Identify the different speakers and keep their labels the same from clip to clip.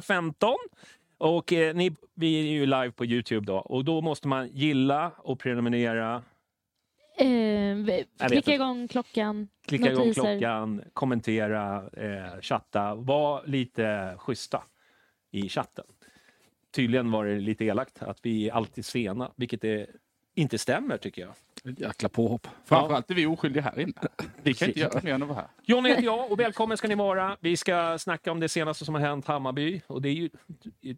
Speaker 1: 515 och eh, ni, vi är ju live på Youtube då och då måste man gilla och prenumerera,
Speaker 2: Eh, klicka igång klockan.
Speaker 1: klicka igång klockan, kommentera, eh, chatta. Var lite schyssta i chatten. Tydligen var det lite elakt att vi är alltid sena, vilket det inte stämmer tycker jag.
Speaker 3: Jäkla påhopp. Framförallt är vi oskyldiga här inne. Vi kan inte göra mer än att vara här.
Speaker 1: John heter jag och välkommen ska ni vara. Vi ska snacka om det senaste som har hänt Hammarby. Och det, är ju,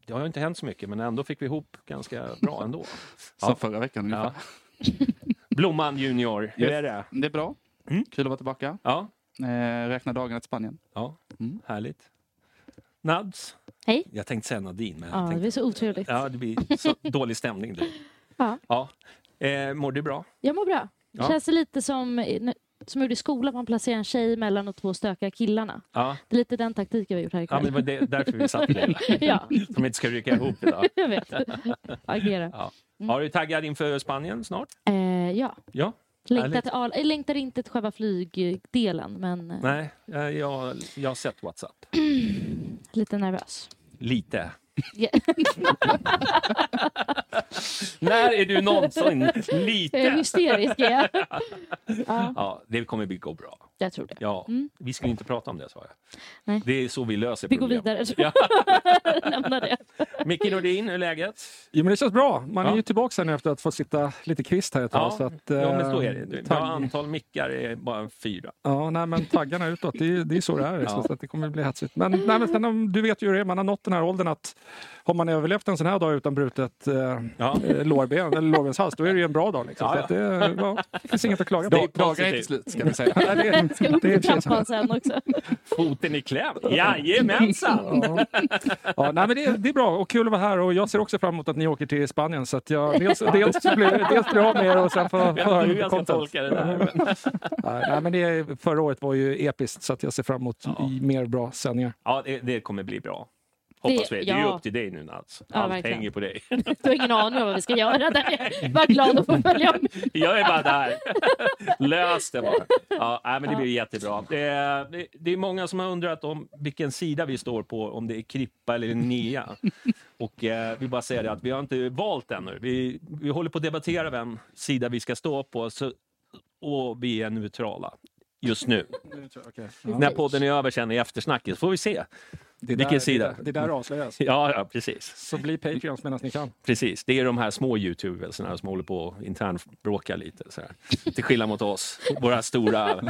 Speaker 1: det har ju inte hänt så mycket, men ändå fick vi ihop ganska bra ändå.
Speaker 3: Som förra veckan ungefär.
Speaker 1: Blomman Junior, hur
Speaker 3: Yes.
Speaker 1: är det?
Speaker 3: Det är bra.
Speaker 1: Mm.
Speaker 3: Kul att vara tillbaka.
Speaker 1: Ja,
Speaker 3: Eh, räkna dagarna till Spanien.
Speaker 1: ja
Speaker 3: Mm.
Speaker 1: härligt. Nads?
Speaker 2: Hej.
Speaker 1: Jag tänkte säga Nadine, men jag
Speaker 2: Ja, det
Speaker 1: tänkte,
Speaker 2: blir så otrevligt.
Speaker 1: ja, det blir så dålig stämning. Då.
Speaker 2: Ja.
Speaker 1: Ja. Eh, mår du bra?
Speaker 2: Jag mår bra.
Speaker 1: Ja.
Speaker 2: Känns det lite som, som gjorde i skolan, man placerar en tjej mellan de två stökiga killarna.
Speaker 1: Ja,
Speaker 2: Det är lite den taktiken vi har gjort här
Speaker 1: ja
Speaker 2: ikväll.
Speaker 1: men det var det, därför vi satt det.
Speaker 2: ja,
Speaker 1: Som inte ska rycka ihop idag.
Speaker 2: jag vet. Agera.
Speaker 1: Ja. Har du taggad inför Spanien snart?
Speaker 2: Eh, ja.
Speaker 1: Ja.
Speaker 2: Längtar, till Al- jag längtar inte till själva flygdelen, men eh,
Speaker 1: Nej, eh, jag, jag har sett WhatsApp.
Speaker 2: lite nervös.
Speaker 1: Lite. När är du någonsin
Speaker 2: Jag är
Speaker 1: lite?
Speaker 2: hysterisk, är jag. Ja,
Speaker 1: Ja, det kommer bli gå bra.
Speaker 2: jag tror det.
Speaker 1: Ja,
Speaker 2: Mm.
Speaker 1: vi skulle inte prata om det, sa jag.
Speaker 2: Nej.
Speaker 1: Det är så vi löser
Speaker 2: Vi går
Speaker 1: problem.
Speaker 2: vidare.
Speaker 1: Ja.
Speaker 2: Lämna det.
Speaker 1: Micke Nordin, hur är läget?
Speaker 4: Jo, men det känns bra. Man
Speaker 1: Ja.
Speaker 4: är ju tillbaka sen efter att få sitta lite kvist här ett tag.
Speaker 1: Ja,
Speaker 4: så att,
Speaker 1: ja, men
Speaker 4: eh,
Speaker 1: så är det. Vi
Speaker 4: tagg-
Speaker 1: antal mickar är bara fyra.
Speaker 4: Ja, nej, men taggarna utåt, det är, det är så det är.
Speaker 1: Ja.
Speaker 4: Så att det kommer bli hetsigt. Men, nej, men sen, du vet ju hur det är, man har nått den här åldern att har man överlevt en sån här dag utan brutet eh,
Speaker 1: Ja.
Speaker 4: eh, lårben eller lårbenshals, då är det ju en bra dag. Liksom.
Speaker 1: Ja,
Speaker 4: Så
Speaker 1: ja.
Speaker 4: att det, ja, det finns inget att klaga på.
Speaker 1: Stay
Speaker 3: Dagar är inte
Speaker 1: positive.
Speaker 3: slut ska vi säga.
Speaker 4: Nej, det,
Speaker 2: Ska upp
Speaker 4: det så.
Speaker 2: trappan sen också.
Speaker 1: Foten i kläm. Jajamensan!
Speaker 4: Ja. Ja, nej, men det, är- det är bra och kul att vara här och jag ser också fram emot att ni åker till Spanien så att jag dels, dels, blir, dels blir av med er och sen får
Speaker 1: Jag jag ska
Speaker 4: content.
Speaker 1: det där. Men...
Speaker 4: Nej, nej, men det, förra året var ju episkt så att jag ser fram emot i mer bra sändningar.
Speaker 1: Ja, det, det kommer bli bra. Hoppas
Speaker 2: Det-
Speaker 1: vi. Det är ju
Speaker 2: ja.
Speaker 1: upp till dig nu Nats.
Speaker 2: Ja,
Speaker 1: Allt
Speaker 2: verkligen.
Speaker 1: hänger på dig.
Speaker 2: Du har ingen aning om vad vi ska göra. Där. Jag är bara glad att få följa med.
Speaker 1: Jag är bara där. Lös det bara. Ja, nej, men det blir jättebra. Det är, det, är många som har undrat om vilken sida vi står på, om det är Krippa eller Linnea. Och eh, vill bara säga det att vi har inte valt ännu. Vi, vi håller på att debattera vem sida vi ska stå på så, och vi är neutrala just nu. När podden är över sen i eftersnacket får vi se.
Speaker 4: Det är
Speaker 1: Vilken
Speaker 4: där,
Speaker 1: sida?
Speaker 4: Det, där- det där avslöjas.
Speaker 1: Ja, ja precis.
Speaker 4: Så bli Patreons medan ni kan.
Speaker 1: Precis, det är de här små youtubersarna som håller på att internbråka lite. Så här. Till skillnad mot oss, våra stora...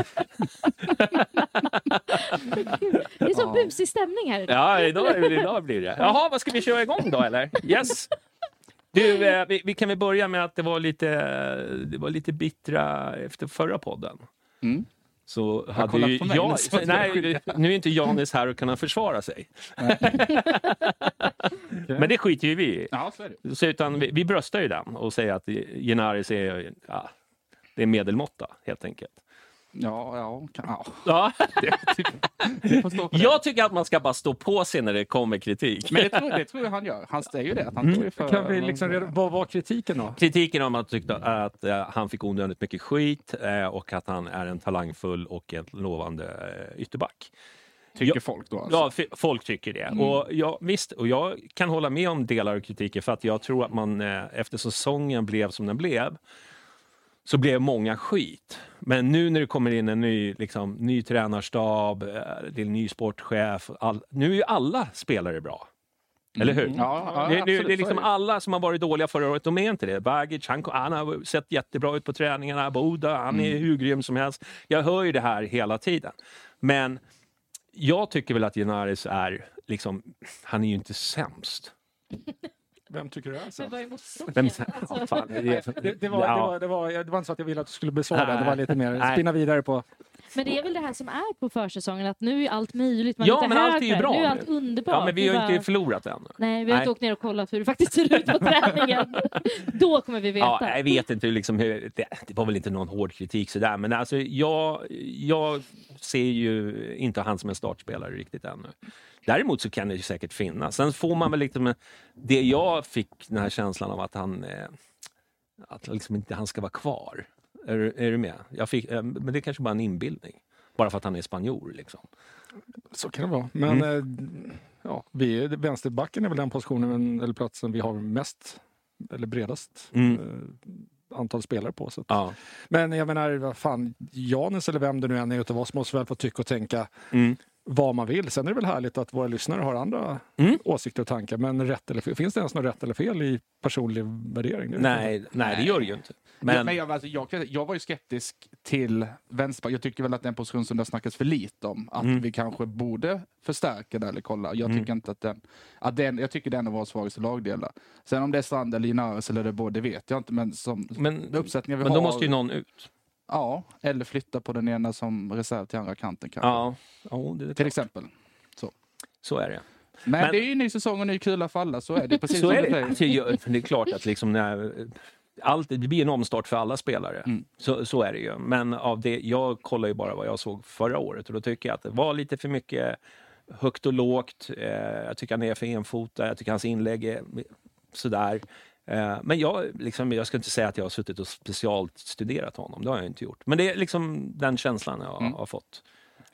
Speaker 2: Det är så busig stämning här.
Speaker 1: Ja, idag, idag blir det. Jaha, vad ska vi köra igång då eller? Yes! Du, eh, vi, vi kan väl börja med att det var lite, det var lite bittra efter förra podden.
Speaker 3: Mm.
Speaker 1: Så hade ju
Speaker 3: på mig
Speaker 1: jag, nej, nu är inte Janis här och kunna försvara sig. Men det skiter ju vi i.
Speaker 3: Ja, så.
Speaker 1: Så utan vi, vi bröstar ju den och säger att Genaris är, ja, det är medelmåtta helt enkelt.
Speaker 3: Ja, ja, kan, ja.
Speaker 1: Ja.
Speaker 3: Det, det.
Speaker 1: Jag tycker att man ska bara stå på sig när det kommer kritik.
Speaker 3: Men det tror, det tror jag han gör. Han säger ju det. Att han står ju för,
Speaker 4: Kan vi liksom, reda- vad var kritiken då?
Speaker 1: Kritiken om att tyckte att eh, han fick onödigt mycket skit eh, och att han är en talangfull och en lovande eh, ytterback.
Speaker 3: tycker
Speaker 1: Ja.
Speaker 3: folk då. Alltså.
Speaker 1: Ja, folk tycker det. Och jag, visst, och jag kan hålla med om delar av kritiken för att jag tror att man efter säsongen blev som den blev så blev många skit. Men nu när det kommer in en ny, liksom, ny tränarstab, eh, det är en ny sportchef. All, nu är ju alla spelare bra. Eller hur?
Speaker 3: Ja, ja,
Speaker 1: det,
Speaker 3: absolut,
Speaker 1: det är liksom alla som har varit dåliga förra året, de är inte det. Bagic, han, han har sett jättebra ut på träningarna. Boda, han är hur grym som helst. Jag hör ju det här hela tiden. Men jag tycker väl att Genaris är, liksom, han är ju inte sämst.
Speaker 4: Vem tycker du är sämst?
Speaker 2: motståndet?
Speaker 1: Vem,
Speaker 2: Alltså,
Speaker 1: ja, fan, det,
Speaker 4: Det, det, var,
Speaker 1: ja.
Speaker 4: det, var, det, var, det var inte så att jag ville att du skulle besvara det. Det var lite mer
Speaker 1: Nej.
Speaker 4: spinna vidare på...
Speaker 2: Men det är väl det här som är på försäsongen, att nu är allt möjligt. Man
Speaker 1: Ja,
Speaker 2: är
Speaker 1: men allt är ju
Speaker 2: högre.
Speaker 1: bra
Speaker 2: Nu är allt underbart.
Speaker 1: Ja, men vi har
Speaker 2: är
Speaker 1: inte
Speaker 2: bara-
Speaker 1: förlorat än.
Speaker 2: Nej, vi har
Speaker 1: Nej.
Speaker 2: inte åkt ner och kollat hur det faktiskt ser ut på träningen. Då kommer vi veta.
Speaker 1: Ja, jag vet inte liksom hur, det, det var väl inte någon hård kritik sådär, men alltså jag, jag ser ju inte han som en startspelare riktigt ännu. Däremot så kan det ju säkert finnas. Sen får man väl liksom, det jag fick den här känslan av att han, eh, att liksom inte han ska vara kvar. Är, är du med? Jag fick, eh, men det är kanske bara en inbildning. Bara för att han är spanjor liksom.
Speaker 4: Så kan det vara. Men eh, ja, vi, är- vänsterbacken är väl den positionen eller platsen vi har mest eller bredast
Speaker 1: Mm.
Speaker 4: antal spelare på. Så.
Speaker 1: Ja.
Speaker 4: Men jag menar, vad fan, Janis eller vem det nu än är utav oss måste väl få tycka och tänka
Speaker 1: Mm.
Speaker 4: Vad man vill. Sen är det väl härligt att våra lyssnare har andra
Speaker 1: Mm.
Speaker 4: åsikter och tankar. Men rätt eller fel, finns det ens något rätt eller fel i personlig värdering? Det.
Speaker 1: Nej, nej, det gör det ju inte.
Speaker 3: Men,
Speaker 1: Men,
Speaker 3: men jag, alltså, jag, jag var ju skeptisk till vänsterback. Jag tycker väl att det är en position som det har snackats för lite om. Att
Speaker 1: Mm.
Speaker 3: vi kanske borde förstärka där eller kolla. Jag tycker inte att den, att den... Jag tycker den är vår svagaste lagdelar. Sen om det är Strand eller Linares eller det båda, det vet jag inte. Men som
Speaker 1: men,
Speaker 3: uppsättningar vi
Speaker 1: men
Speaker 3: har...
Speaker 1: då måste ju någon ut.
Speaker 3: Ja, eller flytta på den ena som reserv till andra kanten kanske.
Speaker 1: Ja, ja det är
Speaker 3: Till
Speaker 1: klart.
Speaker 3: exempel.
Speaker 1: så är det.
Speaker 3: Men,
Speaker 1: Men-
Speaker 3: det är ju ny säsong och ny kula för alla, så är det. Precis
Speaker 1: Så är det. Alltså, jag- det är klart att liksom när, allt, det blir en omstart för alla spelare.
Speaker 3: Mm.
Speaker 1: Så, så är det ju. Men av det, jag kollar ju bara vad jag såg förra året och då tycker jag att det var lite för mycket högt och lågt. Eh, jag tycker han är för enfotad, jag tycker hans inlägg är sådär. Eh, men jag, liksom, jag ska inte säga att jag har suttit och specialt studerat honom, det har jag inte gjort. Men det är liksom den känslan jag
Speaker 3: Mm.
Speaker 1: har fått.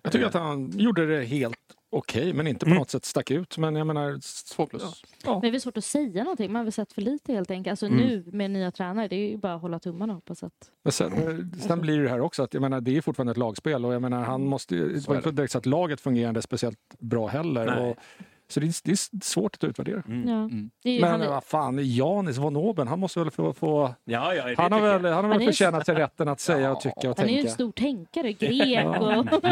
Speaker 4: Jag tycker att han gjorde det helt okej, men inte på
Speaker 1: Mm.
Speaker 4: något sätt stack ut. Men jag menar...
Speaker 3: Två plus.
Speaker 2: Men det är svårt att säga någonting. Man har väl sett för lite helt enkelt. Alltså
Speaker 1: Mm.
Speaker 2: nu med nya tränare, det är ju bara att hålla tummarna och hoppas att...
Speaker 4: Men sen, eh, sen blir det här också att jag menar, det är fortfarande ett lagspel och jag menar, han måste ju... Det var inte direkt så att laget fungerade speciellt bra heller. Så det är, det är svårt att utvärdera.
Speaker 1: Mm.
Speaker 2: Ja.
Speaker 3: Mm.
Speaker 2: Är
Speaker 4: Men
Speaker 2: han, är-
Speaker 4: vad fan, Janis von Oben, han måste väl få... få
Speaker 1: Ja, ja,
Speaker 4: han har väl, han har
Speaker 2: Han
Speaker 4: väl
Speaker 2: är-
Speaker 4: förtjänat sig rätten att säga och tycka och
Speaker 2: han är ju en
Speaker 4: tänka.
Speaker 2: stor tänkare, grek och...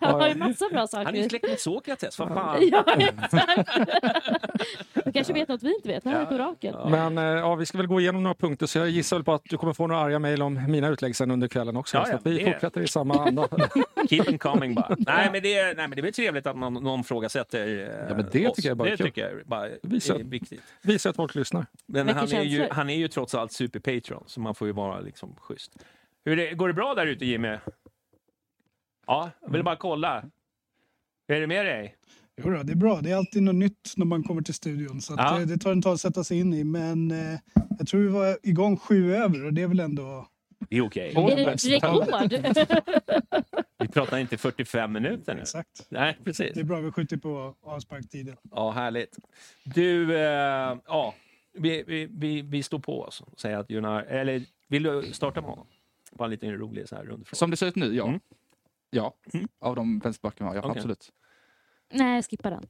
Speaker 2: han har ju massa bra saker.
Speaker 1: Han är ju släkt med Sokrates, vad fan.
Speaker 2: Ja, exakt. Du kanske vet något vi inte vet. Har vi på raken.
Speaker 4: Men eh, ja, vi ska väl gå igenom några punkter så jag gissar väl på att du kommer få några arga mejl om mina utlägg sen under kvällen också.
Speaker 1: Ja,
Speaker 4: så vi
Speaker 1: det-
Speaker 4: fortsätter i samma anda.
Speaker 1: Keep them coming bara. nej, men det är, nej, men det är väl trevligt att någon, någon frågasätter eh,
Speaker 4: Ja, men det
Speaker 1: oss.
Speaker 4: tycker jag är bara
Speaker 1: Det
Speaker 4: kul.
Speaker 1: tycker jag bara
Speaker 4: Visa.
Speaker 1: är viktigt.
Speaker 4: Visa att folk lyssnar.
Speaker 1: Men han är, ju, han är ju trots allt super-patron, så man får ju vara liksom schysst. Hur det, går det bra där ute, Jimmy? Ja, jag vill bara kolla. Hur är det med dig?
Speaker 5: Jo då, det är bra. Det är alltid något nytt när man kommer till studion. Så att
Speaker 1: Ja.
Speaker 5: det, det tar en tag att sätta sig in i. Men eh, jag tror vi var igång sju över och det är väl ändå...
Speaker 1: Det är okej.
Speaker 2: Är det rekord?
Speaker 1: Vi pratar inte 45 minuter nu.
Speaker 5: Exakt.
Speaker 1: Nej, precis.
Speaker 5: Det är bra, vi skjuter på avsparktiden.
Speaker 1: Ja, härligt. Du, eh, ja, vi, vi, vi, vi står på oss och säger att Gunnar, eller vill du starta med honom? Bara en liten rolig så här rundfråga.
Speaker 3: Som det ser ut nu, ja.
Speaker 1: Mm.
Speaker 3: Ja,
Speaker 1: Mm.
Speaker 3: av de vänsterbackarna, ja,
Speaker 1: Okej.
Speaker 3: absolut.
Speaker 2: Nej, skippa den.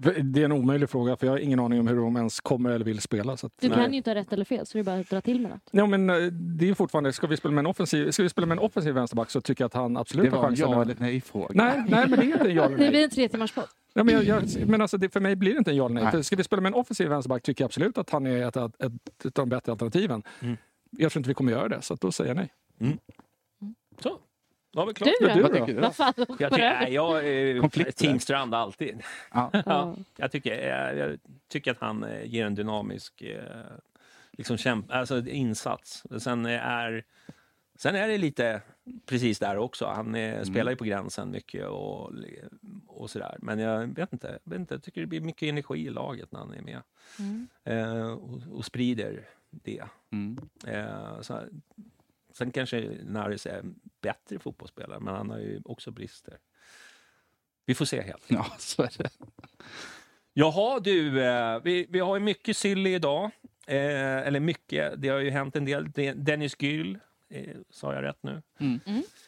Speaker 4: Det är en omöjlig fråga för jag har ingen aning om hur de ens kommer eller vill spela. Så att,
Speaker 2: Du
Speaker 1: Nej.
Speaker 2: kan ju inte ha rätt eller fel, så det är bara att dra till med något.
Speaker 4: Ja, men eh, det är fortfarande, ska vi spela med en offensiv, ska vi spela med en offensiv vänsterback så tycker jag att han absolut
Speaker 3: Det
Speaker 4: har
Speaker 3: var en
Speaker 4: chansen.
Speaker 3: ja eller nej-fråga.
Speaker 4: Nej, nej, men det är inte en ja eller
Speaker 2: Det
Speaker 4: nej.
Speaker 2: blir en tre timmars podd.
Speaker 4: nej men, jag, jag, men alltså, det, för mig blir det inte en ja eller nej.
Speaker 3: Nej.
Speaker 4: Ska vi spela med en offensiv vänsterback tycker jag absolut att han är ett, ett, ett, ett av de bättre alternativen.
Speaker 1: Mm.
Speaker 4: Jag tror inte vi kommer göra det, så att då säger jag nej.
Speaker 1: Så, har vi klart.
Speaker 2: Du
Speaker 4: Men du
Speaker 2: då?
Speaker 3: Vad du?
Speaker 2: Fan?
Speaker 1: Jag, tycker, nej, jag. Team Strand alltid.
Speaker 3: Ja.
Speaker 1: Ja, jag, tycker, jag, jag tycker att han eh, ger en dynamisk eh, liksom kämp, alltså, insats. Sen är Sen är det lite precis där också. Han
Speaker 3: Mm.
Speaker 1: eh, spelar ju på gränsen mycket och, och sådär. Men jag vet inte, jag vet inte. Jag tycker det blir mycket energi i laget när han är med.
Speaker 2: Mm.
Speaker 1: Eh, och, och sprider det.
Speaker 3: Mm.
Speaker 1: Eh, så, sen kanske Naris är en bättre fotbollsspelare, men han har ju också brister. Vi får se helt.
Speaker 3: Ja, så är det.
Speaker 1: Jaha du, eh, vi, vi har ju mycket silly idag. Eh, eller mycket, det har ju hänt en del. De- Dennis Gyll, eh, sa jag rätt nu?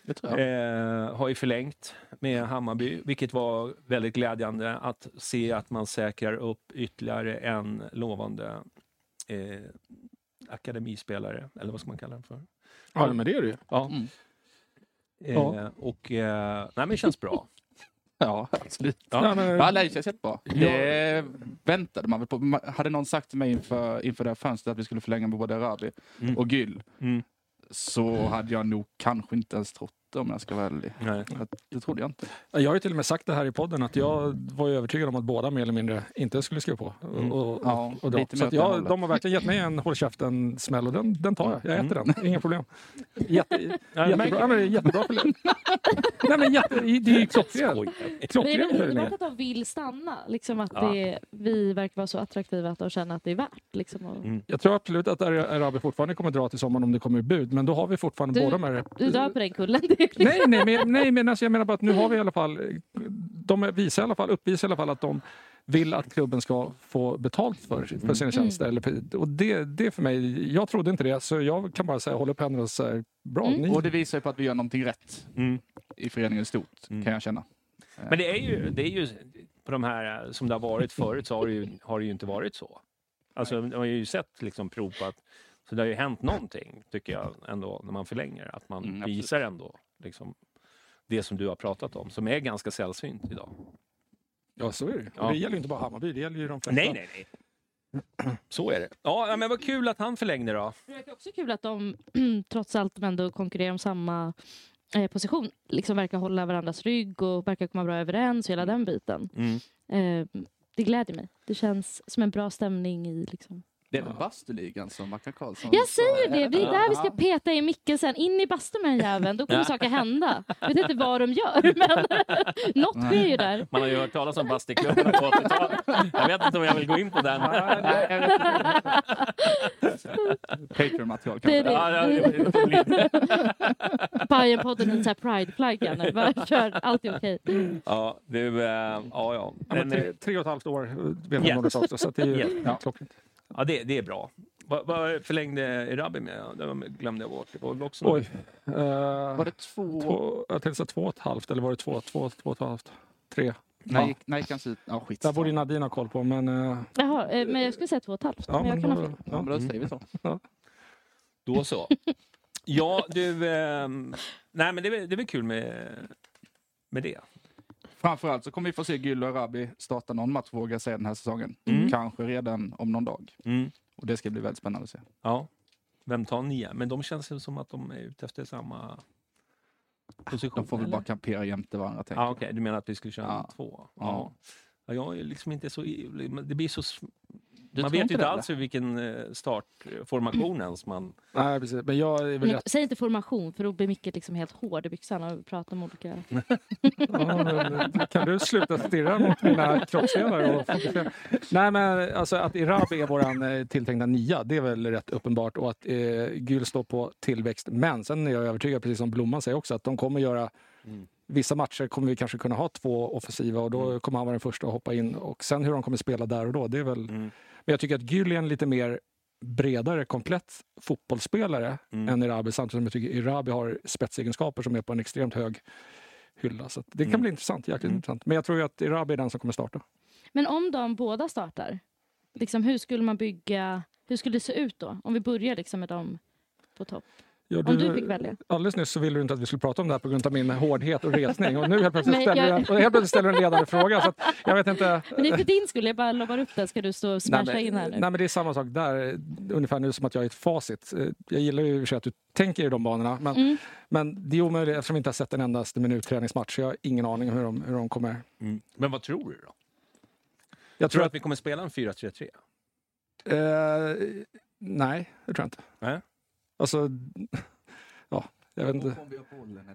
Speaker 3: Det tror jag.
Speaker 1: Eh, har ju förlängt med Hammarby, vilket var väldigt glädjande att se att man säkrar upp ytterligare en lovande eh, akademispelare, eller vad ska man kalla den för?
Speaker 4: Ja, men det är det ju.
Speaker 1: Ja.
Speaker 3: Mm.
Speaker 1: Eh,
Speaker 4: Ja.
Speaker 1: Och, eh, nej, men det känns bra.
Speaker 3: Ja, absolut.
Speaker 1: Ja.
Speaker 4: Ja, men,
Speaker 3: Ja, det känns jättebra. Det väntade man väl på. Man- Hade någon sagt till mig inför, inför det här fönstret att vi skulle förlänga med både Arabi
Speaker 1: Mm.
Speaker 3: och Gyll
Speaker 1: Mm.
Speaker 3: så hade jag nog kanske inte ens trott det om jag ska vara ärlig.
Speaker 1: Nej.
Speaker 3: Det trodde jag inte.
Speaker 4: Jag har ju till och med sagt det här i podden att jag var ju övertygad om att båda mer eller mindre inte skulle skriva på. Och,
Speaker 1: Mm.
Speaker 4: och,
Speaker 3: Ja,
Speaker 4: och dra.
Speaker 3: lite
Speaker 4: Så
Speaker 3: mer
Speaker 4: att
Speaker 3: åt det
Speaker 4: jag,
Speaker 3: hållet.
Speaker 4: de har verkligen gett mig en håll käften-smäll och den, den tar jag. Jag äter
Speaker 1: Mm.
Speaker 4: den, inga problem. Jätte, jättebra. men det för Nej men jätte, det är ju klockrent.
Speaker 2: Men är det
Speaker 4: det.
Speaker 2: att de vill stanna? Liksom att
Speaker 1: Ja.
Speaker 2: det, vi verkar vara så attraktiva att de känner att det är värt. Liksom, och,
Speaker 1: Mm.
Speaker 4: Jag tror absolut att Arabi fortfarande kommer dra till sommaren om det kommer bud. Men då har vi fortfarande
Speaker 2: Du-
Speaker 4: båda med
Speaker 2: Du drar på den kullen. Det
Speaker 4: Nej, nej, men, nej men alltså jag menar bara att nu har vi i alla fall, de visar i alla fall, uppvisar i alla fall att de vill att klubben ska få betalt för, för sina tjänster. Eller, och det, det för mig, jag trodde inte det, så jag kan bara säga hålla upp händerna och säga bra.
Speaker 2: Mm.
Speaker 3: Och det visar ju på att vi gör någonting rätt
Speaker 1: Mm.
Speaker 3: i föreningen i stort,
Speaker 1: Mm.
Speaker 3: kan jag känna.
Speaker 1: Men det är ju, det är ju på de här eh, som det har varit förut så har det ju, har det ju inte varit så. Alltså, man har ju sett liksom prov på att så det har ju hänt någonting, tycker jag, ändå när man förlänger. Att man
Speaker 3: Mm,
Speaker 1: visar ändå liksom, det som du har pratat om, som är ganska sällsynt idag.
Speaker 4: ja, så är det.
Speaker 1: Ja.
Speaker 4: Det gäller ju inte bara Hammarby, det gäller ju de flesta.
Speaker 1: Nej, nej, nej. Så är det. Ja, men vad kul att han förlängde då.
Speaker 2: Det verkar också kul att de trots allt ändå konkurrerar om samma eh, position. Liksom verkar hålla varandras rygg och verkar komma bra överens och hela den biten.
Speaker 1: Mm.
Speaker 2: Eh, det gläder mig. Det känns som en bra stämning i liksom.
Speaker 3: Det är väl bastuligan som Mackan Karlsson
Speaker 2: Jag säger det! Det är där vi ska peta i micken sen. In i bastun med den jäveln. Då kommer saker hända. Jag vet inte vad de gör, men något sker ju där.
Speaker 1: Man har ju hört talas om bastuklubbarna på 80-talet. Jag vet inte om jag vill gå in på den.
Speaker 3: Patreon-material
Speaker 2: Det är
Speaker 3: kanske.
Speaker 1: Det-
Speaker 2: Bajenpodden i en sån här prideflagga nu. Bara kör, allt är okej.
Speaker 1: Ja, du, eh, ja, ja.
Speaker 4: Ja,
Speaker 1: Men,
Speaker 4: men tre, tre och ett halvt år vet
Speaker 1: Ja.
Speaker 4: man yeah. också, så det är ju
Speaker 1: Ja.
Speaker 4: ja. klockrent.
Speaker 1: Ja det, det är bra. Vad, vad förlängde Erabi med? Det glömde jag bort. Det var väl också
Speaker 4: Oj. Uh,
Speaker 3: Var det två...
Speaker 4: två, jag tänkte säga två och ett halvt, eller var det två, två, två och ett halvt? Tre.
Speaker 3: När
Speaker 4: Ja.
Speaker 3: hans ut? Ja, skit.
Speaker 4: Där borde Nadine ha koll på, men... eh,
Speaker 2: Jaha, eh, men jag skulle säga två och ett halvt.
Speaker 4: ja,
Speaker 2: men jag kan ha
Speaker 4: då,
Speaker 2: fel.
Speaker 3: Ja, men
Speaker 4: ja.
Speaker 3: då säger vi så.
Speaker 1: Då så. Ja, du... ehm, nej, men det är, det är väl kul med, med det.
Speaker 3: Framförallt så kommer vi få se Gyll och Arabi starta någon match, vågar jag säga, den här säsongen.
Speaker 1: Mm.
Speaker 3: Kanske redan om någon dag.
Speaker 1: Mm.
Speaker 3: Och det ska bli väldigt spännande att se.
Speaker 1: Ja. Vem tar nia? Men de känns som att de är ute efter samma position.
Speaker 3: De får väl
Speaker 1: eller?
Speaker 3: bara kampera jämte varandra. tänker jag.
Speaker 1: Okej, du menar att vi skulle köra
Speaker 3: Ja.
Speaker 1: två?
Speaker 3: Ja.
Speaker 1: ja. Jag är liksom inte så... Det blir så...
Speaker 3: Du
Speaker 1: man vet
Speaker 3: inte
Speaker 1: ju inte
Speaker 3: det,
Speaker 1: alls hur vilken eh, startformation ens man...
Speaker 4: Nej, precis. Men jag är väl
Speaker 2: Men,
Speaker 4: rätt...
Speaker 2: säg inte formation, för då blir Micke liksom helt hård i byxorna och pratar om olika...
Speaker 4: Ja, men, kan du sluta stirra mot mina kroppsdelar? Och? Nej, men alltså att Irabi är våran eh, tilltänkta nia, det är väl rätt uppenbart. Och att eh, Gül står på tillväxt. Men sen är jag övertygad, precis som Blomman säger också, att de kommer göra
Speaker 1: Mm.
Speaker 4: Vissa matcher kommer vi kanske kunna ha två offensiva och då kommer han vara den första att hoppa in. Och sen hur de kommer spela där och då, det är väl...
Speaker 1: Mm.
Speaker 4: Men jag tycker att Gül är en lite mer bredare, komplett fotbollsspelare
Speaker 1: Mm.
Speaker 4: än Irabi. Samtidigt som jag tycker Irabi har spetsegenskaper som är på en extremt hög hylla. Så det kan
Speaker 1: Mm.
Speaker 4: bli intressant, jäkligt
Speaker 1: Mm.
Speaker 4: intressant. Men jag tror ju att Irabi är den som kommer starta.
Speaker 2: Men om de båda startar, liksom, hur skulle man bygga... Hur skulle det se ut då? Om vi börjar liksom med dem på topp.
Speaker 4: Ja,
Speaker 2: Om du fick välja.
Speaker 4: Alldeles nyss så ville du inte att vi skulle prata om det här på grund av min hårdhet och resning. Och nu helt plötsligt ställer,
Speaker 2: jag-
Speaker 4: du, helt plötsligt ställer du en ledande fråga. Så att jag vet inte.
Speaker 2: Men det är för din skull, jag bara lobbar upp den. Ska du stå och smasha in här nu?
Speaker 4: nej, men det är samma sak där. Ungefär nu som att jag är ett facit. Eh, Jag gillar ju i att du tänker i de banorna. Men,
Speaker 2: Mm.
Speaker 4: men det är omöjligt eftersom vi inte har sett en endaste minut träningsmatch. Jag har ingen aning om hur de, hur de kommer...
Speaker 1: Mm. Men vad tror du då?
Speaker 4: Jag
Speaker 1: Tror
Speaker 4: tror
Speaker 1: du
Speaker 4: att...
Speaker 1: att vi kommer spela en 4-3-3?
Speaker 4: Eh, nej, det tror jag inte.
Speaker 1: Nej.
Speaker 4: Alltså, ja, Jag vet inte.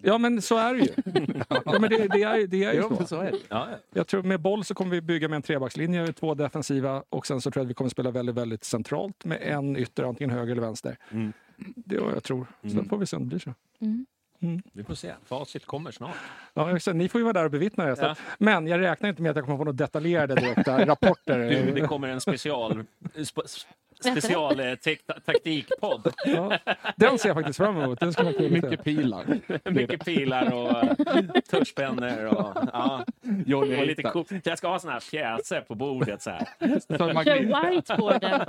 Speaker 4: Ja, men så är det ju. ja, men det, det, är, det är ju så.
Speaker 3: men så är det.
Speaker 1: Ja, ja.
Speaker 4: Jag tror med boll så kommer vi bygga med en trebackslinje, två defensiva och sen så tror jag att vi kommer spela väldigt, väldigt centralt med en ytter, antingen höger eller vänster.
Speaker 1: Mm.
Speaker 4: Det är vad jag tror. Sen
Speaker 1: Mm.
Speaker 4: får vi se om det blir så.
Speaker 2: Mm.
Speaker 1: Vi får se. Facit kommer snart.
Speaker 4: Ja, exakt. ni får ju vara där och bevittna det. Så.
Speaker 1: Ja.
Speaker 4: Men jag räknar inte med att jag kommer få några detaljerade direkta rapporter.
Speaker 1: Du, det kommer en special, sp, special eh, tek- taktikpodd.
Speaker 4: Ja, den ser jag faktiskt fram emot. Den ska.
Speaker 3: Mycket pilar.
Speaker 1: Mycket pilar och eh, tuschpennor och, ja,
Speaker 3: Johnny
Speaker 1: och lite coolt. Jag ska ha såna här pjäser på bordet så här.
Speaker 2: Kör whiteboarden.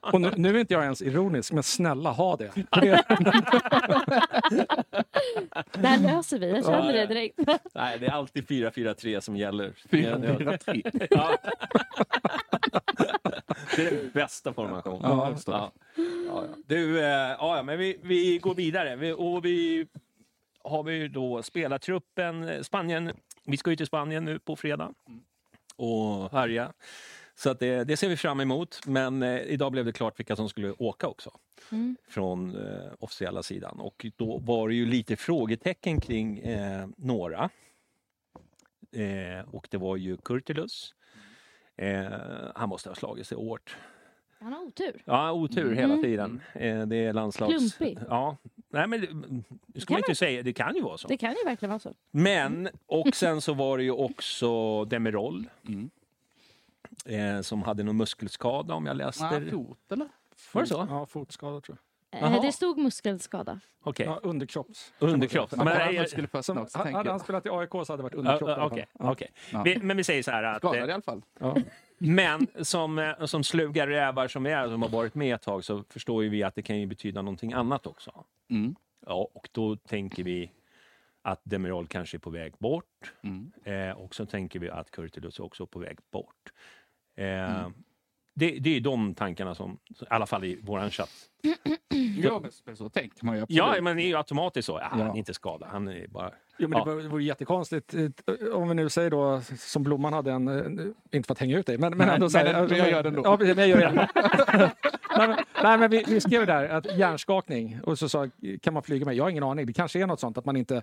Speaker 4: Och nu, nu är inte jag ens ironisk, men snälla ha det Det
Speaker 2: här löser vi, jag känner det direkt.
Speaker 1: Nej, det är alltid 4-4-3 som gäller.
Speaker 3: 4-4-3.
Speaker 1: Det är den bästa formationen.
Speaker 3: Ja.
Speaker 1: Ja. Ja, ja. Du, eh, ja, men vi, vi går vidare. Vi, och vi har vi då spelartruppen. eh, Spanien, vi ska ju till Spanien nu på fredag och härja. Så att det, det ser vi fram emot. Men eh, idag blev det klart vilka som skulle åka också
Speaker 2: Mm.
Speaker 1: från eh, officiella sidan. Och då var det ju lite frågetecken kring eh, några. Eh, och det var ju Kurtulus. Eh, han måste ha slagit sig hårt.
Speaker 2: Han har otur.
Speaker 1: Ja, otur
Speaker 2: Mm.
Speaker 1: hela tiden. Eh, det är landslags...
Speaker 2: Klumpig.
Speaker 1: Ja. Nej, men det, ska
Speaker 2: kan
Speaker 1: man inte säga. Det kan ju vara så.
Speaker 2: Det kan ju verkligen vara så.
Speaker 1: Men, och sen så var det ju också Demirol.
Speaker 3: Mm.
Speaker 1: Eh, som hade någon muskelskada om jag läste.
Speaker 3: Ah, fot eller?
Speaker 1: Var det så?
Speaker 4: Ja, fotskada tror jag.
Speaker 2: Eh,
Speaker 1: Jaha.
Speaker 2: Det stod muskelskada.
Speaker 1: Okej,
Speaker 4: Ja, underkropps.
Speaker 1: underkropp.
Speaker 3: Man
Speaker 1: Men,
Speaker 3: kan
Speaker 1: eh,
Speaker 3: skulle
Speaker 4: Som,
Speaker 3: också,
Speaker 4: hade
Speaker 3: tänker
Speaker 4: han
Speaker 3: jag.
Speaker 4: spelat i AIK så hade det varit underkropp. alla fall.
Speaker 1: Okej,
Speaker 3: Ja.
Speaker 1: Vi- Men vi säger så här att... eh,
Speaker 3: Skadad i alla fall.
Speaker 4: Ja.
Speaker 1: Men som, eh, som sluga rävar som vi är, som har varit med ett tag, så förstår ju vi att det kan ju betyda någonting annat också.
Speaker 3: Mm.
Speaker 1: Ja, och då tänker vi att Demirol kanske är på väg bort.
Speaker 3: Mm.
Speaker 1: Eh, och så tänker vi att Kurtulus är också på väg bort. Eh,
Speaker 3: Mm.
Speaker 1: Det, det är de tankarna som, i alla fall i våran chatt.
Speaker 3: Ja, men så tänker man ju absolut.
Speaker 1: Ja, men det är ju automatiskt så. Ja, Han är inte skadad, han är bara...
Speaker 4: Jo, men
Speaker 1: Ja.
Speaker 4: det vore- jättekonstigt eh, om vi nu säger då som Blomman hade en, eh, inte för att hänga ut dig, men, men ändå så här,
Speaker 3: men- jag gör det ändå.
Speaker 4: Ja, men jag gör det. nej, men, nej, men vi, vi skrev där att hjärnskakning och så sa kan man flyga med? Jag har ingen aning. Det kanske är något sånt att man inte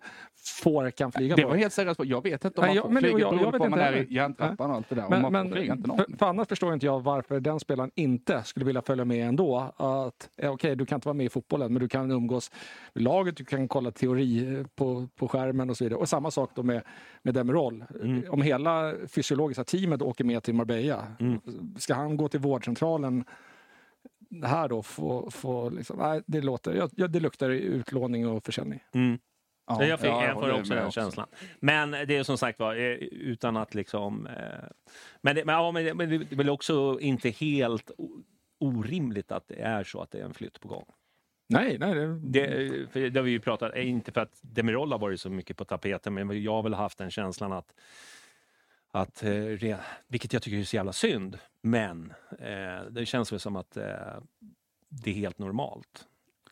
Speaker 4: får kan flyga
Speaker 3: Det
Speaker 4: på.
Speaker 3: var helt seriöst. Jag vet inte om
Speaker 4: Nej,
Speaker 3: man får
Speaker 4: men
Speaker 3: flyga
Speaker 4: jag- jag vet
Speaker 3: på man är i
Speaker 4: heller.
Speaker 3: järntrappan och allt det där.
Speaker 4: Men,
Speaker 3: man
Speaker 4: men
Speaker 3: flyga inte någon.
Speaker 4: för, för annars förstår inte jag varför den spelaren inte skulle vilja följa med ändå. Att, eh, Okej, du kan inte vara med i fotbollen, men du kan umgås med laget, du kan kolla teori eh, på, på skärmen och så vidare. Och samma sak då med, med Demirol.
Speaker 1: Mm.
Speaker 4: Om hela fysiologiska teamet åker med till Marbella,
Speaker 1: Mm.
Speaker 4: ska han gå till vårdcentralen här då? Få, få liksom, nej, det, låter, ja, det luktar utlåning och försäljning.
Speaker 1: Mm.
Speaker 3: Ja,
Speaker 1: jag fick,
Speaker 3: ja,
Speaker 1: jag får också den känslan. Men det är som sagt var, eh, utan att liksom... eh, Men det, men, ja, men det, men det är väl också inte helt orimligt att det är så att det är en flytt på gång.
Speaker 4: Nej, nej. Det,
Speaker 1: Det, för det har vi ju pratat, eh, inte för att Demirol har varit så mycket på tapeten, men jag har väl haft den känslan att, att eh, vilket jag tycker är så jävla synd, men eh, det känns väl som att eh, det är helt normalt.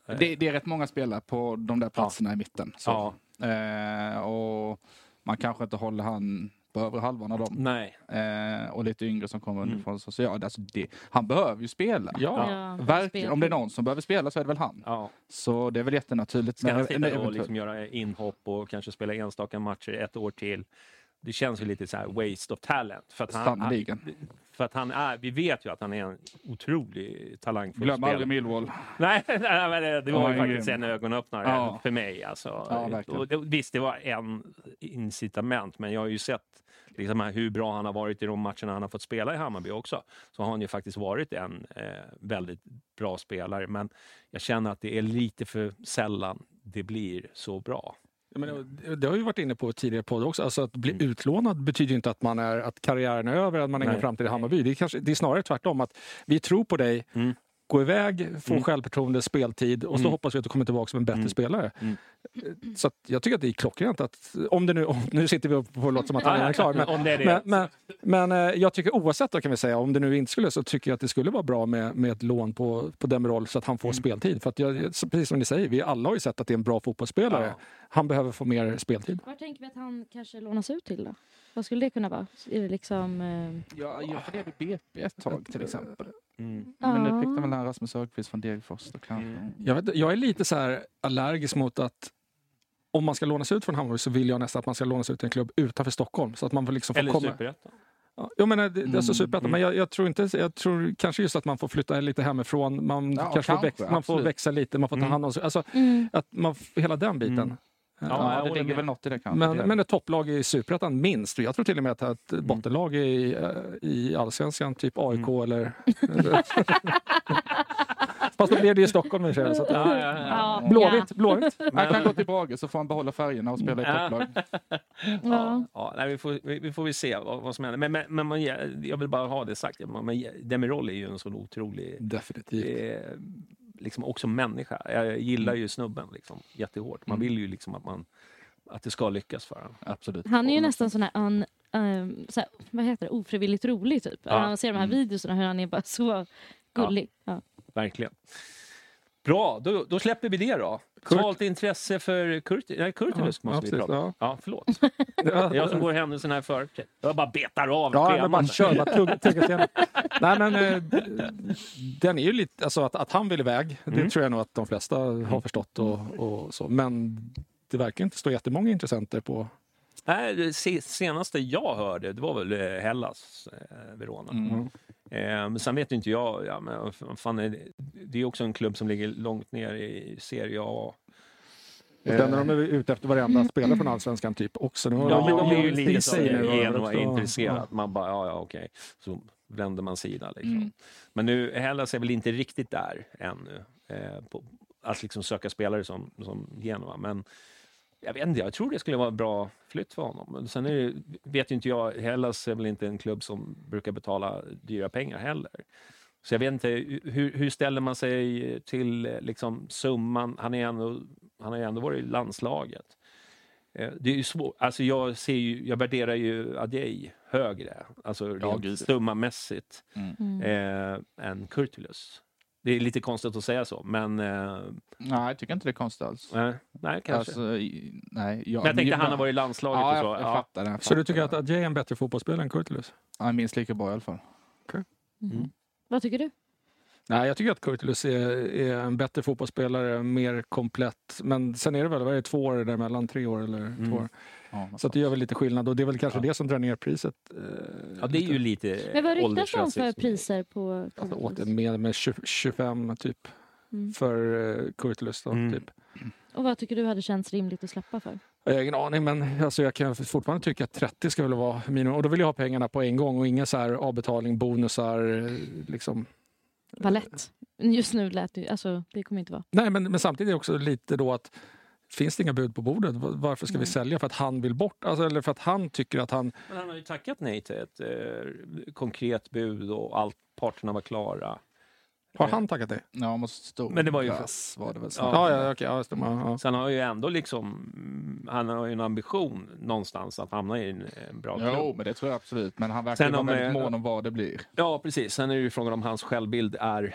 Speaker 1: Eh,
Speaker 3: Det, det är rätt många spelare på de där platserna i mitten. Så.
Speaker 1: ja,
Speaker 3: Eh, och man kanske inte håller han på övre halvan av dem.
Speaker 1: nej.
Speaker 3: Eh, och lite yngre som kommer
Speaker 1: Mm.
Speaker 3: underifrån. Så, så ja, alltså det, han behöver ju spela.
Speaker 4: ja.
Speaker 2: Ja,
Speaker 3: Verkligen. Om det är någon som behöver spela så är det väl han.
Speaker 1: Ja.
Speaker 3: Så det är väl jättenaturligt.
Speaker 1: Ska han sitta och liksom göra inhopp och kanske spela enstaka matcher ett år till? Det känns ju lite så här waste of talent. För att han,
Speaker 3: Sannerligen.
Speaker 1: för att han är, vi vet ju att han är en otrolig talangfull
Speaker 3: Glöm
Speaker 1: spelare.
Speaker 3: aldrig Millwall.
Speaker 1: Nej, nej, det, det var ju faktiskt en ögonöppnare
Speaker 3: Ja.
Speaker 1: för mig. Alltså.
Speaker 3: Ja,
Speaker 1: och det, visst, det var en incitament, men jag har ju sett liksom, hur bra han har varit i de matcherna han har fått spela i Hammarby också. Så har han ju faktiskt varit en eh, väldigt bra spelare, men jag känner att det är lite för sällan det blir så bra.
Speaker 4: Jag menar, det har vi varit inne på tidigare podd också. Alltså att bli
Speaker 1: Mm.
Speaker 4: utlånad betyder inte att, man är, att karriären är över, att man har ingen framtid i Hammarby. Det är, kanske, det är snarare tvärtom. att Vi tror på dig,
Speaker 1: Mm.
Speaker 4: Gå iväg, få
Speaker 1: Mm.
Speaker 4: självförtroende, speltid och så
Speaker 1: Mm.
Speaker 4: hoppas vi att du kommer tillbaka som en bättre
Speaker 1: Mm.
Speaker 4: spelare.
Speaker 1: Mm.
Speaker 4: Så att jag tycker att det är klockrent att, om det nu, om, nu sitter vi upp på låt som att han är klar. Men,
Speaker 1: Om det är det.
Speaker 4: men, men, men eh, jag tycker oavsett då kan vi säga, om det nu inte skulle så tycker jag att det skulle vara bra med, med ett lån på, på Demirol så att han får
Speaker 1: Mm.
Speaker 4: speltid. För att jag, precis som ni säger, vi alla har ju sett att det är en bra fotbollsspelare.
Speaker 1: Ja.
Speaker 4: Han behöver få mer speltid.
Speaker 2: Var tänker vi att han kanske lånas ut till då? Vad skulle det kunna vara? Är det liksom... Eh,
Speaker 3: Ja, jag funderade BP ett tag till exempel.
Speaker 1: Mm.
Speaker 3: Men nu fick de väl han Rasmus Högqvist från Degerfors.
Speaker 1: Mm.
Speaker 4: Jag, vet, jag är lite så här allergisk mot att om man ska lånas ut från Hammarby så vill jag nästan att man ska lånas ut till en klubb utanför Stockholm. Så att man får liksom får
Speaker 1: Eller
Speaker 4: komma...
Speaker 1: superettan.
Speaker 4: Ja, jag menar, det, det är alltså superettan,
Speaker 1: Mm.
Speaker 4: men jag, jag tror inte, jag tror kanske just att man får flytta lite hemifrån, man,
Speaker 3: Ja,
Speaker 4: kanske får
Speaker 3: kanske,
Speaker 4: växa, man får växa lite, man får ta
Speaker 1: Mm.
Speaker 4: hand om sig. Alltså,
Speaker 2: Mm.
Speaker 4: att man, hela den biten. Ja,
Speaker 1: Ja,
Speaker 3: det
Speaker 1: håller
Speaker 3: ligger
Speaker 1: med.
Speaker 3: väl något i det kanske.
Speaker 4: men,
Speaker 3: Det-
Speaker 4: men ett topplag i superettan minst. Jag tror till och med att ett
Speaker 1: Mm.
Speaker 4: bottenlag i, eh, i allsvenskan, typ AIK
Speaker 1: Mm.
Speaker 4: eller... Fast då blir det ju Stockholm i och för sig, så att,
Speaker 1: Ja, ja, ja.
Speaker 2: Ja.
Speaker 4: Blåvitt, blåvitt.
Speaker 3: Han kan gå till Brage så får han behålla färgerna och spela i topplag.
Speaker 2: Ja.
Speaker 1: Ja, ja, nej, vi, får, vi, vi får väl se vad, vad som händer. Men, men, men man, jag vill bara ha det sagt. Man, man, Demirol är ju en sån otrolig...
Speaker 4: Definitivt.
Speaker 1: Eh, liksom också människa. Jag gillar ju snubben liksom, jättehårt. Man
Speaker 3: Mm.
Speaker 1: vill ju liksom att, man, att det ska lyckas för honom.
Speaker 3: Absolut.
Speaker 2: Han är ju nästan sån här, un, ehm, så här vad heter det, ofrivilligt rolig typ.
Speaker 1: Ja.
Speaker 2: Man ser de här
Speaker 3: Mm.
Speaker 2: videorna hur han är bara så gullig. Ja.
Speaker 1: Verkligen. Bra, då, då släpper vi det då.
Speaker 4: Kurt-
Speaker 1: Svalt intresse för Kurt, nej, Kurtulus
Speaker 4: Ja,
Speaker 1: måste
Speaker 4: ja,
Speaker 1: vi prata om.
Speaker 4: ja.
Speaker 1: Ja, förlåt. Det är jag som går händelserna här för. Jag bara betar av
Speaker 4: Ja, men
Speaker 1: temat.
Speaker 4: kör. Bara tugga. Nej, men eh, den är ju lite, alltså att, att han vill iväg, det
Speaker 1: Mm.
Speaker 4: tror jag nog att de flesta har förstått och, och så. Men det verkar inte stå jättemånga intressenter på.
Speaker 1: Nej, det se- senaste jag hörde, det var väl eh, Hellas, eh, Verona.
Speaker 3: Mm.
Speaker 1: Eh, men sen vet inte jag, ja, men fan är det, det är också en klubb som ligger långt ner i Serie A.
Speaker 4: Och sen är de är ute efter varenda spelare från Allsvenskan typ också. Nu har
Speaker 1: Ja, men de är ju lite så Genoa intresserat. Man bara, ja, ja okej. Så vänder man sida liksom.
Speaker 3: Mm.
Speaker 1: Men nu, Hellas är väl inte riktigt där ännu. Eh, på, att liksom söka spelare som, som Genoa. Men jag vet inte, jag tror det skulle vara en bra flytt för honom. Men sen är det, vet ju inte jag, Hellas är väl inte en klubb som brukar betala dyra pengar heller. Så jag vet inte, hur, hur ställer man sig till liksom, summan? Han, är ändå, han har ju ändå varit i landslaget. Eh, Det är ju svårt. Alltså jag, ser ju, jag värderar ju Adjei högre, alltså
Speaker 3: Ja,
Speaker 1: summamässigt,
Speaker 3: Mm.
Speaker 2: Mm.
Speaker 1: eh, än Kurtulus. Det är lite konstigt att säga så, men eh,
Speaker 3: Nej, jag tycker inte det är konstigt alls.
Speaker 1: nej, nej kanske.
Speaker 3: Alltså, i- nej, jag,
Speaker 1: men jag tänkte
Speaker 3: men-
Speaker 1: han har varit i landslaget
Speaker 3: ja,
Speaker 1: och
Speaker 3: jag,
Speaker 1: så.
Speaker 3: jag
Speaker 1: Ja.
Speaker 3: fattar jag
Speaker 4: Så du
Speaker 3: fattar
Speaker 4: tycker att. Adjei är en bättre fotbollsspelare än Kurtulus?
Speaker 3: Är minst lika bra i alla fall.
Speaker 2: Mm. Vad tycker du?
Speaker 4: Nej, jag tycker att Kurtulus är, är en bättre fotbollsspelare, mer komplett. Men sen är det väl, vad är det, två år däremellan? Tre år eller
Speaker 1: Mm.
Speaker 4: två år?
Speaker 3: Ja,
Speaker 4: Så att det gör väl lite skillnad och det är väl kanske
Speaker 1: Ja.
Speaker 4: det som drar ner priset. Eh,
Speaker 1: ja, det är
Speaker 4: lite.
Speaker 1: ju lite
Speaker 2: Men vad ryktas om för priser på
Speaker 4: Alltså, med, med 20, 25 typ
Speaker 2: Mm.
Speaker 4: för uh, Kurtulus. Då,
Speaker 1: Mm.
Speaker 4: typ.
Speaker 2: Och vad tycker du hade känts rimligt att släppa för?
Speaker 4: Jag har ingen aning, men alltså, jag kan fortfarande tycka att 30 ska väl vara minimum. Och då vill jag ha pengarna på en gång och inga så här avbetalning, bonusar. eh, Liksom.
Speaker 2: Vad lätt. Just nu lät det ju- alltså det kommer inte vara.
Speaker 4: Nej, men, men samtidigt är det också lite då att finns det inga bud på bordet, va- varför ska vi
Speaker 2: Nej.
Speaker 4: sälja? För att han vill bort? Alltså, eller för att han tycker att han...
Speaker 1: Men han har ju tackat nej till ett eh, konkret bud och allt parterna var klara.
Speaker 4: Har han tackat det?
Speaker 3: Ja, måste stå.
Speaker 1: Men det var ju-
Speaker 3: Glass var det väl.
Speaker 1: Ja.
Speaker 4: Ja, ja, okej. Ja, stämmer. Ja.
Speaker 1: Så han har ju ändå liksom, mm, han har ju en ambition någonstans att hamna i en, en bra klubb.
Speaker 3: Jo, men det tror jag absolut. Men han verkar
Speaker 1: Sen
Speaker 3: vara väldigt
Speaker 1: eh,
Speaker 3: mån om vad det blir.
Speaker 1: Ja, precis. Sen är det ju frågan om hans självbild är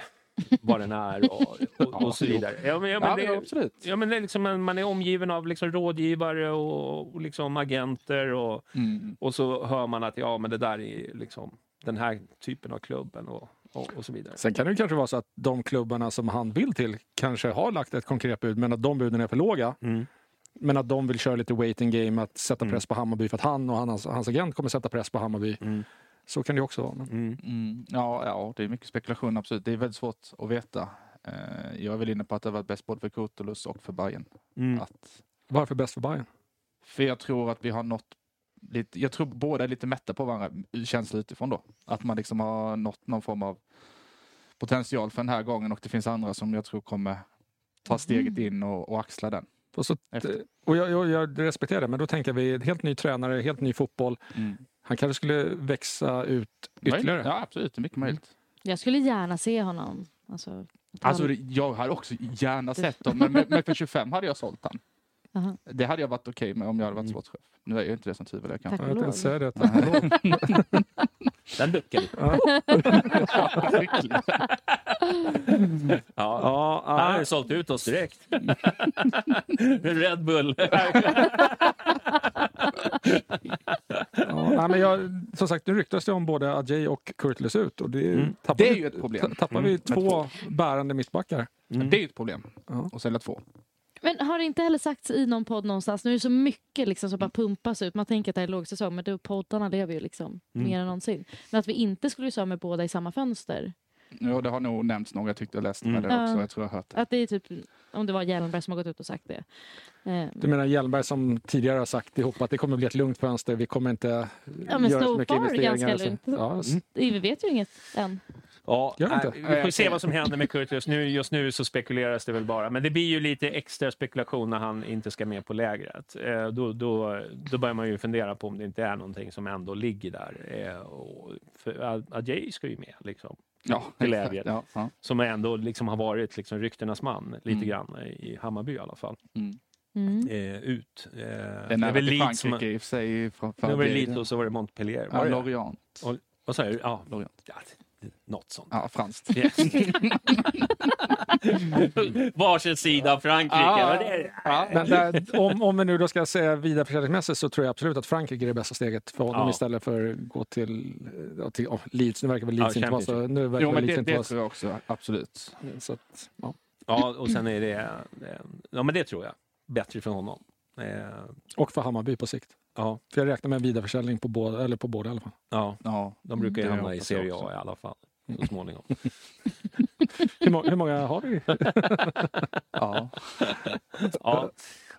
Speaker 1: vad den är och, och, och så vidare. Ja, men, ja, men det,
Speaker 3: absolut.
Speaker 1: ja, men det är liksom, man är omgiven av liksom rådgivare och, och liksom agenter och,
Speaker 3: Mm.
Speaker 1: och så hör man att ja, men det där är liksom den här typen av klubben och, och, och så vidare.
Speaker 4: Sen kan det kanske vara så att de klubbarna som han vill till kanske har lagt ett konkret bud, men att de buden är för låga.
Speaker 1: Mm.
Speaker 4: Men att de vill köra lite waiting game, att sätta
Speaker 1: Mm.
Speaker 4: press på Hammarby för att han och hans, hans agent kommer sätta press på Hammarby.
Speaker 1: Mm.
Speaker 4: Så kan det ju också vara. Men...
Speaker 1: Mm.
Speaker 3: Mm. Ja, ja, det är mycket spekulation absolut. Det är väldigt svårt att veta. Eh, Jag är väl inne på att det har varit bäst både för Kurtulus och för Bayern.
Speaker 1: Mm.
Speaker 3: Att,
Speaker 4: Varför bäst för Bayern?
Speaker 3: för jag tror att vi har nått lite, jag tror båda är lite mätta på varandra, känsla utifrån då. Att man liksom har nått någon form av potential för den här gången och det finns andra som jag tror kommer ta steget in och, och axla den.
Speaker 4: Och, så, och jag, jag, jag respekterar det, men då tänker vi helt ny tränare, helt ny fotboll.
Speaker 3: Mm.
Speaker 4: Han kanske skulle växa ut ytterligare.
Speaker 3: Ja, absolut. Det är mycket möjligt.
Speaker 2: Jag skulle gärna se honom. Alltså,
Speaker 3: Alltså, jag hade också gärna sett dem, men, men för 25 hade jag sålt han.
Speaker 2: Aha.
Speaker 3: Det hade jag varit okej med om jag hade varit
Speaker 1: Mm.
Speaker 3: sportchef. Nu är jag inte det som tvivlar. Jag kan.
Speaker 2: Tack.
Speaker 4: Jag tänkte säga det.
Speaker 1: Den duckar vi. Ja.
Speaker 4: Ja,
Speaker 1: Han har
Speaker 4: ja,
Speaker 1: ju sålt ut oss direkt. Red Bull.
Speaker 4: ja, men jag, som sagt, nu ryktas det om både Adjei och Kurtulus ut. Och det,
Speaker 1: Mm.
Speaker 4: tappar
Speaker 3: Det är
Speaker 4: vi-
Speaker 3: ju ett problem.
Speaker 4: ta- Tappar
Speaker 1: Mm.
Speaker 4: vi två bärande mittbackar.
Speaker 1: Mm.
Speaker 3: Det är ju ett problem
Speaker 4: Ja.
Speaker 3: att sälja två.
Speaker 2: Men har det inte heller sagts i någon podd någonstans, nu är det så mycket liksom som bara pumpas ut, man tänker att det är lågsäsong, men då, poddarna lever ju liksom
Speaker 1: Mm.
Speaker 2: mer än någonsin. Men att vi inte skulle ju med båda i samma fönster.
Speaker 3: Ja, det har nog nämnts några, jag tyckte jag läste
Speaker 1: Mm.
Speaker 3: med det också.
Speaker 2: Ja.
Speaker 3: Jag tror jag hört det.
Speaker 2: Att det är typ, om det var Hjelmberg som har gått ut och sagt det. Eh,
Speaker 4: Du menar Hjelmberg som tidigare har sagt ihop att det kommer bli ett lugnt fönster, vi kommer inte
Speaker 2: Ja,
Speaker 4: göra så mycket investeringar.
Speaker 2: ganska lugnt.
Speaker 4: Ja,
Speaker 1: Mm.
Speaker 2: vi vet ju inget än.
Speaker 1: Ja,
Speaker 4: Gör inte?
Speaker 1: vi får se vad som händer med Kurtulus. Nu, just nu så spekuleras det väl bara. Men det blir ju lite extra spekulation när han inte ska med på lägret. Eh, då, då, då börjar man ju fundera på om det inte är någonting som ändå ligger där. Eh, och för Ad- Adjei ska ju med, liksom.
Speaker 3: Ja,
Speaker 1: Till läger.
Speaker 3: Ja, ja.
Speaker 1: Som ändå liksom har varit liksom ryktenas man lite
Speaker 3: Mm.
Speaker 1: grann i Hammarby i alla fall.
Speaker 3: Mm.
Speaker 2: Mm.
Speaker 1: Eh, ut. Eh,
Speaker 3: Det är
Speaker 1: väl Leeds som-
Speaker 3: i och för sig. För, för
Speaker 1: Nu var det Leeds och så var det Montpellier.
Speaker 3: Ja,
Speaker 1: Var det?
Speaker 3: Lorient.
Speaker 1: Och- Vad sa du? Ja,
Speaker 3: Lorient.
Speaker 1: ja, något sånt.
Speaker 3: Ja, franskt.
Speaker 1: Yes. Varsin sida av Frankrike.
Speaker 4: Ja,
Speaker 1: vad det är.
Speaker 4: Ja, men där, om, om vi nu då ska säga vidareförsäljningsmässigt så tror jag absolut att Frankrike är det bästa steget för honom
Speaker 1: Ja.
Speaker 4: istället för att gå till, till oh, Leeds. Nu verkar väl Leeds
Speaker 1: Ja,
Speaker 4: inte vara så... Nu verkar
Speaker 3: Jo, men
Speaker 4: Leeds
Speaker 3: det,
Speaker 4: inte
Speaker 3: det tror jag också. Absolut.
Speaker 4: så, att, ja.
Speaker 1: Ja, och sen är det... Ja, men det tror jag. Bättre för honom. Eh,
Speaker 4: Och för Hammarby på sikt.
Speaker 1: Ja,
Speaker 4: För jag räknar med en vidareförsäljning på båda, eller på båda i alla fall.
Speaker 1: ja,
Speaker 3: Ja.
Speaker 1: de brukar ju hamna i Serie A i alla fall. Så småningom.
Speaker 4: Hur, må, hur många har vi?
Speaker 3: Ja.
Speaker 1: Ja,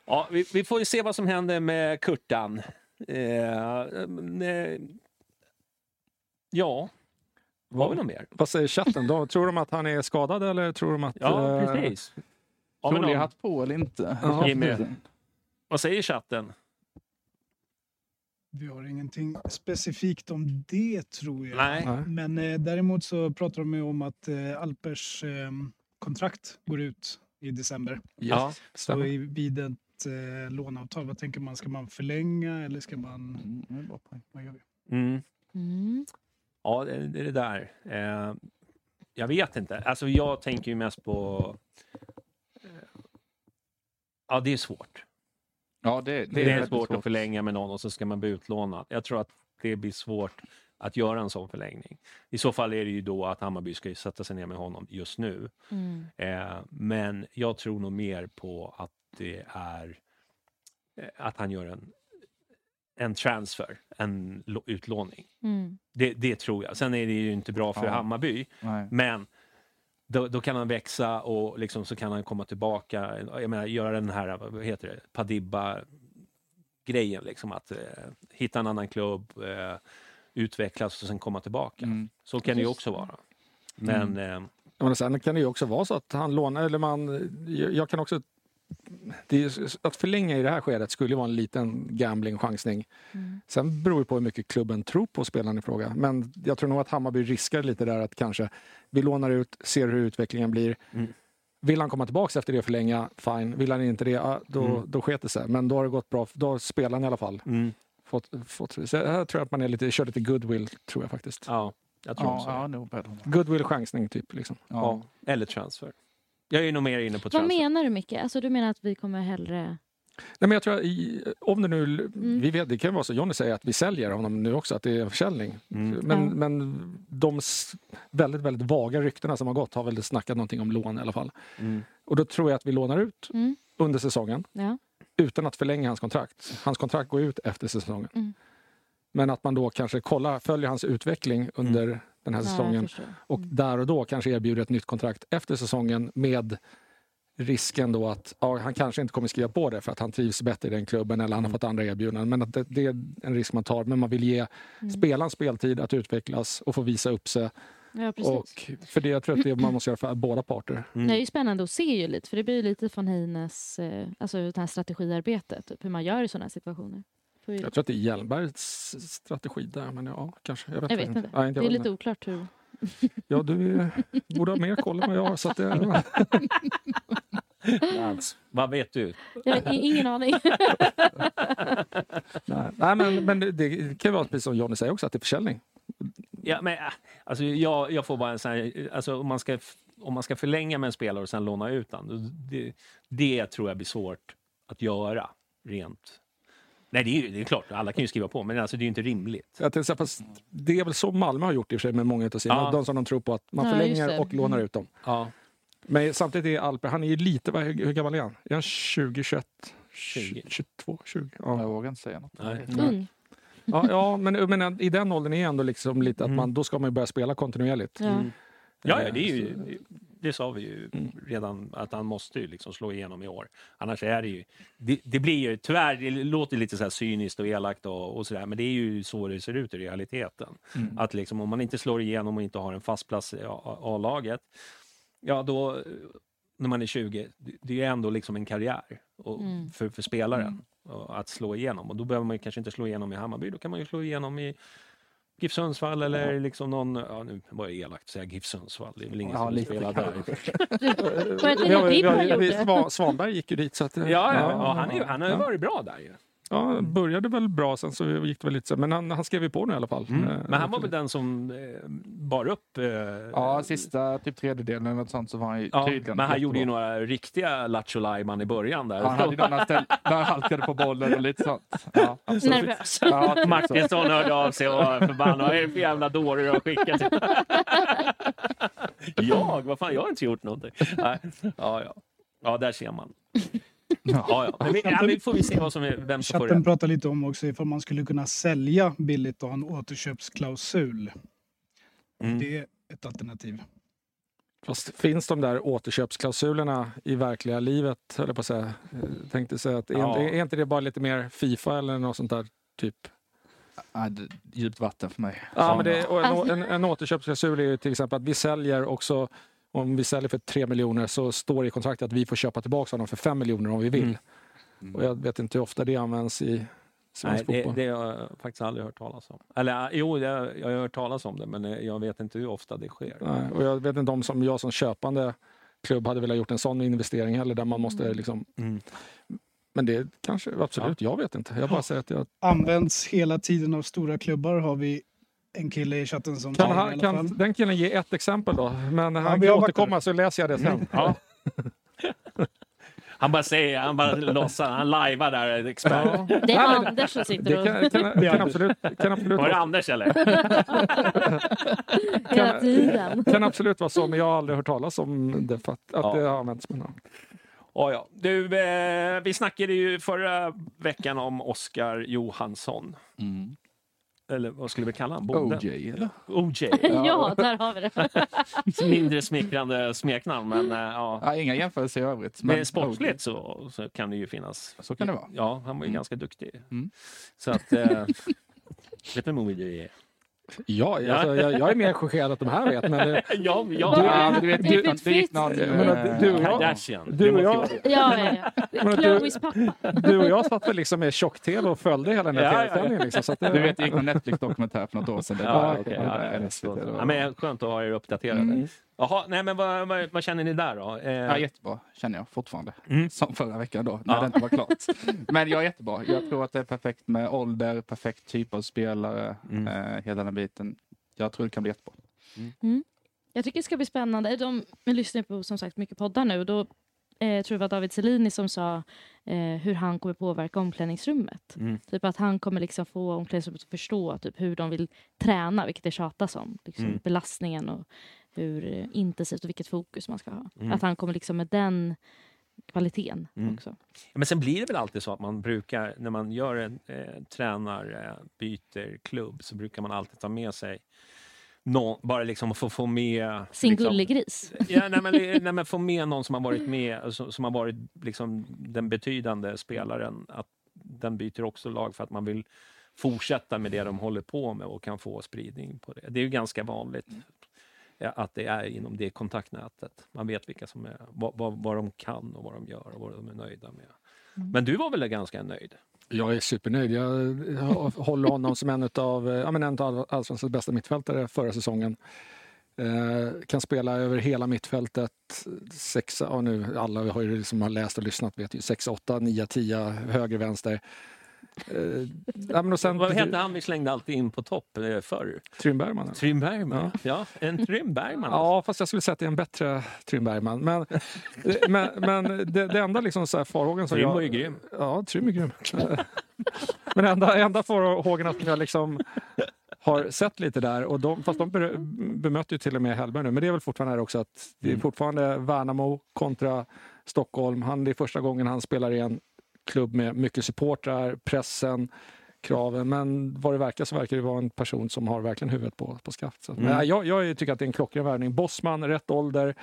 Speaker 1: ja vi, vi får ju se vad som händer med Kurtan. Eh, eh, ja, var vi något mer?
Speaker 4: Vad säger chatten? då? Tror de att han är skadad eller tror de att...
Speaker 1: Ja,
Speaker 4: eh,
Speaker 1: precis. Ja, men om-
Speaker 3: Foliehatt på eller inte?
Speaker 1: Jimmy. Vad säger chatten?
Speaker 5: Vi har ingenting specifikt om det tror jag.
Speaker 1: Nej.
Speaker 5: Men eh, däremot så pratar de ju om att eh, Alpers eh, kontrakt går ut i december.
Speaker 1: Ja.
Speaker 5: Så i, vid ett eh, låneavtal, vad tänker man? Ska man förlänga eller ska man...
Speaker 3: Mm.
Speaker 5: Vad gör vi?
Speaker 1: Mm.
Speaker 2: Mm.
Speaker 1: Ja, det det är det där. Eh, jag vet inte. Alltså, jag tänker ju mest på... Eh, ja, det är svårt.
Speaker 3: Ja, det, det,
Speaker 1: Det, är,
Speaker 3: väldigt
Speaker 1: svårt, att förlänga med någon och så ska man bli utlånad. Jag tror att det blir svårt att göra en sån förlängning. I så fall är det ju då att Hammarby ska ju sätta sig ner med honom just nu.
Speaker 2: Mm.
Speaker 1: Eh, men jag tror nog mer på att det är eh, att han gör en, en transfer, en utlåning.
Speaker 2: Mm.
Speaker 1: Det, det tror jag. Sen är det ju inte bra för
Speaker 3: Ja.
Speaker 1: Hammarby,
Speaker 3: Nej.
Speaker 1: men då, då kan han växa och liksom så kan han komma tillbaka. Jag menar, göra den här, vad heter det, Padibba-grejen. Liksom, att eh, hitta en annan klubb, eh, utvecklas och sen komma tillbaka.
Speaker 3: Mm.
Speaker 1: Så kan det ju också vara. Men eh,
Speaker 4: Ja, Men sen kan det ju också vara så att han lånar, eller man... Jag kan också... Det är, att förlänga i det här skedet skulle vara en liten gambling, chansning.
Speaker 2: Mm.
Speaker 4: Sen beror det på hur mycket klubben tror på spelaren i fråga. Men jag tror nog att Hammarby riskar lite där att kanske vi lånar ut, ser hur utvecklingen blir.
Speaker 1: Mm.
Speaker 4: Vill han komma tillbaka efter det och förlänga, fine. Vill han inte det, då,
Speaker 1: Mm.
Speaker 4: då sket det sig. Men då har det gått bra, då har spelaren i alla fall
Speaker 1: mm,
Speaker 4: fått... fått så här tror jag att man är lite, kör lite goodwill, tror jag faktiskt.
Speaker 1: ja, jag tror
Speaker 3: Ja,
Speaker 1: också
Speaker 3: ja.
Speaker 4: Goodwill chansning, typ. Liksom.
Speaker 1: Ja. Eller transfer. Jag är nog mer inne på
Speaker 2: Vad
Speaker 1: transfer.
Speaker 2: menar du Micke? Alltså du menar att vi kommer hellre...
Speaker 4: Nej, men jag tror att i, om det nu,
Speaker 2: Mm.
Speaker 4: vi vet, det kan vara så, Jonny säger att vi säljer honom nu också, att det är en försäljning.
Speaker 1: Mm.
Speaker 4: Men,
Speaker 2: Ja.
Speaker 4: men de väldigt, väldigt vaga ryktena som har gått har väl snackat någonting om lån i alla fall.
Speaker 1: Mm.
Speaker 4: Och då tror jag att vi lånar ut
Speaker 2: Mm.
Speaker 4: under säsongen
Speaker 2: Ja.
Speaker 4: utan att förlänga hans kontrakt. Hans kontrakt går ut efter säsongen.
Speaker 2: Mm.
Speaker 4: Men att man då kanske kollar, följer hans utveckling under
Speaker 1: Mm.
Speaker 4: Den här säsongen
Speaker 2: förstår.
Speaker 4: och där och då kanske erbjuder ett nytt kontrakt efter säsongen med risken då att ja, han kanske inte kommer skriva på det för att han trivs bättre i den klubben eller han har
Speaker 1: Mm.
Speaker 4: fått andra erbjudanden. Men att det, det är en risk man tar. Men man vill ge
Speaker 2: Mm.
Speaker 4: spelaren speltid att utvecklas och få visa upp sig.
Speaker 2: Ja.
Speaker 4: Och för det jag tror att det man måste göra för båda parter.
Speaker 1: Mm.
Speaker 2: Det är ju spännande att se ju lite, för det blir lite från Heines, eh, alltså det här strategiarbetet, typ, hur man gör i sådana här situationer.
Speaker 4: Jag tror att det är Hjelmbergs strategi där, men ja, kanske. Jag vet,
Speaker 2: Jag vet
Speaker 4: inte.
Speaker 2: inte.
Speaker 4: Nej, inte
Speaker 2: Det är lite
Speaker 4: vet
Speaker 2: oklart hur...
Speaker 4: Ja, du borde ha mer koll än vad jag har. Så att det,
Speaker 1: Alls. Vad vet du?
Speaker 2: Jag har ingen aning.
Speaker 4: nej, nej, men, men det, det kan ju vara precis som Johnny säger också, att det är försäljning.
Speaker 1: Ja, men, äh, alltså, jag, jag får bara en sån här, alltså, om, man ska, om man ska förlänga med en spelare och sen låna ut den, det, det tror jag blir svårt att göra rent. Nej, det är, ju, det är klart, alla kan ju skriva på, men alltså, det är ju inte rimligt.
Speaker 4: Jag tänkte fast det är väl så Malmö har gjort i och för sig med många av sina,
Speaker 1: Ja.
Speaker 4: de som de tror på att man
Speaker 2: Ja,
Speaker 4: förlänger och lånar
Speaker 2: Mm.
Speaker 4: ut dem.
Speaker 1: Ja.
Speaker 4: Men samtidigt är Alper, han är ju lite, vad- hur, hur gammal är han? Är han 20, 21?
Speaker 1: 20.
Speaker 4: 22, 20?
Speaker 3: Jag
Speaker 4: Ja,
Speaker 3: vågar inte säga något.
Speaker 1: Nej.
Speaker 2: Ung.
Speaker 4: ja, ja men, men i den åldern är ändå liksom lite att
Speaker 1: Mm.
Speaker 4: man, då ska man ju börja spela kontinuerligt.
Speaker 2: Ja.
Speaker 1: Ja, ja, det, är ju,
Speaker 4: så-
Speaker 1: det sa vi ju
Speaker 4: Mm.
Speaker 1: redan att han måste ju liksom slå igenom i år. Annars är det ju... Det, det blir ju tyvärr, det låter lite så här cyniskt och elakt och, och sådär, men det är ju så det ser ut i realiteten.
Speaker 3: Mm.
Speaker 1: Att liksom, om man inte slår igenom och inte har en fast plats i A-laget, ja då, när man är 20, det- är ändå liksom en karriär och,
Speaker 2: Mm.
Speaker 1: för, för spelaren
Speaker 3: Mm.
Speaker 1: att slå igenom. Och då behöver man ju kanske inte slå igenom i Hammarby, då kan man ju slå igenom i GIF Sundsvall eller liksom någon, ja nu var det elakt att säga GIF Sundsvall, det är väl ingen
Speaker 3: Ja,
Speaker 1: som
Speaker 3: lite
Speaker 1: spela där.
Speaker 4: Vi vi vi- Svanberg gick ju dit. Så att,
Speaker 1: Ja, ja, ja, han, är, ju- han har ju
Speaker 4: ja.
Speaker 1: varit bra där ju.
Speaker 4: Ja, började väl bra, sen så gick det väl lite så. Men han, han skrev ju på nu i alla fall.
Speaker 1: Mm.
Speaker 4: Eh,
Speaker 1: Men han var väl den som eh, bar upp... Eh,
Speaker 3: Ja, sista typ tredjedelen eller något sånt så var han ju
Speaker 1: ja,
Speaker 3: tydligen
Speaker 1: men han gjorde ju
Speaker 3: jättebra.
Speaker 1: några riktiga Lattjo i början där.
Speaker 3: Han hade ju några ställ där han halkade på bollen och lite sånt. Ja.
Speaker 2: Nervös.
Speaker 3: Ja, typ så.
Speaker 1: Martinsson hörde av sig och var förbannad. Vad är det för jävla dåre du har skickat? jag? Vad fan, jag har inte gjort någonting. Nej. Ja, ja. ja, där ser man. Ja, ja. Men vi, ja, vi får vi se vad som är, vem som får
Speaker 5: Chatten
Speaker 1: rätt.
Speaker 5: pratar lite om också ifall man skulle kunna sälja billigt och ha en återköpsklausul.
Speaker 1: Mm.
Speaker 5: Det är ett alternativ.
Speaker 4: Fast finns de där återköpsklausulerna i verkliga livet, höll på att säga. Jag tänkte säga att är,
Speaker 1: Ja.
Speaker 4: inte, är inte det bara lite mer Fifa eller något sånt där typ?
Speaker 3: Ja, det- djupt vatten för mig.
Speaker 4: Ja, men det, och en, en, en återköpsklausul är ju till exempel att vi säljer också om vi säljer för 3 miljoner så står det i kontraktet att vi får köpa tillbaka honom för 5 miljoner om vi vill.
Speaker 1: Mm.
Speaker 4: Och jag vet inte hur ofta det används i svensk
Speaker 1: det,
Speaker 4: fotboll.
Speaker 1: det har jag faktiskt aldrig hört talas om. Eller jo, jag, jag har hört talas om det, men eh, jag vet inte hur ofta det sker.
Speaker 4: Nej, och jag vet inte om som jag som köpande klubb hade velat gjort en sån investering heller där man måste liksom...
Speaker 1: Mm.
Speaker 4: Men det kanske, absolut, jag vet inte. Jag bara säger att jag...
Speaker 5: Används hela tiden av stora klubbar har vi en kille i chatten som
Speaker 4: Kan, han, kan den killen ge ett exempel då? Men han
Speaker 5: vi
Speaker 4: kan återkomma så läser jag det sen.
Speaker 1: Ja. Han bara säger, han bara låtsas, han lajvar där, expert.
Speaker 4: Ja.
Speaker 2: Det är Anders som sitter
Speaker 4: Det
Speaker 2: och
Speaker 4: kan, kan, kan absolut, kan absolut,
Speaker 1: Var det
Speaker 4: vara,
Speaker 1: Anders eller?
Speaker 2: hela tiden.
Speaker 4: kan absolut vara så, men jag har aldrig hört talas om det för att, att
Speaker 1: Ja.
Speaker 4: det har använts. Men, ja.
Speaker 1: Ja, ja. Du, eh, vi snackade ju förra veckan om Oscar Johansson.
Speaker 3: Mm.
Speaker 1: Eller vad skulle vi kalla honom? Bonden?
Speaker 3: OJ, eller?
Speaker 1: OJ.
Speaker 2: Ja, där har vi det.
Speaker 1: Mindre smickrande smeknamn, men eh, ja.
Speaker 3: Ja, inga jämförelser i övrigt.
Speaker 1: Men sportsligt så, så kan det ju finnas.
Speaker 3: Så kan det vara.
Speaker 1: Ja, han var ju
Speaker 3: Mm.
Speaker 1: ganska duktig.
Speaker 3: Mm.
Speaker 1: Så att... Eh, vem OJ är?
Speaker 4: Ja, alltså, jag, jag är mer chockerad att de här vet. Men, det-
Speaker 1: Ja, ja.
Speaker 3: Ja, men du vet,
Speaker 2: är
Speaker 3: det, gick någon...
Speaker 4: Menar,
Speaker 3: eh,
Speaker 4: du och jag- du och jag-
Speaker 2: Ja, ja, ja.
Speaker 4: Du-
Speaker 2: Chloes pappa.
Speaker 4: du och jag satt väl liksom med tjock-tv och följde hela den här
Speaker 1: Ja, ja, ja.
Speaker 4: tv-sändningen. Liksom, så att det,
Speaker 3: Du vet, det gick någon Netflix-dokumentär för något år sedan. Det
Speaker 1: Ja,
Speaker 3: var- det
Speaker 1: Ja, ja,
Speaker 3: det
Speaker 1: ja, skönt att ha er uppdaterade.
Speaker 3: Mm.
Speaker 1: Jaha, nej men vad, vad, vad känner ni där då? Eh,
Speaker 3: Ja, jättebra, känner jag fortfarande.
Speaker 1: Mm.
Speaker 3: Som förra veckan då, när
Speaker 1: Ja.
Speaker 3: det inte var klart. Men jag är jättebra. Jag tror att det är perfekt med ålder, perfekt typ av spelare,
Speaker 1: Mm.
Speaker 3: eh, hela den biten. Jag tror det kan bli jättebra.
Speaker 2: Jag tycker det ska bli spännande. De jag lyssnar på som sagt mycket poddar nu. Då eh, tror jag det var David Selini som sa eh, hur han kommer påverka omklädningsrummet.
Speaker 1: Mm.
Speaker 2: Typ att han kommer liksom få omklädningsrummet att förstå typ, hur de vill träna, vilket det tjatas om. Liksom,
Speaker 1: Mm.
Speaker 2: Belastningen och hur intensivt och vilket fokus man ska ha.
Speaker 1: Mm.
Speaker 2: Att han kommer liksom med den kvaliteten
Speaker 1: Mm.
Speaker 2: också.
Speaker 1: Men sen blir det väl alltid så att man brukar, när man gör en eh, tränar, eh, byter klubb, så brukar man alltid ta med sig någon, bara liksom få få med...
Speaker 2: Sin
Speaker 1: liksom,
Speaker 2: gullegris.
Speaker 1: Ja, nej, men, nej, men få med någon som har varit med, som, som har varit liksom den betydande spelaren, att den byter också lag för att man vill fortsätta med det de håller på med och kan få spridning på det. Det är ju ganska vanligt att det är inom det kontaktnätet. Man vet vilka som är, vad, vad, vad de kan och vad de gör och vad de är nöjda med. Men du var väl ganska nöjd?
Speaker 4: Jag är supernöjd. Jag håller honom som en av, ja, en allsvenskans bästa mittfältare förra säsongen. Eh, kan spela över hela mittfältet. Sexa, ja, nu, alla har ju som har läst och lyssnat vet ju 6, 8, 9, 10, höger, vänster. Eh, ja, men och sen,
Speaker 1: Vad hette han vi slängde alltid in på topp eh, förr?
Speaker 4: Trym Bergman.
Speaker 1: Trym Bergman. Ja, en Trym Bergman.
Speaker 4: Ja, fast jag skulle säga att det är en bättre Trym Bergman. Men, men, men det, det enda liksom så här farhågan som
Speaker 1: Trym var ju grym.
Speaker 4: Ja, Trym är grym. men enda, enda farhågorna som jag liksom har sett lite där. Och de, fast de be, bemötte ju till och med Hellberg nu. Men det är väl fortfarande här också att det är
Speaker 1: Mm.
Speaker 4: fortfarande Värnamo kontra Stockholm. Han, det är första gången han spelar i en klubb med mycket supportrar, pressen, kraven. Men vad det verkar så verkar det vara en person som har verkligen huvudet på, på skaft. Så,
Speaker 1: Mm.
Speaker 4: men jag, jag tycker att det är en klockren värvning. Bossman, rätt ålder,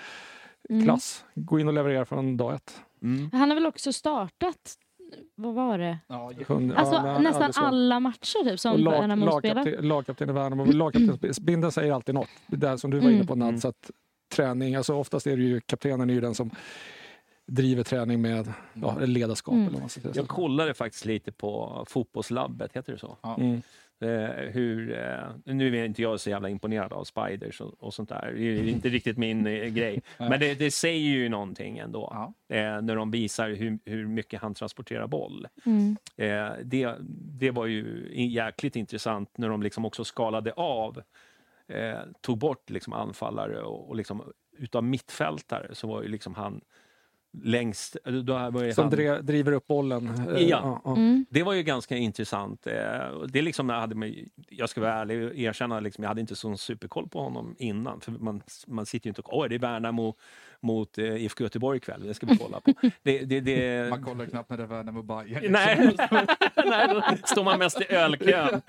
Speaker 2: Mm.
Speaker 4: klass. Gå in och leverera från dag ett.
Speaker 1: Mm.
Speaker 2: Han har väl också startat, vad var det?
Speaker 3: Ja,
Speaker 2: Alltså
Speaker 4: ja, men
Speaker 2: nästan alla matcher typ som
Speaker 4: lag,
Speaker 2: Värnamo spelar.
Speaker 4: lagkapten, lagkapten i Värnamo. Lagkapten, Binden säger alltid något. Det där som du var inne på Nad,
Speaker 1: Mm.
Speaker 4: så att träning, alltså oftast är det ju kaptenen är ju den som driver träning med ja, ledarskap.
Speaker 2: Mm.
Speaker 4: Eller vad.
Speaker 1: Jag kollade faktiskt lite på fotbollslabbet, heter det så?
Speaker 4: Mm.
Speaker 1: Eh, hur, eh, nu är inte jag så jävla imponerad av spiders och, och sånt där. Det är inte riktigt min eh, grej. Men det, det säger ju någonting ändå.
Speaker 3: Ja.
Speaker 1: Eh, när de visar hur, hur mycket han transporterar boll.
Speaker 2: Mm.
Speaker 1: Eh, det, det var ju jäkligt intressant när de liksom också skalade av. Eh, tog bort liksom anfallare och, och liksom, utav mittfältare så var ju liksom han längst... Då var ju
Speaker 4: Som
Speaker 1: han,
Speaker 4: dre, driver upp bollen. Eh,
Speaker 1: Ja.
Speaker 2: Mm.
Speaker 1: det var ju ganska intressant. Eh, Det är liksom, jag, hade, jag ska vara ärlig och erkänna, liksom, jag hade inte sån superkoll på honom innan. För man, man sitter ju inte och åh, det är Värnamo mot eh, IFK Göteborg ikväll, det ska vi kolla på. Det, det, det,
Speaker 3: Man kollar knappt när det är Värnamo Bayern.
Speaker 1: nej, nej, då står man mest i ölkön.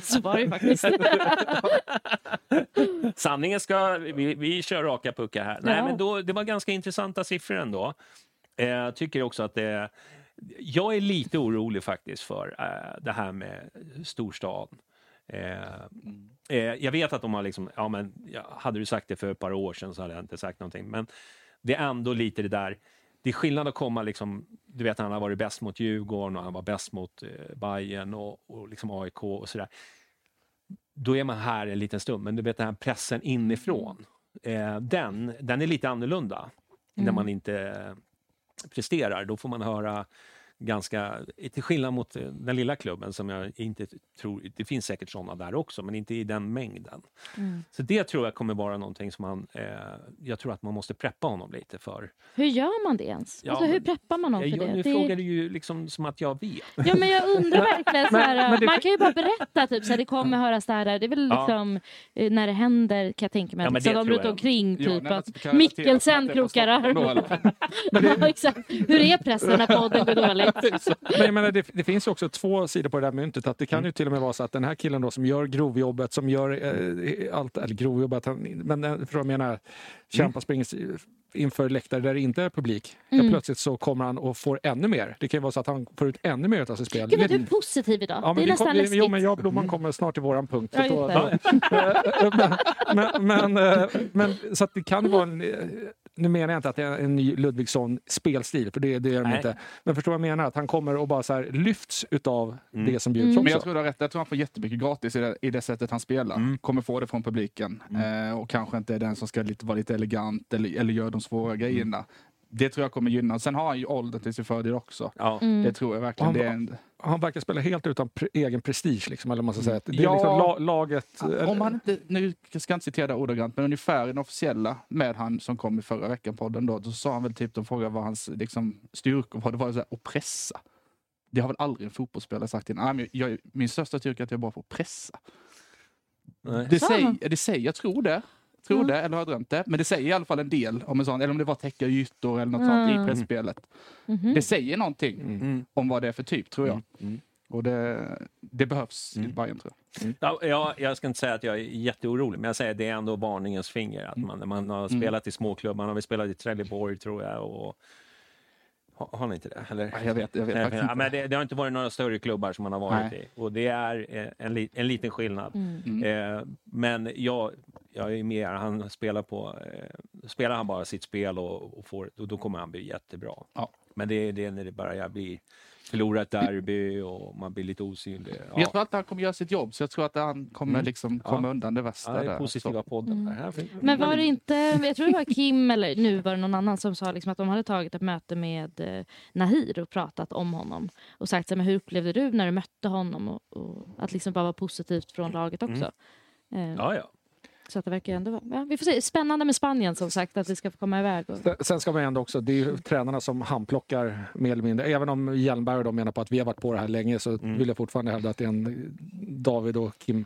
Speaker 2: Så var det faktiskt.
Speaker 1: Sanningen ska, vi, vi kör raka puckar här. Nej,
Speaker 2: Ja.
Speaker 1: men då, det var ganska intressanta siffror ändå. Eh, Jag tycker också att det... Jag är lite orolig faktiskt för eh, det här med storstad. Eh, eh, jag vet att de har liksom, ja men hade du sagt det för ett par år sedan så hade jag inte sagt någonting. Men det är ändå lite det där, det är skillnad att komma liksom, du vet han har varit bäst mot Djurgården och han var bäst mot eh, Bayern och, och liksom AIK och sådär. Då är man här en liten stund, men du vet den här pressen inifrån, eh, den, den är lite annorlunda när
Speaker 2: Mm.
Speaker 1: man inte presterar. Då får man höra ganska, till skillnad mot eh, den lilla klubben som jag inte tror, det finns säkert sådana där också, men inte i den mängden.
Speaker 2: Mm.
Speaker 1: Så det tror jag kommer vara någonting som man, eh, jag tror att man måste preppa honom lite för.
Speaker 2: Hur gör man det ens?
Speaker 1: Ja,
Speaker 2: alltså, hur preppar man någon för
Speaker 1: Jag,
Speaker 2: det?
Speaker 1: nu
Speaker 2: det...
Speaker 1: frågar du ju liksom som att jag vet.
Speaker 2: Ja men jag undrar verkligen så här,
Speaker 4: Men- men det-
Speaker 2: man kan ju bara berätta typ så här, det kommer höras där, där. Det är väl
Speaker 1: Ja.
Speaker 2: liksom eh, när det händer kan jag tänka mig
Speaker 1: Ja,
Speaker 2: liksom,
Speaker 1: det
Speaker 2: de runt
Speaker 1: jag.
Speaker 2: omkring typ
Speaker 3: nej,
Speaker 2: att Mikkelsen
Speaker 3: det
Speaker 2: krokar arm. ja, exakt. Hur är pressen när podden går dåligt?
Speaker 4: Men jag menar, det, det finns ju också två sidor på det där myntet. Att det kan ju till och med vara så att den här killen då som gör grovjobbet, som gör eh, allt, eller grovjobbet, han, men eh, vad jag menar? Kämpar, springer inför läktare där det inte är publik. Ja,
Speaker 2: Mm.
Speaker 4: plötsligt så kommer han och får ännu mer. Det kan ju vara så att han får ut ännu mer av sitt spel.
Speaker 2: Gud vad
Speaker 4: Det-
Speaker 2: du är positiv idag.
Speaker 4: Ja,
Speaker 2: det
Speaker 4: men
Speaker 2: är nästan
Speaker 4: kom,
Speaker 2: läskigt.
Speaker 4: jo, men jag och Blomman kommer snart till våran punkt.
Speaker 2: Ja,
Speaker 4: då- men, men, men, eh, men så att det kan vara en, eh, nu menar jag inte att det är en ny Ludvigsson spelstil, för det, det är det
Speaker 1: Nej.
Speaker 4: inte. Men förstår vad jag menar? Att han kommer och bara så här lyfts utav
Speaker 1: Mm.
Speaker 4: det som bjuds
Speaker 2: Mm.
Speaker 4: också.
Speaker 3: Men jag tror du har rätt. Jag tror han får jättemycket gratis i det, i det sättet han spelar.
Speaker 1: Mm.
Speaker 3: Kommer få det från publiken. Eh, och kanske inte är den som ska lite, vara lite elegant eller, eller göra de svåra grejerna. Det tror jag kommer gynna. Sen har han ju åldern till sin fördel också.
Speaker 1: Ja.
Speaker 2: Mm.
Speaker 3: Det tror jag verkligen.
Speaker 4: Han
Speaker 3: Det är en,
Speaker 4: Han verkar spela helt utan pre- egen prestige, liksom, eller man ska säga. Det är
Speaker 3: Ja.
Speaker 4: liksom la, laget...
Speaker 3: om han inte, nu ska jag inte citera det ordagrant, men ungefär den officiella med han som kom i förra veckan podden då, då sa han väl typ, de frågade vad hans liksom, styrkor var, det var så här, att pressa. Det har väl aldrig en fotbollsspelare sagt innan. Men jag, min största styrka är att jag bara får pressa.
Speaker 1: Nej.
Speaker 3: Det säger, det säger, jag tror det. Tror
Speaker 2: Mm.
Speaker 3: det, eller har jag drömt det? Men det säger i alla fall en del om en sån, eller om det var täcka ytor eller något sånt
Speaker 2: Mm.
Speaker 3: i pressspelet.
Speaker 2: Mhm.
Speaker 3: Det säger någonting
Speaker 1: Mm.
Speaker 3: om vad det är för typ, tror jag.
Speaker 1: Mm.
Speaker 3: Och det, det behövs
Speaker 1: Mm.
Speaker 3: i Bayern tror jag.
Speaker 1: Ja, jag, jag ska inte säga att jag är jätteorolig, men jag säger att det är ändå varningens finger. Att man, man har
Speaker 3: Mm.
Speaker 1: spelat i småklubbar, man har väl spelat i Trelleborg tror jag. Och, har, har ni inte det? Eller?
Speaker 3: Ja, jag vet, jag vet
Speaker 1: Nej,
Speaker 3: faktiskt
Speaker 1: ja,
Speaker 3: inte.
Speaker 1: men det, det har inte varit några större klubbar som man har varit
Speaker 3: Nej.
Speaker 1: i. Och det är eh, en, li, en liten skillnad.
Speaker 2: Mm.
Speaker 3: Mm.
Speaker 1: Eh, men jag, jag är med, han spelar på, eh, spelar han bara sitt spel och, och får, då, då kommer han bli jättebra.
Speaker 3: Ja.
Speaker 1: Men det är det när det börjar bli förlora ett derby och man blir lite osynlig.
Speaker 3: Men Jag tror att han kommer göra sitt jobb, så jag tror att han kommer
Speaker 1: Mm.
Speaker 3: liksom
Speaker 1: Ja.
Speaker 3: komma undan det värsta.
Speaker 1: Ja, det
Speaker 3: där.
Speaker 1: är positiva
Speaker 3: Så.
Speaker 1: podden.
Speaker 2: Mm.
Speaker 1: Här.
Speaker 2: Men var det inte, jag tror det var Kim eller nu var det någon annan som sa liksom att de hade tagit ett möte med eh, Nahir och pratat om honom och sagt så här, men hur upplevde du när du mötte honom och, och att liksom bara vara positivt från laget också. Eh,
Speaker 1: Ja, ja.
Speaker 2: Så att det verkar ändå vara... Ja, vi får se. Spännande med Spanien som sagt, att vi ska få komma iväg. Och...
Speaker 4: Sen- ska man ändå också, det är ju tränarna som handplockar mer eller mindre. Även om Hjelmberg och de menar på att vi har varit på det här länge så
Speaker 1: Mm.
Speaker 4: vill jag fortfarande hävda att det är en David och Kim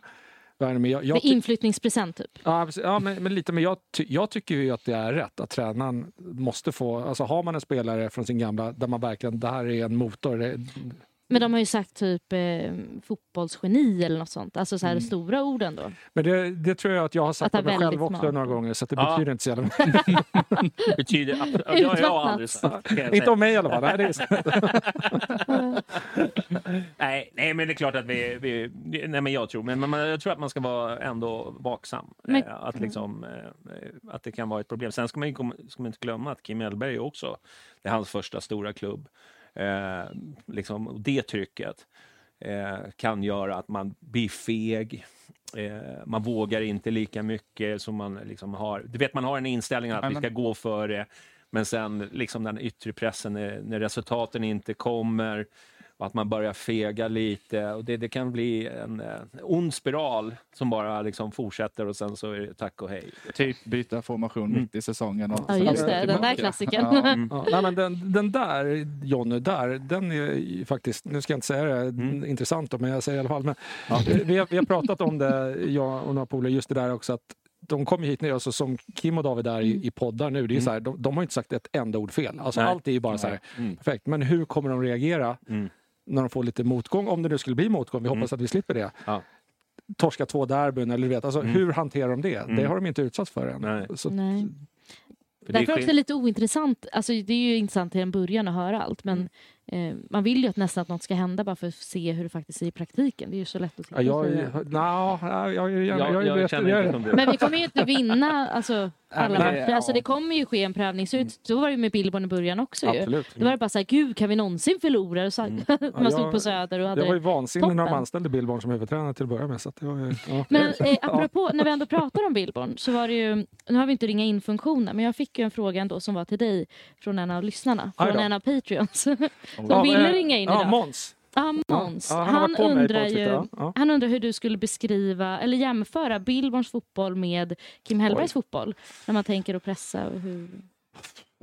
Speaker 4: Werner. Men jag, jag
Speaker 2: Med
Speaker 4: ty-
Speaker 2: inflyttningspresent typ.
Speaker 4: Ja, ja men, men lite. Men jag, ty, jag tycker ju att det är rätt att tränaren måste få... Alltså har man en spelare från sin gamla där man verkligen, det här är en motor. Det,
Speaker 2: Men de har ju sagt typ eh, fotbollsgeni eller något sånt. Alltså så här
Speaker 4: Mm.
Speaker 2: stora ord ändå.
Speaker 4: men det, det tror jag att jag har sagt
Speaker 2: Att det
Speaker 4: om mig själv
Speaker 2: väldigt
Speaker 4: också
Speaker 2: smart.
Speaker 4: några gånger så att det
Speaker 1: Ja.
Speaker 4: betyder inte så jävla mycket.
Speaker 1: Betyder, det har jag aldrig sagt. jag
Speaker 4: Inte om mig i alla fall. Nej, det är.
Speaker 1: Nej, nej, men det är klart att vi... vi nej, men jag tror, men man, jag tror att man ska vara ändå vaksam.
Speaker 2: Men-
Speaker 1: eh, att, liksom, eh, att det kan vara ett problem. Sen ska man, ju ska man inte glömma att Kim Hellberg är också, det är hans första stora klubb. Eh, liksom, det trycket eh, kan göra att man blir feg. Eh, man vågar inte lika mycket som man liksom har. Du vet, man har en inställning att vi ska gå före. Men sen liksom den yttre pressen när, när resultaten inte kommer att man börjar fega lite. Och det, det kan bli en, eh, ond spiral som bara liksom fortsätter och sen så är det tack och hej.
Speaker 3: Typ byta formation
Speaker 1: Mm.
Speaker 3: mitt i säsongen. Och
Speaker 2: Ja just det, den där klassikern.
Speaker 3: Ja.
Speaker 4: Ja, nej, men den, den där, Jonny, där, den är ju faktiskt, nu ska jag inte säga det
Speaker 1: Mm.
Speaker 4: intressant då, men jag säger i alla fall. Men, vi, har, vi har pratat om det, jag och några polare, just det där också att de kommer hit ner, alltså, som Kim och David är i, i poddar nu, det är
Speaker 1: Mm.
Speaker 4: så här, de, de har inte sagt ett enda ord fel. Alltså,
Speaker 1: Nej.
Speaker 4: allt är ju bara så här,
Speaker 1: Mm.
Speaker 4: perfekt. Men hur kommer de reagera
Speaker 1: Mm.
Speaker 4: När de får lite motgång? Om det nu skulle bli motgång, vi hoppas att vi slipper det.
Speaker 1: Ja.
Speaker 4: Torska två derbyn, eller du vet, alltså,
Speaker 1: Mm.
Speaker 4: hur hanterar de det? Det
Speaker 1: Mm.
Speaker 4: har de inte utsatts för än.
Speaker 1: Nej.
Speaker 4: Så,
Speaker 2: Nej.
Speaker 1: För det är
Speaker 2: Därför är det också lite ointressant. Alltså, det är ju intressant till en början att höra allt. Men
Speaker 4: Mm.
Speaker 2: Eh, man vill ju att nästan att något ska hända bara för att se hur det faktiskt är i praktiken. Det är ju så lätt att sitta
Speaker 4: Ja,
Speaker 2: och
Speaker 4: jag,
Speaker 2: säga.
Speaker 4: jag, jag, jag, jag,
Speaker 1: jag,
Speaker 4: jag,
Speaker 1: jag,
Speaker 4: vet-
Speaker 1: känner
Speaker 4: jag-
Speaker 1: inte som du.
Speaker 2: Men vi kommer ju inte vinna alltså, alla
Speaker 3: det-
Speaker 2: matcher. Alltså,
Speaker 3: ja.
Speaker 2: det kommer ju ske en prövning. Så, ut- så var det ju med Billborn i början också. Ju.
Speaker 4: Absolut.
Speaker 2: Då var det bara så här, gud kan vi någonsin förlora? Och så,
Speaker 1: Mm.
Speaker 2: man stod
Speaker 4: jag-
Speaker 2: på Söder och
Speaker 4: Det var ju
Speaker 2: hade...
Speaker 4: vansinnigt när de anställde Billborn som huvudtränare till att börja med. Så att det var, ju- ja.
Speaker 2: Men eh, apropå, när vi ändå pratar om Billborn så var det ju, nu har vi inte ringa in funktionen, men jag fick ju en fråga ändå som var till dig från en av lyssnarna, från en av Patreons. Som
Speaker 4: Ja,
Speaker 2: ville ringa in
Speaker 4: ja,
Speaker 2: idag.
Speaker 4: Måns.
Speaker 2: Ja, Måns.
Speaker 4: Ja, han
Speaker 2: han, undrar ju,
Speaker 4: ja. Ja.
Speaker 2: han undrar hur du skulle beskriva, eller jämföra Billborns fotboll med Kim Hellbergs fotboll. När man tänker att pressa och hur...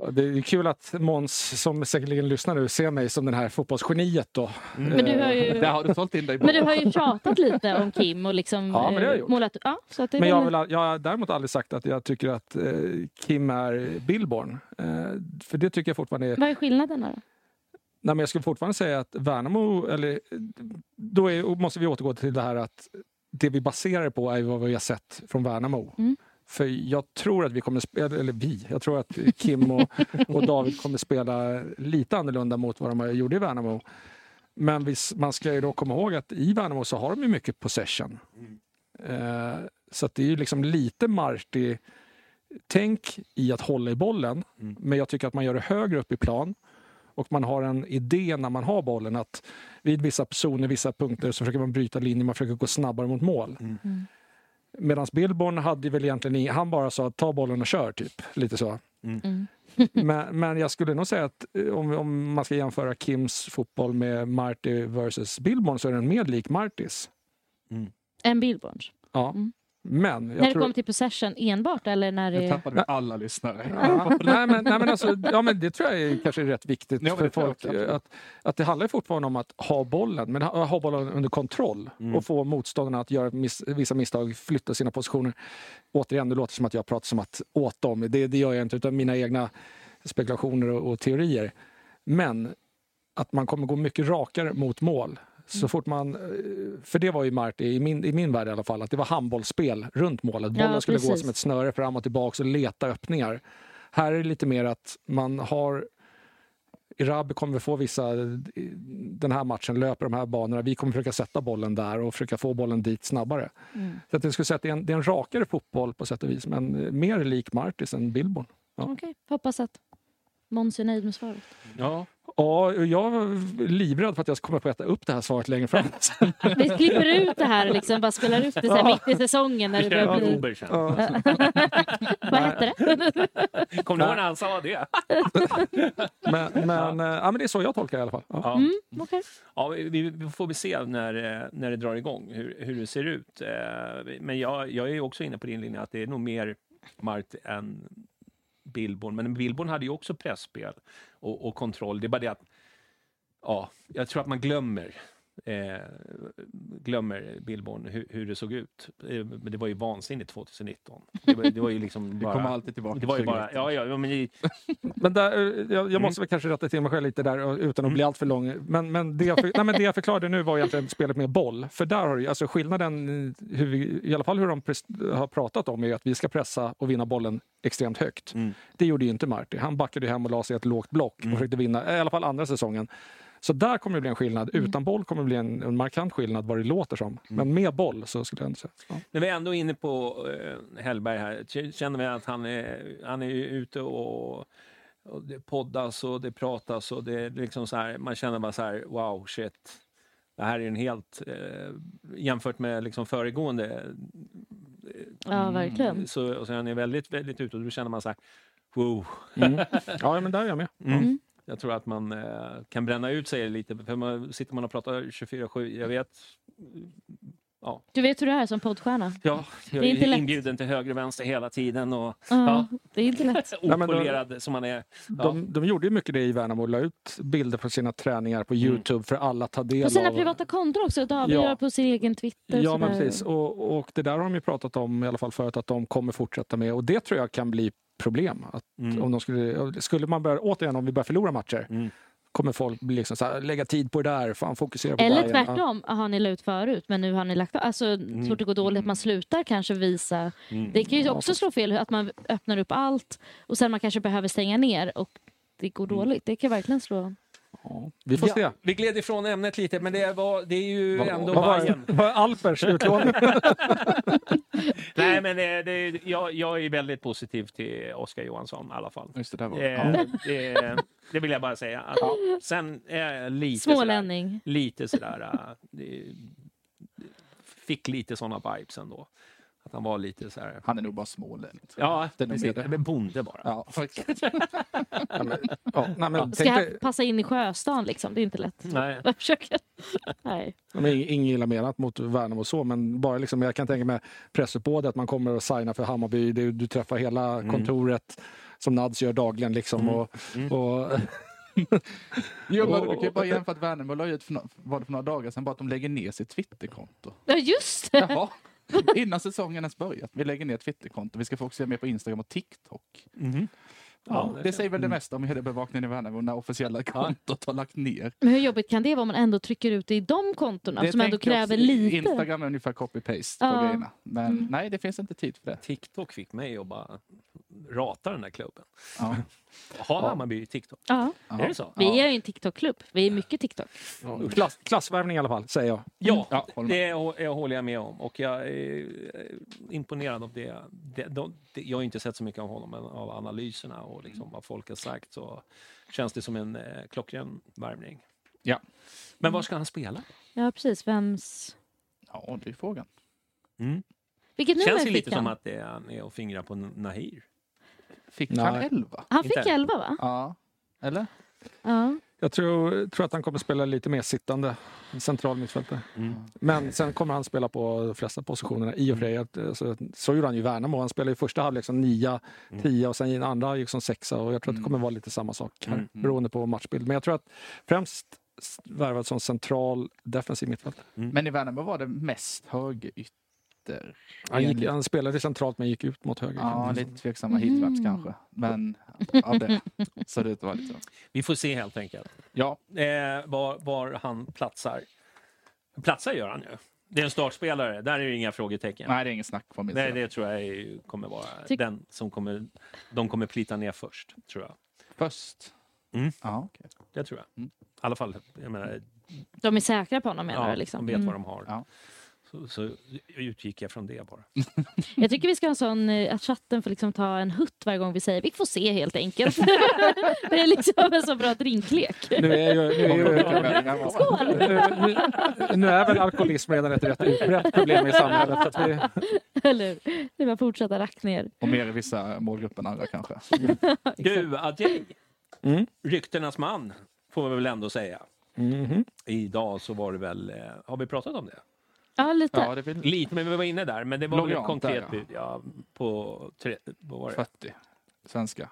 Speaker 4: Ja, Det är kul att Måns, som säkerligen lyssnar nu, ser mig som den här fotbollsgeniet då.
Speaker 2: Men du har ju...
Speaker 3: Där har du sålt in dig bra.
Speaker 2: Men du har ju tjatat lite om Kim och liksom
Speaker 4: Ja, men det har jag
Speaker 2: eh,
Speaker 4: gjort.
Speaker 2: målat... Ja, så att det
Speaker 4: Men jag,
Speaker 2: väl,
Speaker 4: jag har däremot aldrig sagt att jag tycker att eh, Kim är Billborn. Eh, för det tycker jag fortfarande är...
Speaker 2: Vad är skillnaden då?
Speaker 4: Nej, men jag skulle fortfarande säga att Värnamo, eller då är, måste vi återgå till det här att det vi baserar det på är vad vi har sett från Värnamo.
Speaker 2: Mm.
Speaker 4: För jag tror att vi kommer spela, eller vi, jag tror att Kim och, och David kommer spela lite annorlunda mot vad de gjorde i Värnamo. Men vi, man ska ju då komma ihåg att i Värnamo så har de ju mycket possession. Eh, så att det är ju liksom lite Marti tänk i att hålla i bollen.
Speaker 1: Mm.
Speaker 4: Men jag tycker att man gör det högre upp i plan. Och man har en idé när man har bollen att vid vissa zoner, vissa punkter så försöker man bryta linjer, man försöker gå snabbare mot mål.
Speaker 2: Mm.
Speaker 4: Medan Billborn hade väl egentligen, i- han bara sa ta bollen och kör typ. Lite så.
Speaker 2: Mm.
Speaker 4: men, men jag skulle nog säga att eh, om, om man ska jämföra Kims fotboll med Marty versus Billborn så är den mer lik Martys.
Speaker 2: En Billborns.
Speaker 4: Ja.
Speaker 2: Mm.
Speaker 4: Men jag
Speaker 2: När det
Speaker 4: tror...
Speaker 2: kommer till possession enbart eller när
Speaker 3: Nu
Speaker 2: det...
Speaker 3: tappade vi alla lyssnare.
Speaker 4: Ja, nej, men, nej, men alltså, ja, men det tror jag är, kanske är rätt viktigt
Speaker 3: Ja,
Speaker 4: för
Speaker 3: jag
Speaker 4: folk. att, att det handlar fortfarande om att ha bollen, men ha, ha bollen under kontroll
Speaker 1: Mm.
Speaker 4: och få motståndarna att göra miss, vissa misstag, flytta sina positioner. Återigen, det låter som att jag pratar som att åt dem. Det, det gör jag inte, utan mina egna spekulationer och, och teorier. Men att man kommer gå mycket rakare mot mål. Så fort man, eh, för det var ju Marti, i min, i min värld i alla fall, att det var handbollsspel runt målet. Bollen
Speaker 2: Ja,
Speaker 4: skulle gå som ett snöre fram och tillbaka och leta öppningar. Här är det lite mer att man har Irabi kommer få vissa, den här matchen löper de här banorna, vi kommer försöka sätta bollen där och försöka få bollen dit snabbare.
Speaker 2: Mm.
Speaker 4: Så att jag skulle säga att det är, en, det är en rakare fotboll på sätt och vis, men mer lik Martis än Billborn. Ja.
Speaker 2: Okej, hoppas att Måns är nöjd med svaret.
Speaker 1: Ja,
Speaker 4: Ja, jag var livrädd för att jag skulle komma på att äta upp det här svaret längre fram.
Speaker 2: Vi klipper ut det här liksom, bara spelar ut det så här mitt i säsongen när det börjar bli...
Speaker 1: Uber sen.
Speaker 4: Ja.
Speaker 2: Vad hette det?
Speaker 1: Kommer du ihåg när han sa det?
Speaker 4: Men, men, eh, ja, men det är så jag tolkar det i alla fall. Ja.
Speaker 1: Ja.
Speaker 2: Mm, okej.
Speaker 1: Ja, vi, vi vi får väl se när, eh, när det drar igång hur, hur det ser ut. Eh, Men jag, jag är ju också inne på din linje att det är nog mer Mart än Billborn. Men Billborn hade ju också pressspel och, och kontroll. Det är bara det att ja, jag tror att man glömmer eh, glömmer Billborn hur, hur det såg ut. Eh, Men det var ju vansinnigt 2019. Det var, det var ju liksom bara...
Speaker 3: kommer alltid tillbaka
Speaker 1: det var ju bara,
Speaker 3: 2019.
Speaker 1: ja, ja, men i,
Speaker 4: Men där, eh, jag, jag måste väl kanske rätta till mig själv lite där utan att bli allt för lång. Men, men, det jag, för, nej, men det jag förklarade nu var egentligen spelet med boll. För där har du, alltså skillnaden, hur vi, i alla fall hur de har pratat om, är att vi ska pressa och vinna bollen extremt högt.
Speaker 1: Mm.
Speaker 4: Det gjorde ju inte Marti. Han backade ju hem och la sig i ett lågt block och försökte vinna, i alla fall andra säsongen. Så där kommer det bli en skillnad. Utan boll kommer det bli en, en markant skillnad vad det låter som. Men med boll så skulle jag inte säga. Ja.
Speaker 1: När vi är ändå inne på eh, Hellberg här, känner vi att han är, han är ju ute och, och det poddas och det pratas och det är liksom så här, man känner bara så här, wow, shit. Det här är en helt, eh, jämfört med liksom föregående,
Speaker 2: Ja, verkligen.
Speaker 1: så, och så han är väldigt, väldigt ute och då känner man så här, wow.
Speaker 4: Mm. ja, men där är jag med.
Speaker 1: Mm. Jag tror att man eh, kan bränna ut sig lite, för man, sitter man och pratar 24-7, jag vet, ja,
Speaker 2: Du vet hur det är som poddstjärna?
Speaker 1: ja jag
Speaker 2: Det är
Speaker 1: är
Speaker 2: lätt.
Speaker 1: inbjuden till höger och vänster hela tiden och
Speaker 2: Ja, det är inte lätt.
Speaker 1: opolerad som man är. Ja.
Speaker 4: De, de gjorde ju mycket det i Värnamo la ut bilder på sina träningar på Youtube för alla att ta del
Speaker 2: På sina
Speaker 4: av.
Speaker 2: privata konton också. David
Speaker 4: Ja.
Speaker 2: gör på sin egen Twitter.
Speaker 4: Ja, men precis. Och, och det där har de ju pratat om i alla fall förut att de kommer fortsätta med. Och det tror jag kan bli problem. Att
Speaker 1: Mm.
Speaker 4: om de skulle, skulle man börja, återigen om vi börjar förlora matcher,
Speaker 1: Mm.
Speaker 4: kommer folk bli liksom så här, lägga tid på det där, fan fokusera på
Speaker 2: Eller
Speaker 4: igen.
Speaker 2: tvärtom, har ni la ut förut men nu har ni lagt Alltså så fort det går dåligt, att man slutar kanske visa.
Speaker 1: Mm.
Speaker 2: Det kan ju
Speaker 4: Ja,
Speaker 2: också slå fel, att man öppnar upp allt och sen man kanske behöver stänga ner och det går dåligt. Det kan verkligen slå.
Speaker 4: Ja, vi får se.
Speaker 1: Ja, vi gled ifrån ämnet lite, men det, var, det är ju
Speaker 4: Vad
Speaker 1: ändå
Speaker 4: var,
Speaker 1: Bajen.
Speaker 4: vad var Alpers utlåning?
Speaker 1: Nej, men det, det, jag, jag är väldigt positiv till Oskar Johansson i alla fall.
Speaker 3: Just det, där var
Speaker 1: Eh, det, det vill jag bara säga. Att, Sen är jag lite sådär,
Speaker 2: Smålänning.
Speaker 1: lite sådär äh, det, fick lite sådana vibes ändå. Att han var lite så här.
Speaker 3: Han är nog bara smålänning.
Speaker 1: Ja,
Speaker 3: Det är nog
Speaker 1: precis. Men bonde bara.
Speaker 3: Ja, faktiskt.
Speaker 4: ja, men, ja, nej, men,
Speaker 2: Ska
Speaker 4: tänk
Speaker 2: jag passa in i Sjöstan liksom? Det är inte lätt.
Speaker 1: Nej.
Speaker 2: Jag försöker. Nej.
Speaker 4: ja, men, ing- inget illa menat mot Värnamo och så, men bara liksom, jag kan tänka mig pressuppbådet, att man kommer att signa för Hammarby, du, du träffar hela kontoret som Nads gör dagligen. Liksom, och, och,
Speaker 3: Jo, men
Speaker 4: Och-
Speaker 3: du kan ju bara jämföra att Värnamo la ut för, no- var det för några dagar sedan bara att de lägger ner sitt Twitterkonto.
Speaker 2: Ja, just det!
Speaker 3: Jaha. Innan säsongen ens börjat. Vi lägger ner ett Twitterkonto. Vi ska fokusera mer på Instagram och TikTok.
Speaker 1: Mhm.
Speaker 3: Ja,
Speaker 1: Ja,
Speaker 3: det säger väl det mesta om mediebevakningen i Värnamo när officiella kontot har lagt ner.
Speaker 2: Men hur jobbigt kan det vara om man ändå trycker ut det i de kontona
Speaker 3: Det
Speaker 2: som ändå kräver lite?
Speaker 3: Instagram är ungefär copy-paste
Speaker 2: Ja.
Speaker 3: på grejerna. Men
Speaker 2: Mm.
Speaker 3: nej, det finns inte tid för det.
Speaker 1: TikTok fick mig att bara rata den där klubben.
Speaker 3: Ja.
Speaker 1: Har Hammarby TikTok?
Speaker 2: Ja.
Speaker 3: Ja.
Speaker 1: Är det så?
Speaker 2: Vi är ju en TikTok-klubb. Vi är mycket TikTok.
Speaker 4: ja, klass, klassvärvning i alla fall, säger jag.
Speaker 1: Ja,
Speaker 3: Ja, håller med.
Speaker 1: det jag håller jag med om. Och jag är eh, imponerad av det. det, de, det jag har inte sett så mycket av honom, men av analyserna och liksom vad folk har sagt så känns det som en eh, klockren värvning.
Speaker 3: Ja.
Speaker 1: Men var ska han spela?
Speaker 2: Ja, precis. Vems...
Speaker 3: ja, det är frågan.
Speaker 1: Mm.
Speaker 2: Vilket nummer
Speaker 1: Känns ju lite
Speaker 2: han?
Speaker 1: som att det är, han är och fingrar på Nahir.
Speaker 3: Fick
Speaker 4: Nej.
Speaker 3: han 11?
Speaker 2: Han fick
Speaker 1: Inte.
Speaker 2: 11 va?
Speaker 3: Ja. Eller?
Speaker 2: Ja.
Speaker 4: Jag tror, tror att han kommer spela lite mer sittande central mittfältare.
Speaker 1: Mm.
Speaker 4: Men sen kommer han spela på de flesta positionerna i och för sig. Att, alltså, så gjorde han ju Värnamo. Han spelade i första halvlek som nia, tia och sen i andra gick som sexa. Och jag tror att det kommer vara lite samma sak här,
Speaker 1: Mm.
Speaker 4: beroende på matchbild. Men jag tror att främst värvad som central defensiv mittfältare.
Speaker 3: Men i Värnamo var det mest högerytter.
Speaker 4: Han, gick, han spelade centrart men gick ut mot höger.
Speaker 3: Ja, lite tveksamma hitmaps kanske. Men av det så det ut att vara lite så.
Speaker 1: Vi får se helt enkelt
Speaker 3: Ja,
Speaker 1: eh, var, var han platsar. Platsar gör han ju. Det är en startspelare, där är det inga frågetecken.
Speaker 3: nej det är ingen snack från min
Speaker 1: Nej, det tror jag kommer vara
Speaker 2: Tyck-
Speaker 1: den som kommer, de kommer plita ner först, tror jag.
Speaker 3: Först?
Speaker 1: Mm.
Speaker 3: Ja, okej.
Speaker 1: Det tror jag.
Speaker 3: Mm.
Speaker 1: I alla fall, jag menar,
Speaker 2: De är säkra på honom menar
Speaker 1: ja,
Speaker 2: du? Liksom.
Speaker 1: de vet
Speaker 2: Mm.
Speaker 1: vad de har.
Speaker 3: Ja.
Speaker 1: Så, så utgick jag från det bara.
Speaker 2: Jag tycker vi ska ha en sån, eh, att chatten får liksom ta en hutt varje gång vi säger vi får se helt enkelt. det är liksom en så bra drinklek.
Speaker 4: Nu är ju, nu är ju,
Speaker 2: Skål!
Speaker 4: nu, nu är väl alkoholism redan ett rätt utbrett problem i samhället. Att vi,
Speaker 2: Eller hur? Det är bara att fortsätta rack ner.
Speaker 3: Och mer i vissa målgrupper än andra kanske.
Speaker 1: Du, Adjei.
Speaker 4: Mm.
Speaker 1: Ryktenas man, får vi väl ändå säga.
Speaker 4: Mhm.
Speaker 1: Idag så var det väl, eh, har vi pratat om det?
Speaker 2: Ja, lite.
Speaker 3: Ja, det blir
Speaker 1: Lite, men vi var inne där. Men det var
Speaker 3: Lojalt
Speaker 1: konkret
Speaker 3: där, ja.
Speaker 1: bud, ja. På tre, vad var det?
Speaker 3: 40 svenska.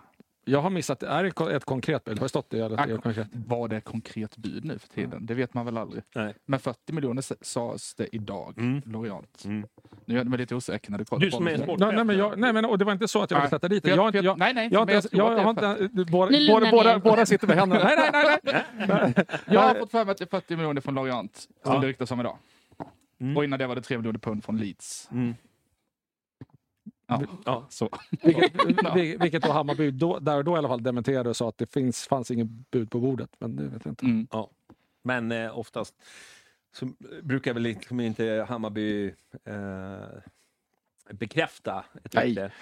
Speaker 4: Jag har missat, är det ett konkret bud? Har det stått det? Eller är det
Speaker 3: Ja.
Speaker 4: konkret?
Speaker 3: Var det ett konkret bud nu för tiden? Det vet man väl aldrig.
Speaker 1: Nej.
Speaker 3: Men 40 miljoner s- sades det idag,
Speaker 1: Mm.
Speaker 3: lojalt.
Speaker 1: Mm.
Speaker 3: Nu gör det mig lite osäker när du kollar
Speaker 1: Du
Speaker 3: på
Speaker 1: som är
Speaker 3: bollen.
Speaker 1: sport-
Speaker 4: Nej, nej, men jag, nej, men och det var inte så att jag ville sätta dit det.
Speaker 3: Jag-
Speaker 4: Jag, jag,
Speaker 3: jag-
Speaker 4: jag,
Speaker 3: nej, nej,
Speaker 4: jag,
Speaker 3: jag
Speaker 4: jag,
Speaker 3: är
Speaker 4: har inte, båda, båda, båda sitter med händerna. Nej, nej, nej. nej.
Speaker 3: Jag har fått för mig att det är 40 miljoner från Lorient, som
Speaker 1: Ja.
Speaker 3: det ryktas om idag.
Speaker 1: Mm.
Speaker 3: Och innan det var det 3 miljoner pund från Leeds.
Speaker 1: Mm.
Speaker 3: Ja,
Speaker 1: Ja.
Speaker 3: så.
Speaker 4: Vilket, vil- vilket då Hammarby då, där och då i alla fall dementerade och sa att det finns, fanns inget bud på bordet. Men det vet jag inte.
Speaker 3: Mm.
Speaker 1: Men eh, oftast så brukar väl liksom inte Hammarby eh, bekräfta ett
Speaker 3: Nej.
Speaker 1: rykte.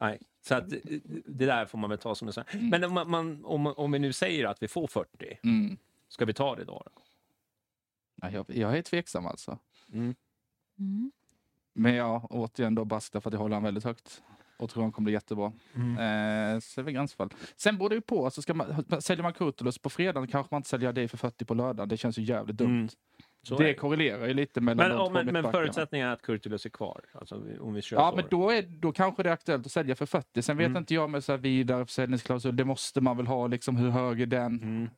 Speaker 3: Nej.
Speaker 1: Så att, eh, det där får man väl ta som en sån. Men om, man- om, om vi nu säger att vi får 40,
Speaker 3: Mm.
Speaker 1: ska vi ta det då? då?
Speaker 3: Ja, jag, jag är tveksam alltså.
Speaker 2: Mm.
Speaker 3: Men ja, återigen då Basta för att jag håller han väldigt högt. Och tror han kommer bli jättebra. Eh, så är det gränsfall. Sen beror det ju på. Alltså ska man, säljer man Kurtulus på fredagen kanske man inte säljer dig för 40 på lördagen. Det känns ju jävligt dumt.
Speaker 1: Mm. Så är
Speaker 3: det
Speaker 1: det.
Speaker 3: korrelerar ju lite mellan
Speaker 1: Men,
Speaker 3: de
Speaker 1: ja,
Speaker 3: två
Speaker 1: men, men förutsättningen är att Kurtulus är kvar. Alltså, om vi- om vi kör
Speaker 3: Ja,
Speaker 1: så.
Speaker 3: men då, är, då kanske det är aktuellt att sälja för 40. Sen vet
Speaker 1: Mm.
Speaker 3: inte jag med så här vidare försäljningsklausul. Det måste man väl ha, liksom hur hög är den?
Speaker 1: Mm.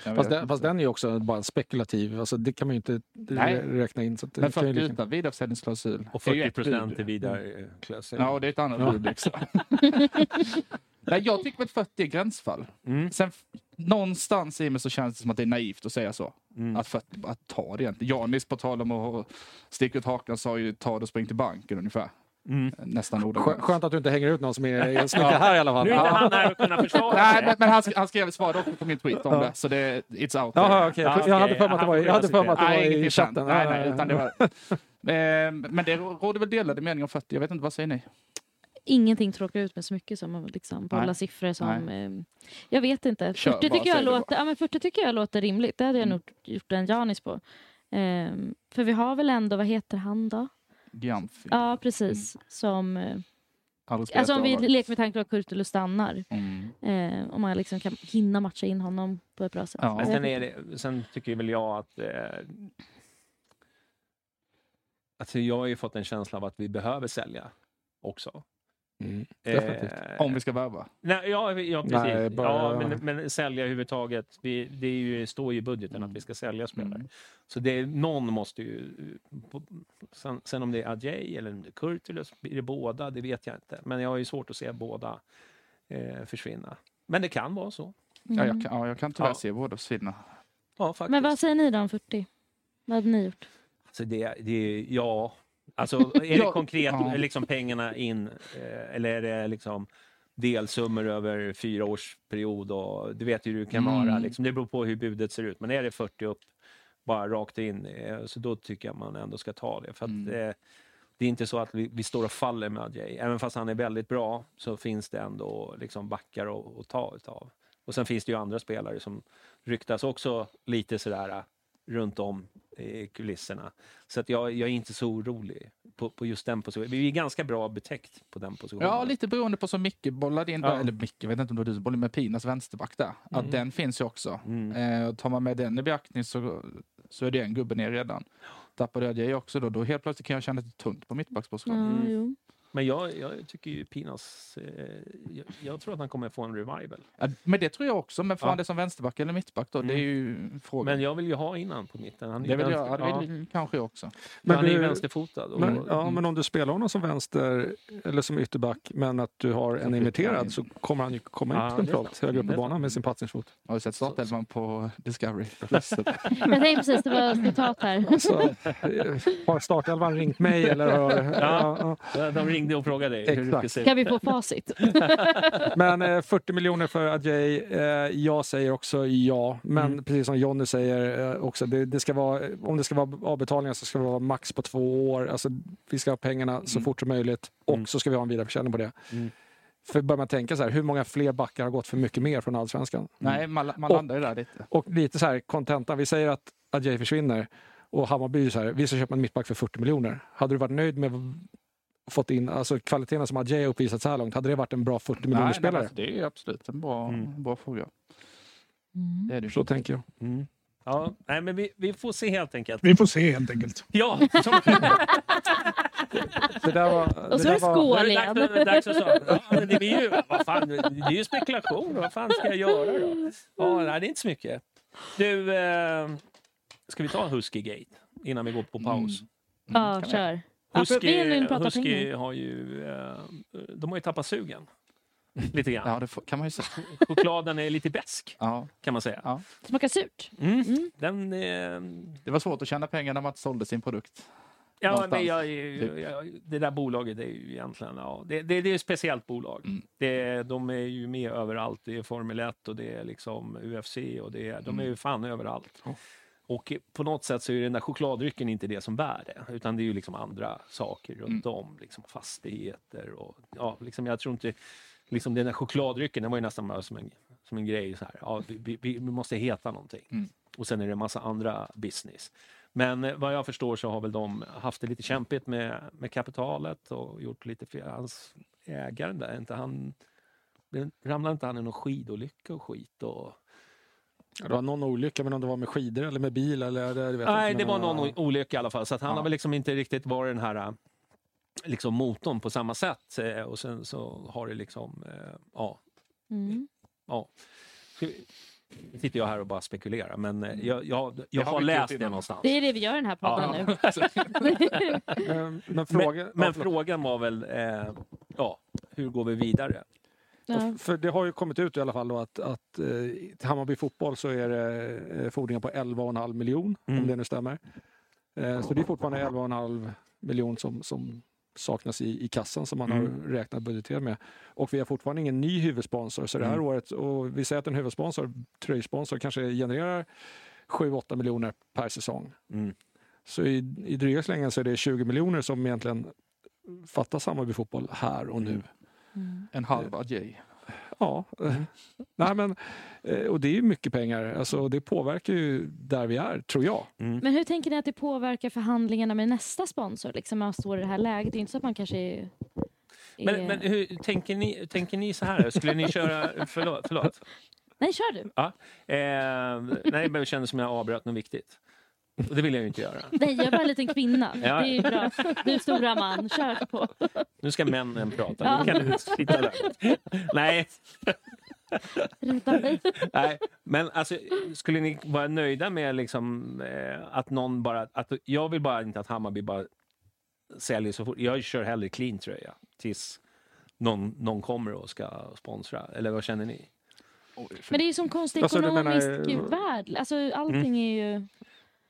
Speaker 4: Fast, den, fast den är ju också bara spekulativ. Alltså, det kan man ju inte
Speaker 3: Nej.
Speaker 4: räkna in. Så att
Speaker 3: Men
Speaker 4: kan ju
Speaker 3: 40
Speaker 4: lika-
Speaker 3: utan vidare försäljningsklausul.
Speaker 1: Och
Speaker 3: är ju
Speaker 1: 40
Speaker 3: ett
Speaker 1: procent
Speaker 3: bud.
Speaker 1: är vidare klass.
Speaker 3: Ja, och det är ett annat
Speaker 4: Ja.
Speaker 3: bud. Liksom. Nej, jag tycker att 40 är gränsfall.
Speaker 1: Mm.
Speaker 3: Sen någonstans i mig så känns det som att det är naivt att säga så.
Speaker 1: Mm.
Speaker 3: Att, 40, att ta det egentligen. Janis på tal om att sticka ut hakan sa ju ta det och spring till banken ungefär.
Speaker 1: Mm.
Speaker 3: Nästan ordagrant.
Speaker 4: Skönt att du inte hänger ut någon som är, som inte är här i alla fall.
Speaker 1: Nu är inte han här och kunna försvara
Speaker 3: Nej, men, men han, sk- han skrev svarade också på min tweet om
Speaker 4: Ja.
Speaker 3: det, så det it's out.
Speaker 4: Jaha, okej.
Speaker 1: Ja,
Speaker 4: Jag hade för mig att det var, jag hade för mig att det var i chatten.
Speaker 3: Nej, nej, utan det var... Eh, Men det råder väl delade meningar om 40. Jag vet inte, vad säger ni?
Speaker 2: Ingenting tråkar ut med så mycket som liksom bolla
Speaker 3: Nej.
Speaker 2: siffror som... Eh, jag vet inte.
Speaker 3: Kör
Speaker 2: 40
Speaker 3: bara,
Speaker 2: tycker, jag låter, ja, men 40 tycker jag låter rimligt. Det hade jag
Speaker 3: Mm.
Speaker 2: nog gjort en Janis på. Ehm, för vi har väl ändå, vad heter han då?
Speaker 3: Giamfi.
Speaker 2: Ja, precis. Som, eh, alltså om vi leker med tanken att Kurtulus stannar.
Speaker 3: Mm.
Speaker 2: Eh, om man liksom kan hinna matcha in honom på ett bra sätt.
Speaker 3: Ja.
Speaker 1: Men
Speaker 2: Jag
Speaker 1: sen, är det, sen tycker väl jag att... Eh, alltså jag har ju fått en känsla av att vi behöver sälja också.
Speaker 4: Mm,
Speaker 1: Eh,
Speaker 4: definitivt.
Speaker 3: Om vi ska värva.
Speaker 1: Nej, ja, ja, precis.
Speaker 4: Nej, bara-
Speaker 1: ja, men, men sälja överhuvudtaget. Vi, det är ju, står ju i budgeten att vi ska sälja spelare.
Speaker 3: Mm.
Speaker 1: Så det, någon måste ju... På, sen, sen om det är Adjei eller om det är Kurtulus, blir det båda? Det vet jag inte. Men jag har ju svårt att se båda eh, försvinna. Men det kan vara så.
Speaker 3: Ja, jag
Speaker 2: Mm.
Speaker 3: kan, ja, jag kan tyvärr
Speaker 1: Ja.
Speaker 3: se båda försvinna.
Speaker 1: Ja, faktiskt.
Speaker 2: Men vad säger ni då om 40? Vad hade ni gjort?
Speaker 1: Alltså det, det, ja, alltså är det konkret
Speaker 3: ja.
Speaker 1: liksom pengarna in eh, eller är det liksom delsummor över fyra års period och du vet ju hur det kan
Speaker 3: Mm.
Speaker 1: vara. Liksom, det beror på hur budet ser ut. Men är det 40 upp bara rakt in eh, så då tycker jag man ändå ska ta det. För att,
Speaker 3: Mm.
Speaker 1: eh, det är inte så att vi, vi står och faller med Adjei. Även fast han är väldigt bra så finns det ändå liksom backar att ta utav. Och sen finns det ju andra spelare som ryktas också lite sådär runt om kulisserna. Så att jag, jag är inte så orolig på, på just den positionen. Vi är ganska bra betäckt på den positionen.
Speaker 3: Ja, lite beroende på som Micke bollade in,
Speaker 1: Ja.
Speaker 3: eller Micke, jag vet inte om det var du som bollade med Pinas vänsterback där. Att den finns ju också.
Speaker 1: Mm.
Speaker 3: Eh, tar man med den i beaktning så, så är det en gubbe ner redan. Tappar jag också då, då helt plötsligt kan jag känna lite tungt på mittbackspositionen.
Speaker 2: jo.
Speaker 1: Men jag, jag tycker ju Pinas... Eh, jag, jag tror att han kommer få en revival.
Speaker 3: Ja, men det tror jag också, men fan
Speaker 1: Ja.
Speaker 3: det som vänsterback eller mittback då, det är ju frågan.
Speaker 1: Men jag vill ju ha innan på mitten. Han är
Speaker 3: det vill jag,
Speaker 1: vänster-
Speaker 3: ja, det vill kanske jag också.
Speaker 4: Men
Speaker 1: han är ju
Speaker 4: du-
Speaker 1: vänsterfotad. Och,
Speaker 4: Men, ja,
Speaker 3: Mm.
Speaker 4: men om du spelar honom som vänster eller som ytterback men att du har en imiterad
Speaker 3: han in.
Speaker 4: så kommer han ju komma
Speaker 1: Ja, är
Speaker 4: centralt högre upp på
Speaker 1: är
Speaker 4: banan med sin passningsfot.
Speaker 3: Har du sett startelvan på Discovery?
Speaker 2: Jag tänkte precis, det var citat här.
Speaker 4: Alltså, eh, har startelvan ringt mig eller har... Ja, ja.
Speaker 1: Ja, De ringde och frågade dig hur
Speaker 4: Exakt.
Speaker 1: se
Speaker 2: Kan vi få facit?
Speaker 4: Men eh, 40 miljoner för Adjei, eh, jag säger också ja. Men
Speaker 1: Mm.
Speaker 4: precis som Jonny säger eh, också, det, det ska vara, om det ska vara avbetalningar så ska det vara max på två år. Alltså, vi ska ha pengarna så
Speaker 3: Mm.
Speaker 4: fort som möjligt och
Speaker 1: Mm.
Speaker 4: så ska vi ha en vidareförsäljning på det.
Speaker 1: Mm.
Speaker 4: För börjar man tänka så här, hur många fler backar har gått för mycket mer från Allsvenskan?
Speaker 3: Nej, man, man landar ju där lite.
Speaker 4: Och lite så här kontentan, vi säger att Adjei försvinner och Hammarby så här, vi ska köpa en mittback för 40 miljoner. Hade du varit nöjd med att fått in, alltså kvaliteterna som Adjei uppvisat så här långt, hade det varit en bra 40 miljoner
Speaker 3: Nej, nej,
Speaker 4: spelare?
Speaker 3: alltså, det är absolut en bra,
Speaker 1: Mm.
Speaker 3: bra fråga.
Speaker 2: Mm.
Speaker 3: Det är det.
Speaker 4: Så tänker jag.
Speaker 1: Mm. Ja, nej, men vi, vi får se helt enkelt.
Speaker 5: Vi får se helt enkelt.
Speaker 1: Ja, som,
Speaker 4: Det där var,
Speaker 2: Och så är
Speaker 4: där
Speaker 2: det
Speaker 1: är
Speaker 2: skål
Speaker 1: det
Speaker 2: igen.
Speaker 1: dags, att- dags att säga, ja, men det, blir ju, vad fan, det är ju spekulation. Vad fan ska jag göra då? Ja, nej, det är inte så mycket. Du, eh, ska vi ta Husky-gate innan vi går på paus?
Speaker 2: Ja,
Speaker 3: kan vi.
Speaker 2: kör.
Speaker 1: Husky, Husky har ju, eh, de har ju tappat sugen. Lite grann.
Speaker 3: Ja, det får, kan man ju säga.
Speaker 1: Chokladen är lite besk
Speaker 3: Ja,
Speaker 1: kan man säga.
Speaker 3: Ja.
Speaker 2: Smakar surt.
Speaker 1: Mm.
Speaker 2: Mm.
Speaker 1: Den, eh,
Speaker 3: det var svårt att tjäna pengar när man inte sålde sin produkt.
Speaker 1: ja, men jag,
Speaker 3: typ.
Speaker 1: jag, det där bolaget är ju egentligen ja, det, det, det är ett speciellt bolag.
Speaker 3: Mm.
Speaker 1: Det, de är ju med överallt. Det är Formel 1 och det är liksom UFC och det är, de är ju fan överallt. Och på något sätt så är den där chokladdrycken inte det som bär det, utan det är ju liksom andra saker runt om, liksom fastigheter och ja, liksom jag tror inte liksom den där chokladdrycken, den var ju nästan bara som en, som en grej så här. Ja, vi, vi, vi måste heta någonting.
Speaker 3: Mm.
Speaker 1: Och sen är det en massa andra business. Men eh, vad jag förstår så har väl de haft det lite kämpigt med, med kapitalet och gjort lite fel. Hans ägaren där, inte han, ramlade inte han i någon skidolycka och skit? Och,
Speaker 4: det var någon olycka, men om det var med skidor eller med bil eller... Det, vet jag
Speaker 1: Nej,
Speaker 4: inte,
Speaker 1: det var någon o- olycka i alla fall. Så att han
Speaker 3: Ja.
Speaker 1: har väl liksom inte riktigt varit den här äh, liksom motorn på samma sätt. eh, Och sen så har det liksom, eh, ja,
Speaker 2: Mm.
Speaker 1: ja. Nu sitter jag här och bara spekulerar, men eh, jag, jag, jag
Speaker 3: har
Speaker 1: har läst det någonstans.
Speaker 2: Det är det vi gör i den här podden
Speaker 1: Ja.
Speaker 2: nu.
Speaker 4: Men, men, fråga,
Speaker 1: men men frågan var väl, eh, ja, hur går vi vidare?
Speaker 2: Ja.
Speaker 4: För det har ju kommit ut i alla fall då att, att eh, till Hammarby fotboll så är det eh, fordringar på 11,5 miljon,
Speaker 1: Mm.
Speaker 4: om det nu stämmer. Eh, så det är fortfarande 11,5 miljon som, som saknas i, i kassan som man
Speaker 1: Mm.
Speaker 4: har räknat budgeterat med. Och vi har fortfarande ingen ny huvudsponsor. Så det här
Speaker 1: Mm.
Speaker 4: året, och vi säger att en huvudsponsor, tröjsponsor, kanske genererar 7-8 miljoner per säsong.
Speaker 1: Mm.
Speaker 4: Så i, i dryga slängen så är det 20 miljoner som egentligen fattas Hammarby fotboll här och nu.
Speaker 2: Mm.
Speaker 3: En halv adjej.
Speaker 4: Ja, eh, nej men, eh, och det är ju mycket pengar. Alltså, det påverkar ju där vi är, tror jag.
Speaker 1: Mm.
Speaker 2: Men hur tänker ni att det påverkar förhandlingarna med nästa sponsor? Liksom när man står i det här läget. Det är inte så att man kanske är...
Speaker 1: Men, men hur, tänker, ni, tänker ni så här? Skulle ni köra... Förlåt. förlåt.
Speaker 2: Nej, kör du.
Speaker 1: Eh, nej, men det kändes som jag avbröt något viktigt. Och det vill jag ju inte göra.
Speaker 2: Nej, jag är bara en liten kvinna.
Speaker 1: Ja.
Speaker 2: Det är bra. Du stora man, kör på.
Speaker 1: Nu ska männen prata.
Speaker 2: Ja.
Speaker 1: Nu kan du sitta där. Nej, nej, men alltså, skulle ni vara nöjda med liksom, eh, att någon bara... Att, jag vill bara inte att Hammarby bara säljer så fort. Jag kör hellre clean tröja tills någon, någon kommer och ska sponsra. Eller vad känner ni?
Speaker 2: Men det är ju som konstig
Speaker 4: Alltså,
Speaker 2: ekonomisk
Speaker 4: menar-
Speaker 2: värld. Alltså, allting är ju...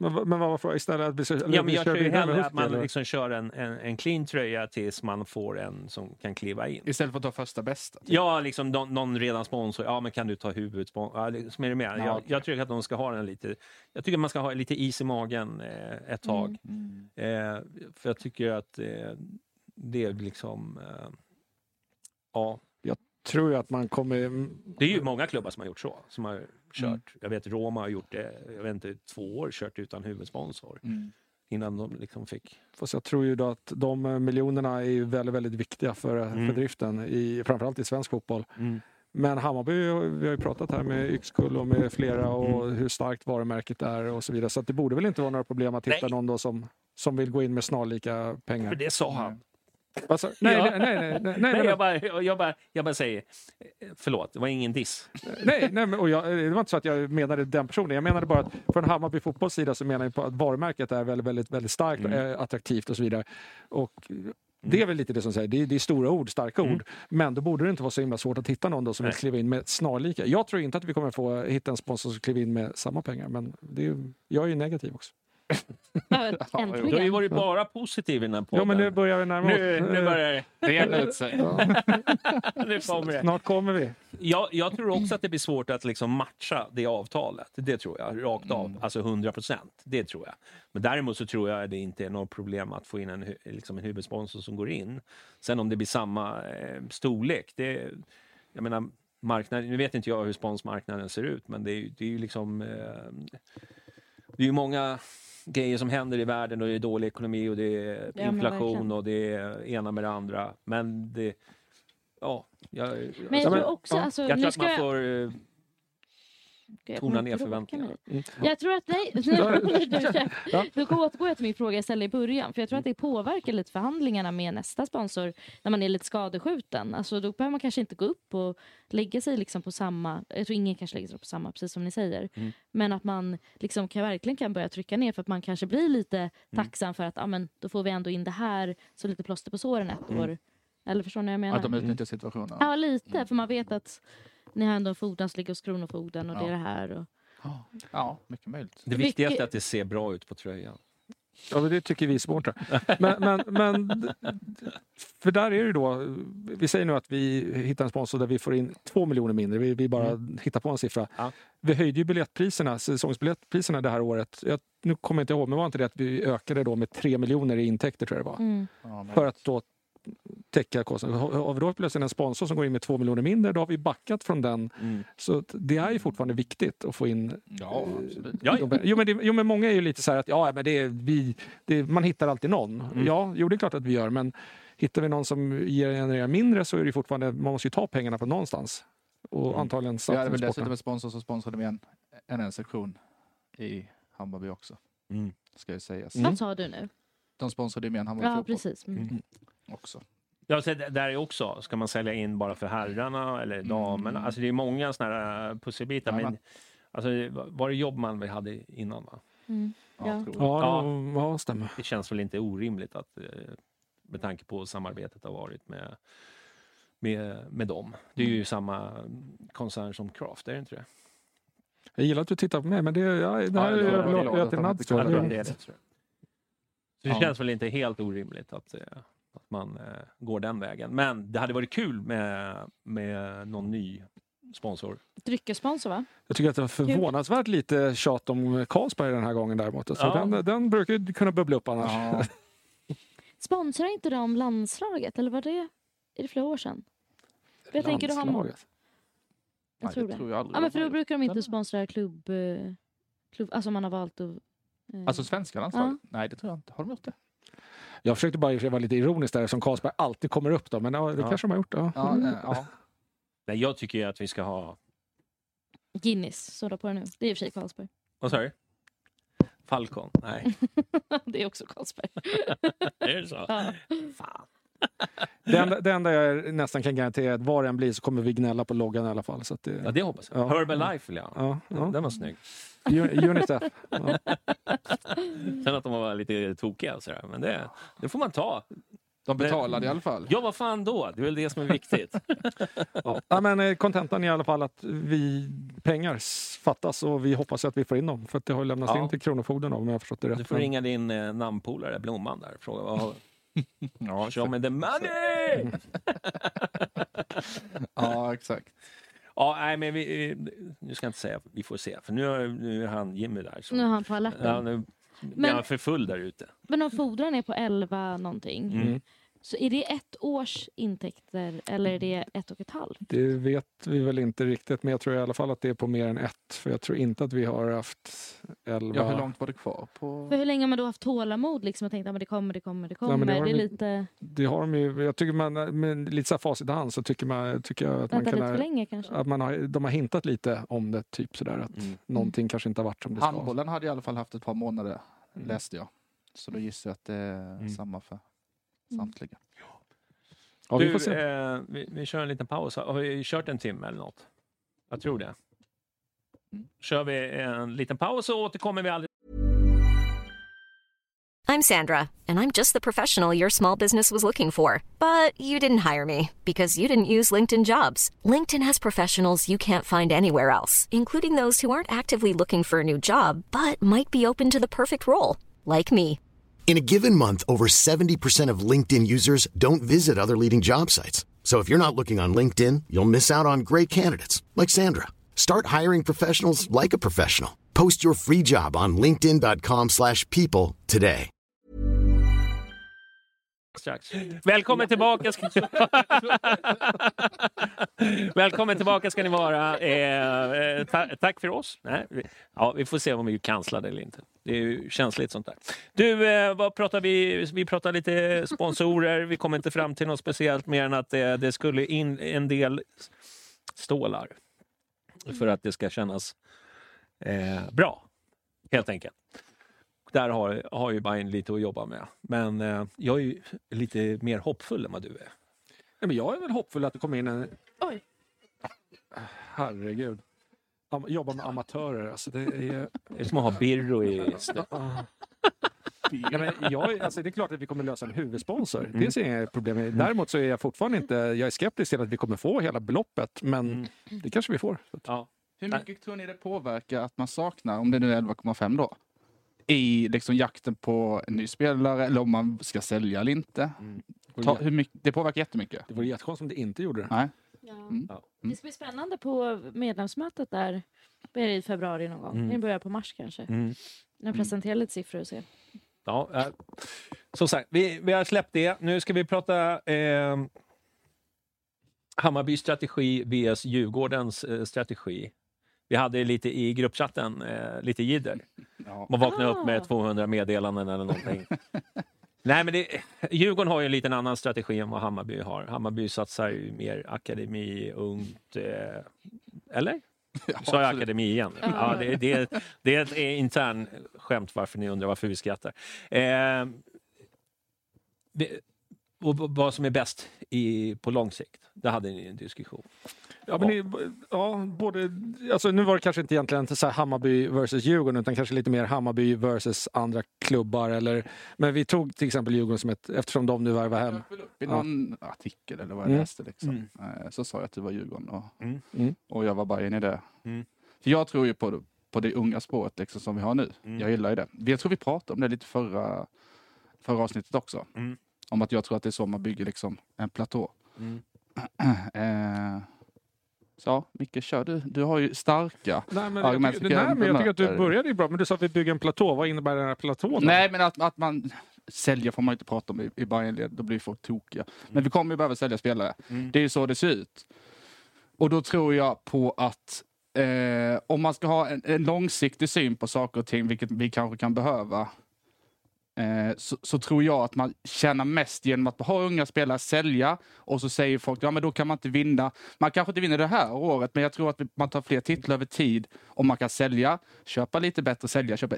Speaker 4: Men, vad- men vad var frågan? Istället att vi, ska- eller
Speaker 1: Ja, men
Speaker 4: vi
Speaker 1: jag tror ju hellre att man
Speaker 4: eller?
Speaker 1: liksom kör en, en, en clean tröja tills man får en som kan kliva in.
Speaker 3: Istället för att ta första bästa. typ.
Speaker 1: Ja, liksom någon, någon redan sponsor. Ja, men kan du ta huvudsponsor? Ja, liksom är det med?
Speaker 3: Ja,
Speaker 1: jag, jag tycker att de ska ha den lite... Jag tycker att man ska ha lite is i magen eh, ett tag.
Speaker 2: Mm.
Speaker 1: Eh, för jag tycker att eh, det är liksom... Eh, ja,
Speaker 4: tror jag att man kommer...
Speaker 1: det är ju många klubbar som har gjort så. Som har kört.
Speaker 3: Mm.
Speaker 1: Jag vet Roma har gjort det, jag vet inte, två år kört utan huvudsponsor.
Speaker 3: Mm.
Speaker 1: Innan de liksom fick...
Speaker 4: Fast jag tror ju då att de eh, miljonerna är ju väldigt, väldigt viktiga för,
Speaker 1: Mm.
Speaker 4: för driften, i, framförallt i svensk fotboll. Men Hammarby, vi har ju pratat här med Yxkull och med flera och
Speaker 1: Mm.
Speaker 4: hur starkt varumärket är och så vidare. Så det borde väl inte vara några problem att hitta
Speaker 1: Nej.
Speaker 4: någon då som, som vill gå in med snarlika
Speaker 1: För
Speaker 4: pengar.
Speaker 1: det sa han.
Speaker 4: Alltså, nej,
Speaker 1: Ja.
Speaker 4: nej, nej, nej, nej, nej,
Speaker 1: Nej, jag, bara, jag, bara, jag bara säger, eh, förlåt, det var ingen diss.
Speaker 4: Nej, nej men, och jag, det var inte så att jag menade den personen. Jag menade bara att från Hammarby fotbolls sida så menar jag på att varumärket är väldigt, väldigt, väldigt starkt,
Speaker 1: Mm.
Speaker 4: eh, attraktivt och så vidare. Och det är väl lite det som säger, det är, det är stora ord, starka
Speaker 1: Mm.
Speaker 4: ord. Men då borde det inte vara så himla svårt att hitta någon då som vill
Speaker 1: Nej.
Speaker 4: kliva in med snarlika. Jag tror inte att vi kommer få hitta en sponsor som kliver in med samma pengar, men det är, jag är ju negativ också.
Speaker 1: Du har ju varit bara positiv i den här podden.
Speaker 4: Ja, men nu börjar vi närma oss.
Speaker 1: nu, nu börjar det.
Speaker 3: Reda ut sig.
Speaker 1: Nu kommer det.
Speaker 4: Snart kommer vi.
Speaker 1: Jag, jag tror också att det blir svårt att liksom matcha det avtalet. Det tror jag, rakt av.
Speaker 3: Mm.
Speaker 1: Alltså 100 procent. Det tror jag. Men däremot så tror jag att det inte är något problem att få in en, liksom en huvudsponsor som går in. Sen om det blir samma eh, storlek, det... Jag menar, marknaden, nu vet inte jag hur sponsmarknaden ser ut, men det är, ju- det är ju liksom... Eh, det är ju många grejer som händer i världen och det är dålig ekonomi och det är
Speaker 2: men
Speaker 1: inflation och det är ena med det andra. Men det... Ja, jag,
Speaker 2: Men jag
Speaker 4: Ja,
Speaker 2: tror också,
Speaker 4: ja.
Speaker 2: alltså,
Speaker 1: jag
Speaker 2: nu
Speaker 1: tror att man får...
Speaker 2: Jag
Speaker 1: tona ner förväntningarna.
Speaker 4: Mm.
Speaker 2: Jag tror att nej.
Speaker 4: Ja.
Speaker 2: Då återgår jag till min fråga jag ställde i början. För jag tror att det påverkar lite förhandlingarna med nästa sponsor när man är lite skadeskjuten. Alltså då behöver man kanske inte gå upp och lägga sig liksom på samma. Jag tror ingen kanske lägger sig på samma, precis som ni säger.
Speaker 1: Mm.
Speaker 2: Men att man liksom kan, verkligen kan börja trycka ner för att man kanske blir lite
Speaker 1: Mm.
Speaker 2: tacksam för att ah, men, då får vi ändå in det här så lite plåster på såren ett
Speaker 1: Mm.
Speaker 2: år. Eller förstår ni vad jag menar?
Speaker 3: Att de utnyttjar situationen.
Speaker 2: Ja, lite. För man vet att ni har ändå ligger hos Kronofogden och det är
Speaker 3: Ja.
Speaker 2: det här. Och...
Speaker 3: Ja, mycket möjligt.
Speaker 1: Det viktigaste är att det ser bra ut på tröjan.
Speaker 4: Ja, det tycker vi supportrar. Men, men, men, för där är det då, vi säger nu att vi hittar en sponsor där vi får in två miljoner mindre. Vi, vi bara hittar på en siffra.
Speaker 1: Ja.
Speaker 4: Vi höjde ju biljettpriserna, säsongsbiljettpriserna det här året. Jag, nu kommer jag inte ihåg, men var inte det att vi ökade då med tre miljoner i intäkter tror jag det var?
Speaker 2: Mm.
Speaker 3: Ja, men-
Speaker 4: För att då täcka kostnaden. Har vi då plötsligt en sponsor som går in med två miljoner mindre, då har vi backat från den.
Speaker 1: Mm.
Speaker 4: Så det är ju fortfarande viktigt att få in
Speaker 3: Ja, absolut.
Speaker 1: Ja,
Speaker 4: Jo men, jo, men det, jo, men många är ju lite så här att ja, men det är, vi, det, man hittar alltid någon.
Speaker 1: Mm.
Speaker 4: Ja, jo, det är klart att vi gör, men hittar vi någon som ger genererar mindre så är det fortfarande, man måste ju ta pengarna från någonstans. Och
Speaker 1: Mm.
Speaker 4: antagligen
Speaker 3: Vi hade väl dessutom en sponsor som sponsrade med en, en, en sektion i Hammarby också.
Speaker 1: Mm.
Speaker 3: Ska ju sägas.
Speaker 4: Mm.
Speaker 2: Vad sa du nu?
Speaker 3: De sponsrade med en Hammarby
Speaker 2: Ja,
Speaker 3: fotboll
Speaker 2: precis. Mm.
Speaker 1: Mm.
Speaker 3: också.
Speaker 1: Ja, så det- där är också, ska man sälja in bara för herrarna eller damerna? Alltså det är många såna här pusselbitar. Men,
Speaker 3: Jajamän.
Speaker 1: alltså, var det Jobbman vi hade innan? Va?
Speaker 2: Mm.
Speaker 3: Ja,
Speaker 2: Ja.
Speaker 3: jag.
Speaker 4: Ja,
Speaker 1: Ja.
Speaker 4: ja. ja, stämmer.
Speaker 1: Det känns väl inte orimligt att eh, med tanke på samarbetet har varit med, med, med dem. Det är ju samma koncern som Craft, är det inte det?
Speaker 4: Jag gillar att du tittar på mig, men det, ja, det
Speaker 3: Ja,
Speaker 4: här
Speaker 3: det var-
Speaker 4: överlåter
Speaker 3: det
Speaker 4: jag till
Speaker 3: det var-
Speaker 4: Nads.
Speaker 3: det
Speaker 4: Det-
Speaker 1: det det. det
Speaker 3: Ja.
Speaker 1: känns väl inte helt orimligt att, eh, att man eh, går den vägen. Men det hade varit kul med, med någon ny sponsor.
Speaker 2: Dryckessponsor va?
Speaker 4: Jag tycker att det var förvånansvärt lite tjat om Carlsberg den här gången däremot. Alltså,
Speaker 1: Ja.
Speaker 4: den, den brukar ju kunna bubbla upp annars.
Speaker 3: Ja,
Speaker 2: Sponsrar inte de landslaget? Eller var det, är det flera år sedan? Jag tänker du har.
Speaker 4: Landslaget.
Speaker 2: Jag
Speaker 3: nej,
Speaker 2: tror
Speaker 3: det
Speaker 2: det.
Speaker 3: tror jag aldrig.
Speaker 2: Ja, men för då brukar de inte sponsra klubb... eh, klubb alltså man har valt att... eh,
Speaker 3: Alltså svenska landslaget? Nej, det tror jag inte. Har de gjort det?
Speaker 4: Jag försökte bara vara lite ironisk där som Carlsberg alltid kommer upp då, men ja, det
Speaker 1: Ja.
Speaker 4: kanske de har gjort. Ja.
Speaker 3: Ja, eh, ja.
Speaker 1: Nej, jag tycker ju att vi ska ha...
Speaker 2: Guinness, så på det nu. Det är i och för sig Carlsberg.
Speaker 1: Vad sa du? Falcon? Nej.
Speaker 2: det är också Carlsberg.
Speaker 1: är det så?
Speaker 2: Ja.
Speaker 1: Fan.
Speaker 4: Det, enda, det enda jag nästan kan garantera är att vad det än blir så kommer vi gnälla på loggan i alla fall. Så att det,
Speaker 1: Ja, det hoppas jag.
Speaker 4: Ja.
Speaker 1: Herbalife vill jag ha.
Speaker 4: ja, ja.
Speaker 1: Den var snygg.
Speaker 4: Unicef. Ja.
Speaker 1: Sen att de var lite tokiga och sådär. Men det, det får man ta.
Speaker 3: De betalade i alla fall.
Speaker 1: Ja, vad fan då? Det är väl det som är viktigt.
Speaker 4: Ja. Ja, men eh, kontentan är i alla fall att vi pengar fattas och vi hoppas att vi får in dem. För att det har lämnats
Speaker 1: Ja.
Speaker 4: in till Kronofogden om jag har förstått det rätt.
Speaker 1: Du får ringa din eh, namnpolare Blomman där. Fråga vad.
Speaker 3: Ja,
Speaker 1: Show me the money!
Speaker 3: ja exakt.
Speaker 1: Ja, nej, men vi, nu ska jag inte säga vi får se. För nu, nu är han Jimmy där. Så,
Speaker 2: Nu är han på alerten.
Speaker 1: ja, nu
Speaker 2: Men-
Speaker 1: är han för full där ute.
Speaker 2: Men om fordran är på 11 någonting.
Speaker 1: Mm.
Speaker 2: Så är det ett års intäkter eller är det ett och ett halvt?
Speaker 4: Det vet vi väl inte riktigt, men jag tror i alla fall att det är på mer än ett. För jag tror inte att vi har haft elva.
Speaker 3: Ja, hur långt var det kvar? På...
Speaker 2: För hur länge har man då haft tålamod liksom och tänkt att det kommer, det kommer, det kommer.
Speaker 4: men det
Speaker 2: det
Speaker 4: har
Speaker 2: är
Speaker 4: de-
Speaker 2: lite,
Speaker 4: Det har de ju, jag tycker man, med lite så här facit i hand så tycker, man, tycker jag att man kan...
Speaker 2: lite för länge kanske.
Speaker 4: Att man har, de har hintat lite om det, typ sådär att
Speaker 1: Mm.
Speaker 4: någonting kanske inte har varit som det ska.
Speaker 3: Handbollen hade i alla fall haft ett par månader, läste jag. Så då gissar jag att det är
Speaker 1: Mm.
Speaker 3: samma för
Speaker 2: Mm.
Speaker 3: Samtliga.
Speaker 4: Ja, vi
Speaker 1: du,
Speaker 4: får se.
Speaker 1: eh, vi, vi kör en liten paus. Har vi kört en timme eller något? Jag tror det.
Speaker 3: Mm.
Speaker 1: Kör vi en liten paus så återkommer vi alldeles
Speaker 6: I'm Sandra, and I'm just the professional your small business was looking for. But you didn't hire me because you didn't use LinkedIn jobs. LinkedIn has professionals you can't find anywhere else, including those who aren't actively looking for a new job but might be open to the perfect role, like me.
Speaker 7: In a given month, over 70% of LinkedIn users don't visit other leading job sites. So if you're not looking on LinkedIn, you'll miss out on great candidates like Sandra. Start hiring professionals like a professional. Post your free job on linkedin.com/people today.
Speaker 1: strax. Välkommen tillbaka ska ni Välkommen tillbaka ska ni vara. Eh, eh, ta tack för oss. Nej, vi, ja, vi får se om vi är cancellade eller inte. Det är ju känsligt sånt där. Du, eh, vad pratar vi? Vi pratar lite sponsorer. Vi kommer inte fram till något speciellt mer än att eh, det skulle in en del stålar för att det ska kännas eh, bra, helt enkelt. Där har, har ju Bayern lite att jobba med. Men eh, jag är ju lite mer hoppfull än vad du är.
Speaker 4: Nej, men jag är väl hoppfull att det kommer in en...
Speaker 2: Oj.
Speaker 4: Herregud. Am- Jobba med amatörer, alltså det är...
Speaker 1: Det är som att ha Birro i...
Speaker 4: Ja, men jag, alltså det är klart att vi kommer lösa en huvudsponsor.
Speaker 1: Mm.
Speaker 4: Det ser jag inga problem med. Däremot så är jag fortfarande inte... Jag är skeptisk till att vi kommer få hela beloppet, men det kanske vi får.
Speaker 1: Ja.
Speaker 3: Hur mycket tror ni det påverkar att man saknar, om det nu är 11,5 då? I liksom jakten på en ny spelare eller om man ska sälja eller inte. Ta, hur mycket, det påverkar jättemycket.
Speaker 4: Det vore jättekonstigt om det inte gjorde det.
Speaker 3: Nej.
Speaker 2: Ja.
Speaker 3: Mm.
Speaker 2: Det ska bli spännande på medlemsmötet där blir det i februari någon gång.
Speaker 1: Mm.
Speaker 2: Det börjar på mars kanske.
Speaker 1: Mm.
Speaker 2: När presenterar lite siffror och se.
Speaker 1: Ja, eh, som sagt, vi, vi har släppt det. Nu ska vi prata eh, Hammarbys strategi vs Djurgårdens eh, strategi. Vi hade lite i gruppchatten, eh, lite jidder.
Speaker 3: Ja.
Speaker 1: Man vaknade upp
Speaker 2: Ah.
Speaker 1: med 200 meddelanden eller någonting. Nej, men det, Djurgården har ju en liten annan strategi än vad Hammarby har. Hammarby satsar ju mer akademi, ungt, eh, eller?
Speaker 3: Ja,
Speaker 1: Sa jag akademi igen? Ja, det, det, det är ett intern skämt varför ni undrar varför vi skrattar. Eh, det, och vad som är bäst i, på lång sikt, det hade ni en diskussion.
Speaker 4: Ja, men det, ja, både, alltså nu var det kanske inte egentligen så här Hammarby versus Djurgården utan kanske lite mer Hammarby versus andra klubbar. Eller, men vi tog till exempel Djurgården som ett, eftersom de nu värvar hem.
Speaker 3: I någon artikel eller vad jag
Speaker 4: Mm.
Speaker 3: läste liksom, eh, så sa jag att det var Djurgården och,
Speaker 1: Mm.
Speaker 4: Mm.
Speaker 3: och jag var bara in i det.
Speaker 1: Mm.
Speaker 3: För jag tror ju på, det- på det unga spåret liksom, som vi har nu.
Speaker 1: Mm.
Speaker 3: Jag gillar ju det. Jag tror vi pratade om det lite förra, förra avsnittet också.
Speaker 1: Mm.
Speaker 3: Om att jag tror att det är så man bygger liksom en platå.
Speaker 1: Mm.
Speaker 3: eh, så ja, Micke, kör du. Du har ju starka.
Speaker 4: Nej, men,
Speaker 3: Argument
Speaker 4: jag, tycker, nej, men jag tycker att du började ju bra. Men du sa att vi bygger en platå. Vad innebär den här platån?
Speaker 3: Nej, men att, att man säljer får man inte prata om i, i Bayernled. Då blir folk tokiga. Men vi kommer ju behöva sälja spelare.
Speaker 1: Mm.
Speaker 3: Det är ju så det ser ut. Och då tror jag på att eh, om man ska ha en, en långsiktig syn på saker och ting, vilket vi kanske kan behöva, eh, så, så tror jag att man tjänar mest genom att ha unga spelare, sälja och så säger folk ja men då kan man inte vinna. Man kanske inte vinner det här året, men jag tror att man tar fler titlar över tid om man kan sälja, köpa lite bättre, sälja, köpa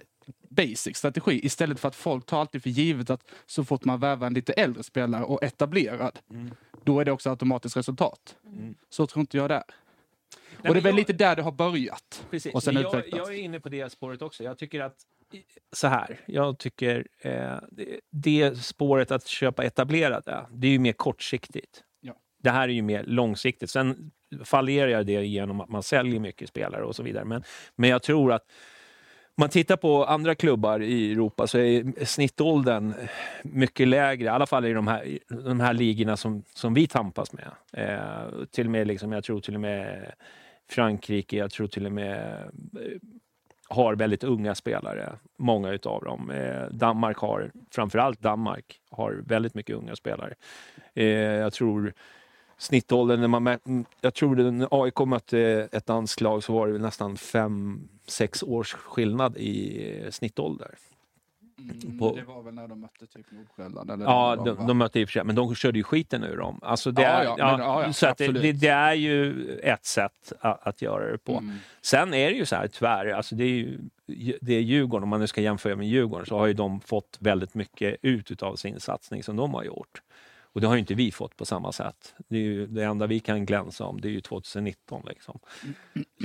Speaker 3: basic strategi istället för att folk tar alltid för givet att så fort man värvar en lite äldre spelare och etablerad, då är det också automatiskt resultat. Så tror inte jag det är.
Speaker 1: Nej,
Speaker 3: och det är väl
Speaker 1: jag-
Speaker 3: lite där det har börjat.
Speaker 1: Precis.
Speaker 3: Och sen
Speaker 1: jag, jag är inne på det spåret också. Jag tycker att så här, jag tycker eh, det, det spåret att köpa etablerade, det är ju mer kortsiktigt.
Speaker 3: Ja.
Speaker 1: Det här är ju mer långsiktigt. Sen fallerar jag det genom att man säljer mycket spelare och så vidare. Men, men jag tror att man tittar på andra klubbar i Europa så är snittåldern mycket lägre, i alla fall i de här, de här ligorna som, som vi tampas med. Eh, till och med, liksom, jag tror till och med Frankrike, jag tror till och med eh, har väldigt unga spelare, många utav dem. Eh, Danmark har, framförallt Danmark, har väldigt mycket unga spelare. Eh, jag tror snittåldern, när man mm, jag tror när AIK mötte ett danskt lag så var det nästan fem, sex års skillnad i eh, snittålder snittålder. på-
Speaker 3: Mm, Det var väl när de mötte typ Nordsjälland? Eller
Speaker 1: Ja, de, de mötte i och för sig, men de körde ju skiten ur dem. Alltså det
Speaker 3: Ja,
Speaker 1: är,
Speaker 3: ja,
Speaker 1: ja,
Speaker 3: men- ja,
Speaker 1: så att det, det är ju ett sätt att, att göra det på.
Speaker 3: Mm.
Speaker 1: Sen är det ju så här, tyvärr, alltså det är ju det är Djurgården, om man nu ska jämföra med Djurgården, så har ju de fått väldigt mycket ut av sin satsning som de har gjort. Och det har ju inte vi fått på samma sätt. Det, är ju, det enda vi kan glänsa om det är ju 2019. Liksom.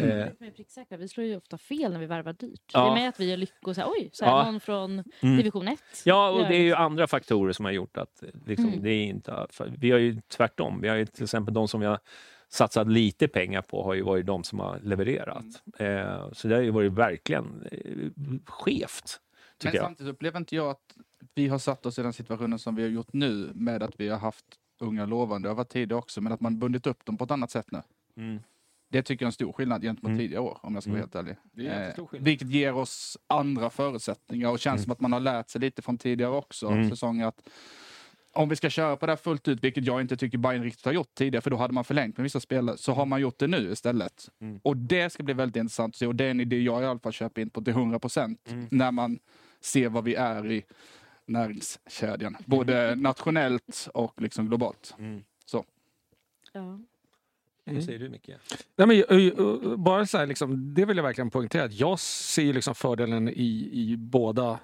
Speaker 1: Eh,
Speaker 2: Vi slår ju ofta fel när vi värvar dyrt.
Speaker 1: Ja.
Speaker 2: Det är med att vi gör lyckor. Så här, Oj, så här,
Speaker 1: Ja.
Speaker 2: någon från
Speaker 1: Mm.
Speaker 2: division 1.
Speaker 1: Ja, och det är ju andra faktorer som har gjort att liksom,
Speaker 2: Mm.
Speaker 1: det är inte... För vi har ju tvärtom. Vi har ju till exempel de som vi har satsat lite pengar på har ju varit de som har levererat. Eh, så det har ju varit verkligen eh, skevt,
Speaker 3: Men
Speaker 1: jag.
Speaker 3: samtidigt upplever inte jag att vi har satt oss i den situationen som vi har gjort nu med att vi har haft unga lovande. Det har varit tidigare också, men att man bundit upp dem på ett annat sätt nu.
Speaker 1: Mm.
Speaker 3: Det tycker jag är en stor skillnad gentemot
Speaker 1: Mm.
Speaker 3: tidigare år, om jag ska vara
Speaker 1: Mm.
Speaker 3: helt ärlig.
Speaker 4: Det är en
Speaker 3: Eh, vilket ger oss andra förutsättningar och känns
Speaker 1: Mm.
Speaker 3: som att man har lärt sig lite från tidigare också
Speaker 1: Mm.
Speaker 3: säsonger. Att om vi ska köra på det här fullt ut, vilket jag inte tycker Bayern riktigt har gjort tidigare, för då hade man förlängt med vissa spelare, så har man gjort det nu istället.
Speaker 1: Mm.
Speaker 3: Och det ska bli väldigt intressant att se och det är en idé jag i alla fall köper in på till 100 procent
Speaker 1: Mm.
Speaker 3: när man ser vad vi är i näringskedjan, både nationellt och liksom globalt.
Speaker 1: Mm.
Speaker 2: Ja.
Speaker 1: Vad säger du, Micke?
Speaker 4: Nej, men, ö, ö, bara så här, liksom, det vill jag verkligen poängtera. att Jag ser ju liksom fördelen i, i båda,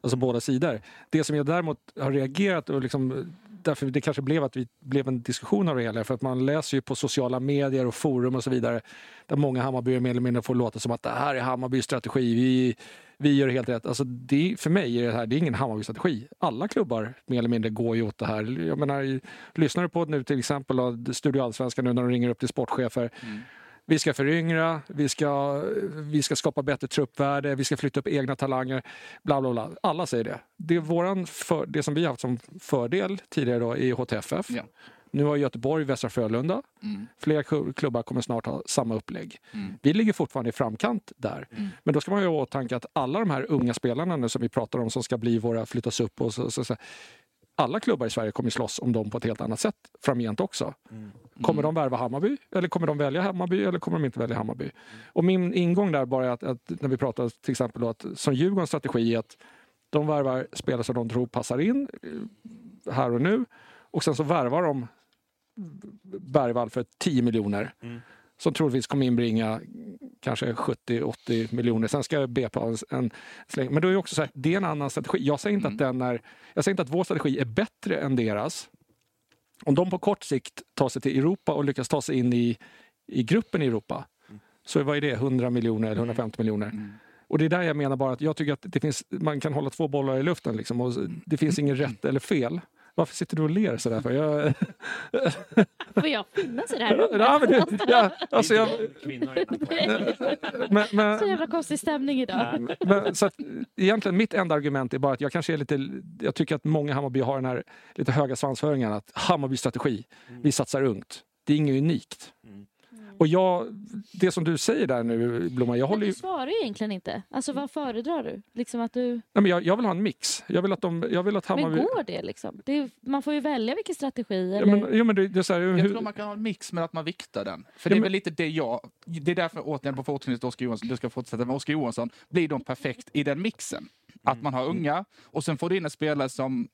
Speaker 4: alltså båda sidor. Det som jag däremot har reagerat och liksom, därför det kanske blev att vi blev en diskussion av det hela. För att man läser ju på sociala medier och forum och så vidare där många Hammarbyare mer eller mindre får låta som att det här är Hammarbys strategi. Vi, vi gör helt rätt. Alltså det, för mig är det här det är ingen Hammarby-strategi. Alla klubbar mer eller mindre går ju åt det här. Jag menar, lyssnar du på nu till exempel Studio Allsvenskan nu när de ringer upp till sportchefer. Mm. Vi ska föryngra, vi ska, vi ska skapa bättre truppvärde, vi ska flytta upp egna talanger. Bla, bla, bla. Alla säger det. Det, är våran för, det som vi har haft som fördel tidigare då i HTFF.
Speaker 3: Ja.
Speaker 4: Nu har Göteborg Västra Frölunda.
Speaker 3: Mm.
Speaker 4: Flera klu- klubbar kommer snart ha samma upplägg.
Speaker 3: Mm.
Speaker 4: Vi ligger fortfarande i framkant där. Men då ska man ju ha i åtanke att alla de här unga spelarna nu som vi pratar om som ska bli våra, flyttas upp och så, så, så alla klubbar i Sverige kommer slåss om dem på ett helt annat sätt framgent också. Kommer de värva Hammarby? Eller kommer de välja Hammarby? Eller kommer de inte välja Hammarby? Och min ingång där bara är att, att när vi pratar till exempel då att som Djurgårdens strategi är att de värvar spelare som de tror passar in eh, här och nu. Och sen så värvar de Bergvall för 10 miljoner.
Speaker 1: Mm.
Speaker 4: Som troligtvis kommer inbringa kanske 70-80 miljoner. Sen ska BP ha en, släng. Men då är det också så här, det är en annan strategi. Jag säger inte att den är, jag säger inte att vår strategi är bättre än deras. Om de på kort sikt tar sig till Europa och lyckas ta sig in i, i gruppen i Europa. Så vad är det? 100 miljoner eller 150 miljoner. Och det är där jag menar bara att jag tycker att det finns, man kan hålla två bollar i luften. Liksom, och det finns ingen rätt eller fel. Varför sitter du och ler sådär? För? Jag,
Speaker 2: Får jag finnas i det här rummet?
Speaker 4: ja, men det, ja, alltså jag, men, men,
Speaker 2: Så jävla konstig stämning idag.
Speaker 4: Men, så att, egentligen mitt enda argument är bara att jag kanske är lite, jag tycker att många Hammarby har den här lite höga svansföringen att Hammarby strategi, vi satsar ungt. Det är inget unikt. Och jag, det som du säger där nu Blomma, jag
Speaker 2: Men
Speaker 4: håller ju,
Speaker 2: du svarar ju egentligen inte. Alltså vad föredrar du? Liksom att du...
Speaker 4: nej, men jag, jag vill ha en mix. Jag vill att, de, jag vill att Hammarby...
Speaker 2: Men går det liksom? Det är, man får ju välja vilken strategi.
Speaker 4: ja,
Speaker 2: Eller...
Speaker 4: men, ja, men det, det är så här,
Speaker 3: Jag
Speaker 4: hur,
Speaker 3: tror man kan ha en mix med att man viktar den. För
Speaker 4: Ja,
Speaker 3: det är
Speaker 4: men-
Speaker 3: väl lite det jag... Det är därför återigen på fortsättningen Oskar Johansson, du ska fortsätta med Oskar Johansson, blir de perfekt i den mixen. Att man har unga och sen får du in en spelare som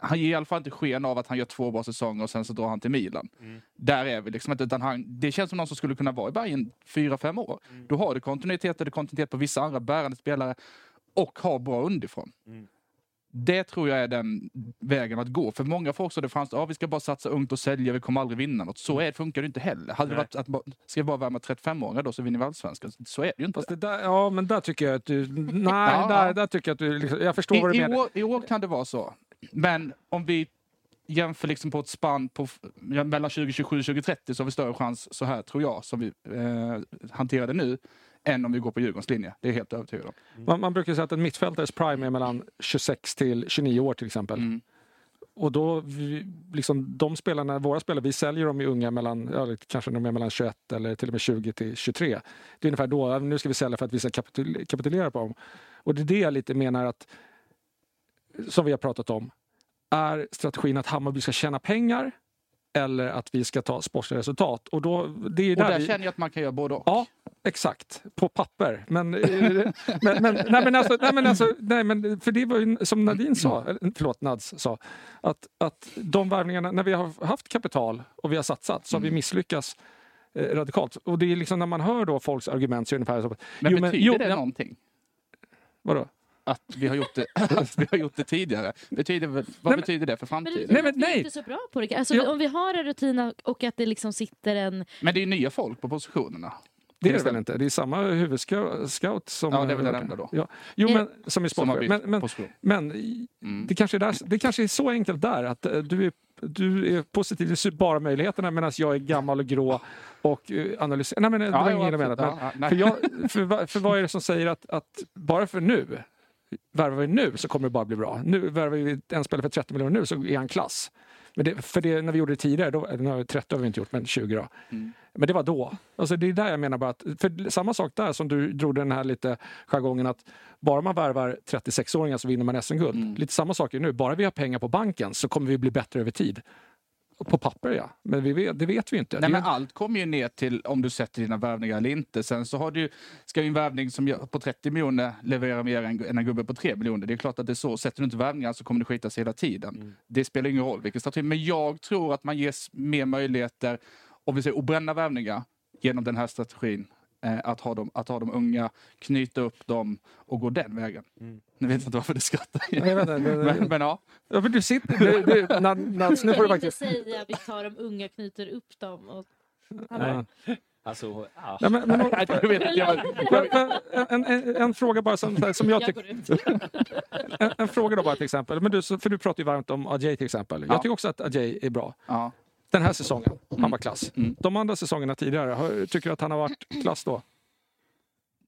Speaker 3: han ger i alla fall inte sken av att han gör två bra säsonger och sen så drar han till Milan. Där är vi liksom inte, utan han, det känns som någon som skulle kunna vara i Bayern fyra, fem år. Då har du kontinuitet, eller kontinuitet på vissa andra bärande spelare och har bra underifrån. Det tror jag är den vägen att gå. För många får också det framstå, ja vi ska bara satsa ungt och sälja, vi kommer aldrig vinna något. Så är, funkar det inte heller. Hade det
Speaker 1: Nej.
Speaker 3: varit att ska vi bara värma 35-åringar då så vinner vi allsvenskan. Så är det ju inte.
Speaker 4: det där, ja, men där tycker jag att du... Nej,
Speaker 3: Ja,
Speaker 4: där, där tycker jag att du... Liksom, jag förstår vad du
Speaker 3: I, i,
Speaker 4: menar.
Speaker 3: år, I år kan det vara så. Men om vi jämför liksom på ett spann på, ja, mellan 2027 och 2030 så har vi större chans så här, tror jag, som vi eh, hanterar det nu, än om vi går på Djurgårdens linje. Det är helt övertygad om.
Speaker 4: Man, man brukar säga att en mittfältares prime är mellan 26 till 29 år till exempel.
Speaker 3: Mm.
Speaker 4: Och då, vi, liksom, de spelarna, våra spelare, vi säljer dem i unga mellan, ja, kanske de är mellan 21 eller till och med 20 till 23. Det är ungefär då, nu ska vi sälja för att vi ska kapitul- kapitulera på dem. Och det är det jag lite menar att, som vi har pratat om, är strategin att Hammarby ska tjäna pengar eller att vi ska ta sportsliga resultat? Och då, det är
Speaker 3: Och
Speaker 4: där
Speaker 3: där
Speaker 4: vi,
Speaker 3: känner jag att man kan göra både och.
Speaker 4: Ja, exakt. På papper. Men, eh, men, men, nej, men, alltså, nej, men, alltså, nej, men för det var ju som Nadine sa, eller, förlåt Nads sa, att, att de värvningarna, när vi har haft kapital och vi har satsat så har vi misslyckats eh, radikalt. Och det är liksom när man hör då folks argument så är det ungefär så.
Speaker 3: Men
Speaker 4: jo,
Speaker 3: betyder
Speaker 4: jo,
Speaker 3: det någonting?
Speaker 4: Vadå?
Speaker 3: Att vi har gjort det, att vi har gjort det tidigare. Betyder, vad
Speaker 4: Nej, men-
Speaker 3: betyder det för
Speaker 2: Men det
Speaker 3: framtiden?
Speaker 2: betyder
Speaker 4: Nej, men
Speaker 2: att vi är
Speaker 4: nej.
Speaker 2: inte så bra på det. Alltså. Om vi har en rutin och att det liksom sitter en...
Speaker 3: Men det är ju nya folk på positionerna.
Speaker 4: Det är det väl inte? Det är samma huvudscout som...
Speaker 3: Ja, det är väl den enda då.
Speaker 4: Ja. Jo,
Speaker 2: Eh,
Speaker 4: men som
Speaker 3: har
Speaker 4: sportchef. Men, men, men
Speaker 3: Mm.
Speaker 4: det, kanske är där, det kanske är så enkelt där att eh, du är, du är positiv till bara möjligheterna medan jag är gammal och grå och uh, analyserar. Nej, men eh, det var
Speaker 3: Ja,
Speaker 4: inget
Speaker 3: ja,
Speaker 4: menat. Men.
Speaker 3: Ja, nej.
Speaker 4: för, jag, för, vad- för vad är det som säger att, att bara för nu, värvar vi nu så kommer det bara bli bra. Nu värvar vi en spelare för 30 miljoner nu så är han klass. Men det, för det, när vi gjorde det tidigare, då, eller nu har vi 30 har vi inte gjort, men 20 då.
Speaker 3: Mm.
Speaker 4: Men det var då. Alltså det är där jag menar bara att, för samma sak där som du drog den här lite jargongen att bara man värvar 36-åringar så vinner man SM-guld.
Speaker 3: Mm.
Speaker 4: Lite samma sak är nu, bara vi har pengar på banken så kommer vi bli bättre över tid. På papper ja, men vi vet, det vet vi inte.
Speaker 3: Nej, men allt kommer ju ner till om du sätter dina värvningar eller inte. Sen så har du, ska ju en värvning som på 30 miljoner leverera mer än än en gubbe på 3 miljoner. Det är klart att det är så. Sätter du inte värvningar så kommer det skita sig hela tiden. Det spelar ingen roll vilken strategi. Men jag tror att man ges mer möjligheter om vi säger, att bränna värvningar genom den här strategin. Eh, att, ha dem, att ha de unga, knyta upp dem och gå den vägen. Nu vet jag inte varför du skrattar.
Speaker 4: Nej, inte, det-
Speaker 3: men, men ja.
Speaker 4: Ja, för du sitter... Du, du, Nad- Nads, nu får du
Speaker 2: kan inte
Speaker 4: faktiskt...
Speaker 2: säga vi tar de unga, knyter upp dem. Och...
Speaker 4: Ja.
Speaker 1: Alltså, ja.
Speaker 4: Nej, men, men,
Speaker 3: Nej, jag vet inte, jag-
Speaker 4: Men- men en, en, en fråga bara som, som jag tycker... En, en fråga då bara till exempel. Men du, för du pratar ju varmt om Ajay till exempel.
Speaker 3: Ja.
Speaker 4: Jag tycker också att Ajay är bra.
Speaker 3: ja.
Speaker 4: Den här säsongen, han var klass.
Speaker 3: Mm.
Speaker 4: De andra säsongerna tidigare, tycker du att han har varit klass då?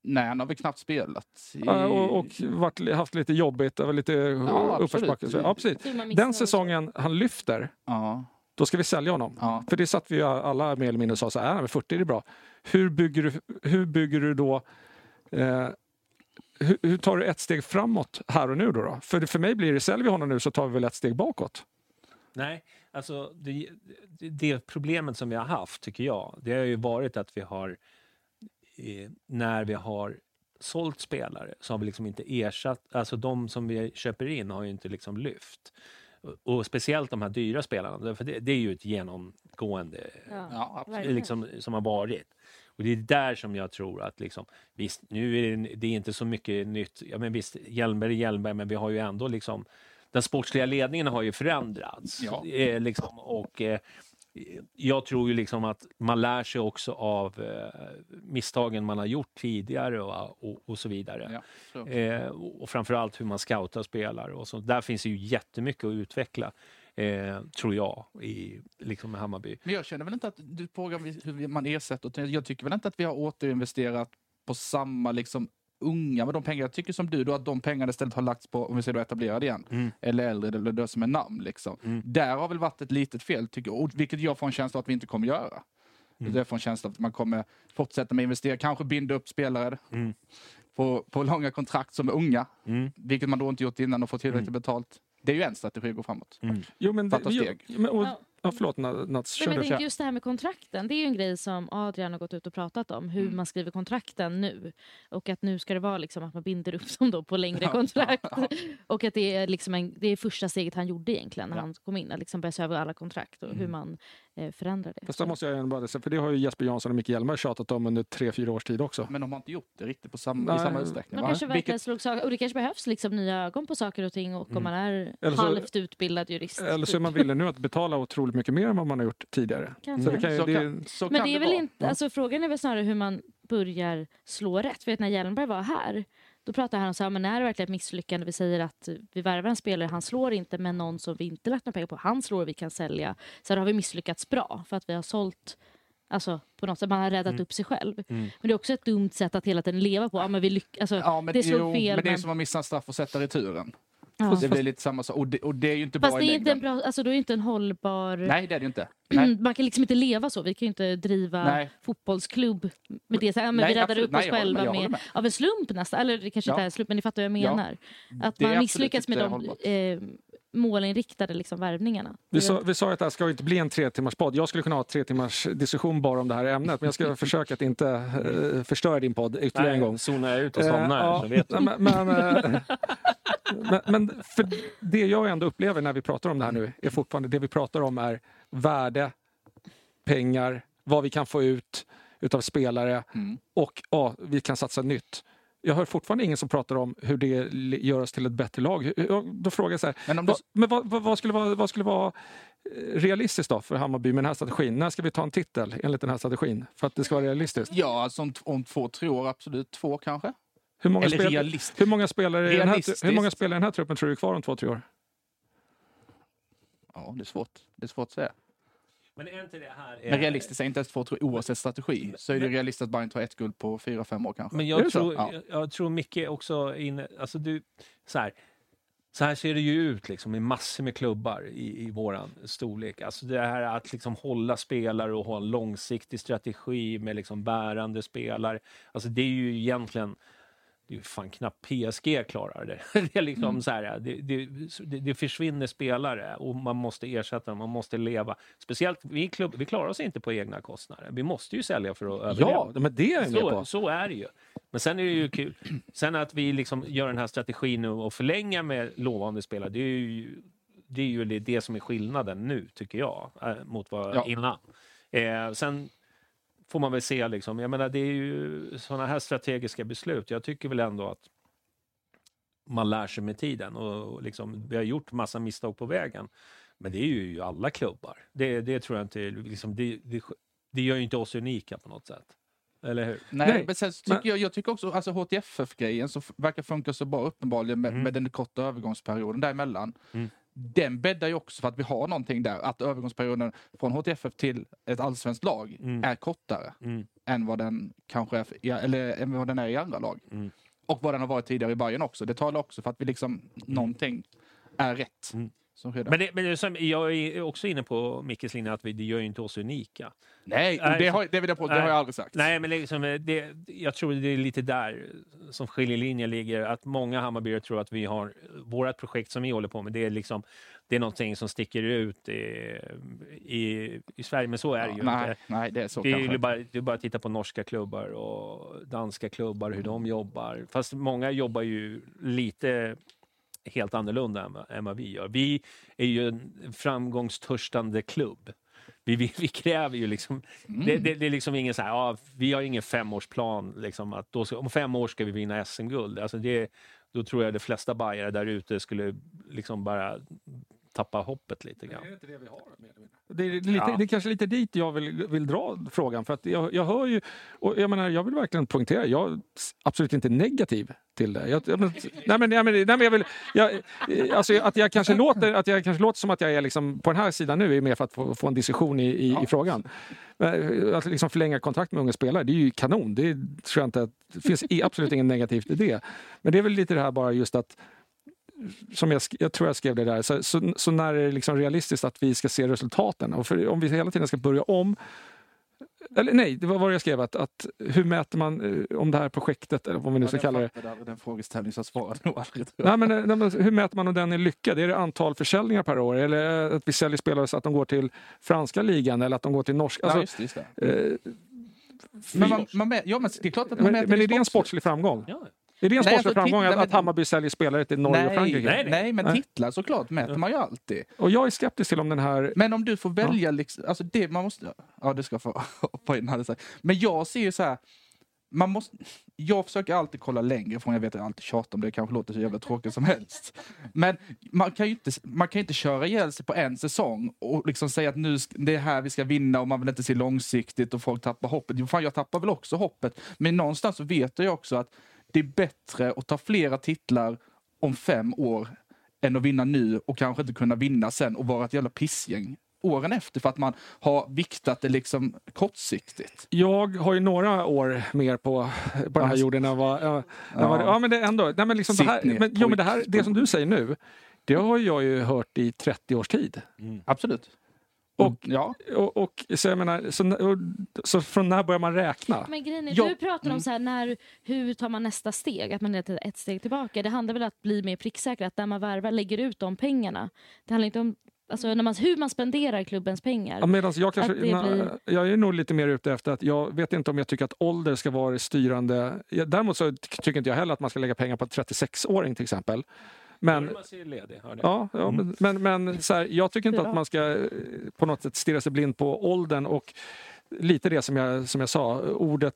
Speaker 3: Nej, han har väl knappt spelat. I...
Speaker 4: Och och varit, haft lite jobbigt, lite
Speaker 3: Ja,
Speaker 4: uppförsbacke. Ja, precis. Den säsongen han lyfter,
Speaker 3: Ja.
Speaker 4: då ska vi sälja honom.
Speaker 3: Ja.
Speaker 4: För det satt vi ju alla mer eller mindre och sa så här, "Ja, men 40 är det bra. Hur bygger du, hur bygger du då eh, hur, hur tar du ett steg framåt här och nu då? då? För, för mig blir det, säljer vi honom nu så tar vi väl ett steg bakåt.
Speaker 1: Nej, alltså det, det, problemet som vi har haft, tycker jag, det har ju varit att vi har, eh, när vi har sålt spelare, så har vi liksom inte ersatt, alltså de som vi köper in har ju inte liksom lyft. Och, och speciellt de här dyra spelarna, för det, det är ju ett genomgående
Speaker 2: Ja. Verkligen.
Speaker 1: liksom, som har varit. Och det är där som jag tror att liksom, visst, nu är det, det är inte så mycket nytt. Ja, men visst, Hjelmberg är Hjelmberg, men vi har ju ändå liksom, den sportsliga ledningen har ju förändrats.
Speaker 3: Ja.
Speaker 1: Eh, liksom, och eh, jag tror ju liksom att man lär sig också av eh, misstagen man har gjort tidigare och, och, och så vidare.
Speaker 3: Ja, så.
Speaker 1: Eh, och framförallt hur man scoutar spelare och så. Där finns det ju jättemycket att utveckla, eh, tror jag, i liksom med Hammarby.
Speaker 3: Men jag känner väl inte att du frågar hur man ersätter. Jag tycker väl inte att vi har återinvesterat på samma liksom unga med de pengar. Jag tycker som du då att de pengarna istället har lagts på, om vi säger då etablerade igen,
Speaker 1: Mm.
Speaker 3: eller äldre, eller det som är namn liksom. Där har väl varit ett litet fel, tycker jag, och vilket jag får en känsla av att vi inte kommer göra.
Speaker 1: Mm.
Speaker 3: Jag får en känsla av att man kommer fortsätta med investera, kanske binda upp spelare
Speaker 1: Mm.
Speaker 3: på, på långa kontrakt som är unga,
Speaker 1: Mm.
Speaker 3: vilket man då inte gjort innan och fått tillräckligt betalt. Det är ju en strategi att gå framåt.
Speaker 1: Mm.
Speaker 4: Jo, men
Speaker 3: Fatta
Speaker 4: jo. Men, och,
Speaker 2: Ja.
Speaker 4: ja, förlåt Nats, kör
Speaker 2: men tänker just det här med kontrakten. Det är ju en grej som Adrian har gått ut och pratat om. Hur
Speaker 3: Mm.
Speaker 2: man skriver kontrakten nu. Och att nu ska det vara liksom att man binder upp dem då på längre kontrakt. och att det är, liksom en, det är första steget han gjorde egentligen när
Speaker 3: Ja.
Speaker 2: han kom in. Att liksom börja se över alla kontrakt och hur man eh, förändrar det.
Speaker 4: Fast där måste jag ändå bara säga, för det har ju Jesper Jansson och Micke Hjelmberg tjatat om under tre, fyra års tid också.
Speaker 3: Men de har inte gjort det riktigt på samma,
Speaker 4: Nej.
Speaker 3: i samma utsträckning.
Speaker 2: Kanske
Speaker 3: Vilket-
Speaker 2: slog saker, och det kanske behövs liksom nya ögon på saker och ting och om man är
Speaker 4: Mm. Eller så-
Speaker 2: halvt utbildad jurist.
Speaker 4: Eller så är
Speaker 2: typ.
Speaker 4: man villig nu att betala otroligt mycket mer än vad man har gjort tidigare.
Speaker 2: Kanske.
Speaker 4: Så det kan, ju-
Speaker 3: Så
Speaker 4: det,
Speaker 3: kan, så
Speaker 2: Men det är väl
Speaker 3: vara.
Speaker 2: inte, alltså, frågan är väl snarare hur man börjar slå rätt. För att när Hjelmberg var här, då pratade han om så här, men är det verkligen ett misslyckande? Vi säger att vi värvar en spelare, han slår inte, men någon som vi inte lagt några pengar på, han slår och vi kan sälja. Så här har vi misslyckats bra, för att vi har sålt Alltså på något sätt, man har räddat upp sig själv. Men det är också ett dumt sätt att hela tiden leva på. Ja, men vi lyck- alltså,
Speaker 3: Ja, men,
Speaker 2: det slår
Speaker 3: jo,
Speaker 2: fel.
Speaker 3: men det är
Speaker 2: men-
Speaker 3: som att missa en straff och sätta returen.
Speaker 2: Ja.
Speaker 3: Det blir lite samma sak. Och det, och det är ju inte
Speaker 2: Fast
Speaker 3: bra
Speaker 2: det är inte en bra, alltså, då är det inte en hållbar...
Speaker 3: Nej, det är det ju inte. Nej.
Speaker 2: Man kan liksom inte leva så. Vi kan ju inte driva
Speaker 3: Nej.
Speaker 2: fotbollsklubb med det. Så, ja, men
Speaker 3: Nej,
Speaker 2: vi räddar upp oss
Speaker 3: Nej, med,
Speaker 2: själva med,
Speaker 3: håller med.
Speaker 2: av en slump nästan. Eller det kanske inte
Speaker 3: Ja.
Speaker 2: är en slump, men ni fattar vad jag
Speaker 3: Ja.
Speaker 2: menar. Att
Speaker 3: Det är
Speaker 2: man misslyckas med
Speaker 3: inte
Speaker 2: de eh, målinriktade liksom, värvningarna.
Speaker 4: vi, sa, vi sa att det här ska inte bli en tre timmars podd. Jag skulle kunna ha tre timmars diskussion bara om det här ämnet. Men jag ska försöka att inte eh, förstöra din podd ytterligare en gång.
Speaker 1: zonar jag ut och
Speaker 4: Eh,
Speaker 1: somnar.
Speaker 4: ja,
Speaker 1: vet du.
Speaker 4: men, men, eh, men, men för det jag ändå upplever när vi pratar om det här nu är fortfarande det vi pratar om är värde, pengar, vad vi kan få ut utav spelare
Speaker 3: Mm.
Speaker 4: och ja, vi kan satsa nytt. Jag hör fortfarande ingen som pratar om hur det li- görs till ett bättre lag. Då frågar jag så här,
Speaker 3: Men du-
Speaker 4: vad, men vad, vad, vad, skulle vara, vad skulle vara eh, realistiskt då för Hammarby med den här strategin? När ska vi ta en titel enligt den här strategin? För att det ska vara realistiskt.
Speaker 3: Ja, alltså om, om två, tre år, absolut två kanske.
Speaker 4: Hur många,
Speaker 3: Eller
Speaker 4: spel, hur många, spelare i den här, hur många spelare i den här truppen tror du är kvar om två, tre år?
Speaker 3: Ja, det är svårt. Det är svårt att säga.
Speaker 1: Men är inte det här...
Speaker 3: Men realistiskt är inte ens två, tre år oavsett strategi. Så är det realistiskt att Bayern tar ett guld på fyra, fem år kanske.
Speaker 1: Men
Speaker 4: Är
Speaker 1: jag tror,
Speaker 3: Ja.
Speaker 1: jag, jag tror Micke också inne, alltså du, så här, så här ser det ju ut liksom i massor med klubbar i, i våran storlek. Alltså det här att liksom hålla spelare och ha en långsiktig strategi med liksom bärande spelare. Alltså det är ju egentligen, det är fan knappt PSG klarar det. Det, är liksom så här, det, det, det, försvinner spelare och man måste ersätta dem, man måste leva. Speciellt vi, klubb, vi klarar oss inte på egna kostnader. Vi måste ju sälja för att överleva.
Speaker 4: Ja, men det är jag
Speaker 1: Så,
Speaker 4: på.
Speaker 1: så är det ju. Men sen är det ju kul. Sen att vi liksom gör den här strategin nu och förlänga med lovande spelare, det är ju det, är ju det, det som är skillnaden nu, tycker jag, eh, mot vad
Speaker 3: Ja.
Speaker 1: innan. Eh, sen får man väl se, liksom, jag menar, det är ju sådana här strategiska beslut. Jag tycker väl ändå att man lär sig med tiden och och liksom, vi har gjort massa misstag på vägen. Men det är ju alla klubbar. Det, det tror jag inte, liksom, det, det, det gör ju inte oss unika på något sätt. Eller hur?
Speaker 3: Nej,
Speaker 4: Nej,
Speaker 3: men sen så tycker
Speaker 4: men-
Speaker 3: jag, jag tycker också alltså HTFF-grejen som verkar funka så bra uppenbarligen med,
Speaker 1: Mm.
Speaker 3: med den korta övergångsperioden däremellan.
Speaker 1: Mm.
Speaker 3: Den bäddar ju också för att vi har någonting där, att övergångsperioden från HTFF till ett allsvenskt lag
Speaker 1: Mm.
Speaker 3: är kortare
Speaker 1: Mm.
Speaker 3: än vad den kanske är, eller än vad den är i andra lag.
Speaker 1: Mm.
Speaker 3: Och vad den har varit tidigare i Bayern också. Det talar också för att vi liksom, någonting är rätt.
Speaker 1: Men, det, men som, jag är också inne på Mickes linje att vi, det gör ju inte oss unika.
Speaker 3: Nej, det, har, det, vill jag på, det har jag aldrig sagt.
Speaker 1: Nej, men liksom, det, jag tror det är lite där som skiljelinjen ligger. Att många Hammarbyare tror att vi har vårt projekt som vi håller på med. Det är liksom det är någonting som sticker ut i, i, i Sverige, men så är det ju
Speaker 3: nej,
Speaker 1: inte.
Speaker 3: nej, det är så
Speaker 1: Det är bara, det är bara att titta på norska klubbar och danska klubbar, hur de jobbar. Fast många jobbar ju lite helt annorlunda än, vad- än vad vi gör. Vi är ju en framgångstörstande klubb. Vi, vi, vi kräver ju liksom... Det, det, det är liksom ingen så här, ja, vi har ingen femårsplan. Liksom, att då ska, om fem år ska vi vinna SM-guld. Alltså det, då tror jag de flesta bajare där ute skulle liksom bara tappa hoppet lite grann.
Speaker 4: inte det vi har? Det är, lite,
Speaker 1: Ja.
Speaker 4: det är kanske lite dit jag vill, vill dra frågan. För att jag, jag hör ju, och jag menar, jag vill verkligen poängtera, jag är absolut inte negativ till det. Jag, jag, men, nej, men, nej, men, nej, men jag vill, jag, eh, alltså, att, jag kanske låter, att jag kanske låter som att jag är liksom, på den här sidan nu är mer för att få, få en diskussion i, i, i frågan. Men, Att liksom förlänga kontrakt med unga spelare, det är ju kanon. Det tror jag inte att, det finns i- absolut inget negativt i det. Men det är väl lite det här bara just att som jag, jag tror jag skrev det där, så, så, så när är det liksom realistiskt att vi ska se resultaten? Och för, om vi hela tiden ska börja om eller nej, det var vad jag skrev. Att, att hur mäter man eh, om det här projektet, eller vad vi nu ska kalla det.
Speaker 3: Den, den frågeställningen så svarade nog aldrig.
Speaker 4: Nej, men, eh, nej, men hur mäter man om den är lyckad? Är det antal försäljningar per år? Eller att vi säljer spelare så att de går till franska ligan eller att de går till norska?
Speaker 3: ja,
Speaker 4: Alltså,
Speaker 3: just det, just det.
Speaker 4: eh,
Speaker 3: Men, man, man, ja, men det är klart att man
Speaker 4: men,
Speaker 3: mäter
Speaker 4: men
Speaker 3: det
Speaker 4: är det en sportslig framgång?
Speaker 1: Ja.
Speaker 4: Är det en
Speaker 3: Nej,
Speaker 4: sportslig
Speaker 3: alltså,
Speaker 4: framgång att,
Speaker 3: men-
Speaker 4: att Hammarby säljer spelare till Norge och Frankrike?
Speaker 3: nej, nej, men
Speaker 4: Nej.
Speaker 3: titlar såklart mäter man ju alltid.
Speaker 4: Och jag är skeptisk till om den här...
Speaker 3: Men om du får välja, liksom, alltså det man måste... Ja, det ska få hoppa in hade sagt. Men jag ser ju så här, man måste, jag försöker alltid kolla längre ifrån, jag vet att jag alltid tjatar om det, det kanske låter så jävla tråkigt som helst. Men man kan ju inte, man kan inte köra ihjäl sig på en säsong och liksom säga att nu, det är här vi ska vinna och man vill inte se långsiktigt och folk tappar hoppet. Jo, Fan, jag tappar väl också hoppet. Men någonstans så vet jag också att det är bättre att ta flera titlar om fem år än att vinna nu och kanske inte kunna vinna sen och vara ett jävla pissgäng åren efter för att man har viktat det liksom kortsiktigt.
Speaker 4: Jag har ju några år mer på, på den här
Speaker 3: Ja.
Speaker 4: jorden än vad... Ja,
Speaker 3: Ja.
Speaker 4: vad- ja men det är ändå... Nej, men liksom det, här,
Speaker 3: Sitt ner,
Speaker 4: men, jo, men det, här,
Speaker 3: pojk.
Speaker 4: det som du säger nu, det har jag ju hört i 30 års tid.
Speaker 3: Absolut.
Speaker 4: Och-
Speaker 3: Och, ja,
Speaker 4: Och, och, så, jag menar, så, så från när börjar man räkna?
Speaker 2: Men grejen är,
Speaker 3: Ja,
Speaker 2: du pratar
Speaker 3: mm.
Speaker 2: om så här, när, hur tar man nästa steg? Att man är ett steg tillbaka. Det handlar väl om att bli mer pricksäker, att när man värvar lägger ut de pengarna. Det handlar inte om alltså, när man, hur man spenderar klubbens pengar.
Speaker 4: Ja, jag, kanske,
Speaker 2: blir-
Speaker 4: jag är nog lite mer ute efter att jag vet inte om jag tycker att ålder ska vara det styrande. Däremot så tycker inte jag heller att man ska lägga pengar på en 36-åring till exempel. Men,
Speaker 1: ledig.
Speaker 4: Ja, ja men, men, men så här, jag tycker inte att man ska eh, på något sätt stirra sig blind på åldern och lite det som jag, som jag sa, ordet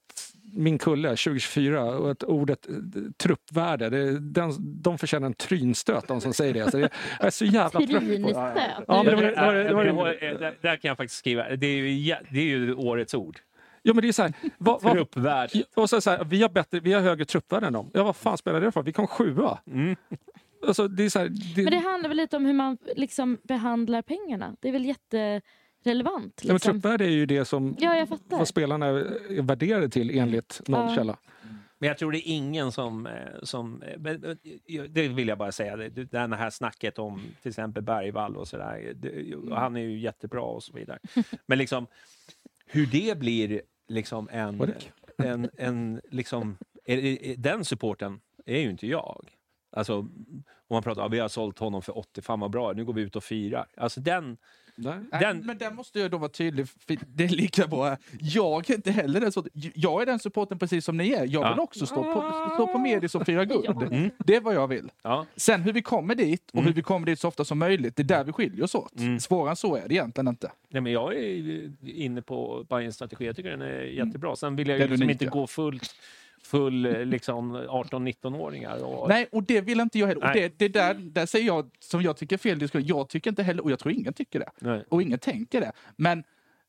Speaker 4: min kulle 2024 och att ordet eh, truppvärde, det, den, de förtjänar en trynstöt de som säger det. Alltså, jag är så jävla
Speaker 2: Trynstöt.
Speaker 4: Ja, men det var, det var, det var,
Speaker 1: Det
Speaker 4: det
Speaker 1: var- där- Där kan jag faktiskt skriva. Det är ju, det är ju årets ord.
Speaker 4: Ja, men det är så här, vad, vad,
Speaker 1: Truppvärd.
Speaker 4: och så, så här, vi, har bättre, vi har högre truppvärde än dem. Ja, vad fan spelar det för? Vi kom sjua.
Speaker 1: Mm.
Speaker 4: Alltså, det är så här, det,
Speaker 2: Men det handlar väl lite om hur man liksom behandlar pengarna. Det är väl jätterelevant.
Speaker 4: ja, men
Speaker 2: Liksom.
Speaker 4: truppvärde är ju det som
Speaker 2: Ja,
Speaker 4: vad spelarna är värderade till enligt någon
Speaker 2: Ja.
Speaker 4: källa.
Speaker 1: Men jag tror det är ingen som... eh, som eh, det vill jag bara säga. Det, här snacket om till exempel Bergvall och sådär. och Han är ju jättebra och så vidare. Men liksom hur det blir liksom en... En, en liksom, är, är, den supporten är ju inte jag. Alltså, om man pratar om vi har sålt honom för 80, fan vad bra, nu går vi ut och firar. Alltså den...
Speaker 4: Nej.
Speaker 3: Nej,
Speaker 1: Den-
Speaker 3: Men där måste jag då vara tydlig, för det är lika bra. Jag är inte heller den sorten. Jag är den supporten precis som ni är. Jag vill
Speaker 1: Ja.
Speaker 3: också stå på, stå på Medis och fira guld.
Speaker 1: Mm.
Speaker 3: Det är vad jag vill.
Speaker 1: Ja.
Speaker 3: Sen hur vi kommer dit och
Speaker 1: Mm.
Speaker 3: hur vi kommer dit så ofta som möjligt, det är där vi skiljer oss åt.
Speaker 1: Mm.
Speaker 3: Svårare än så är det egentligen inte.
Speaker 1: Nej, men jag är inne på Bayerns strategi. Jag tycker den är jättebra. Sen vill jag ju liksom inte
Speaker 3: ja.
Speaker 1: gå fullt full eh, liksom 18-19-åringar. Och,
Speaker 3: Nej, och det vill inte jag heller. Och det, det där, där säger jag, som jag tycker är fel diskussion. Jag tycker inte heller, och jag tror ingen tycker det.
Speaker 1: Nej.
Speaker 3: Och ingen tänker det. Men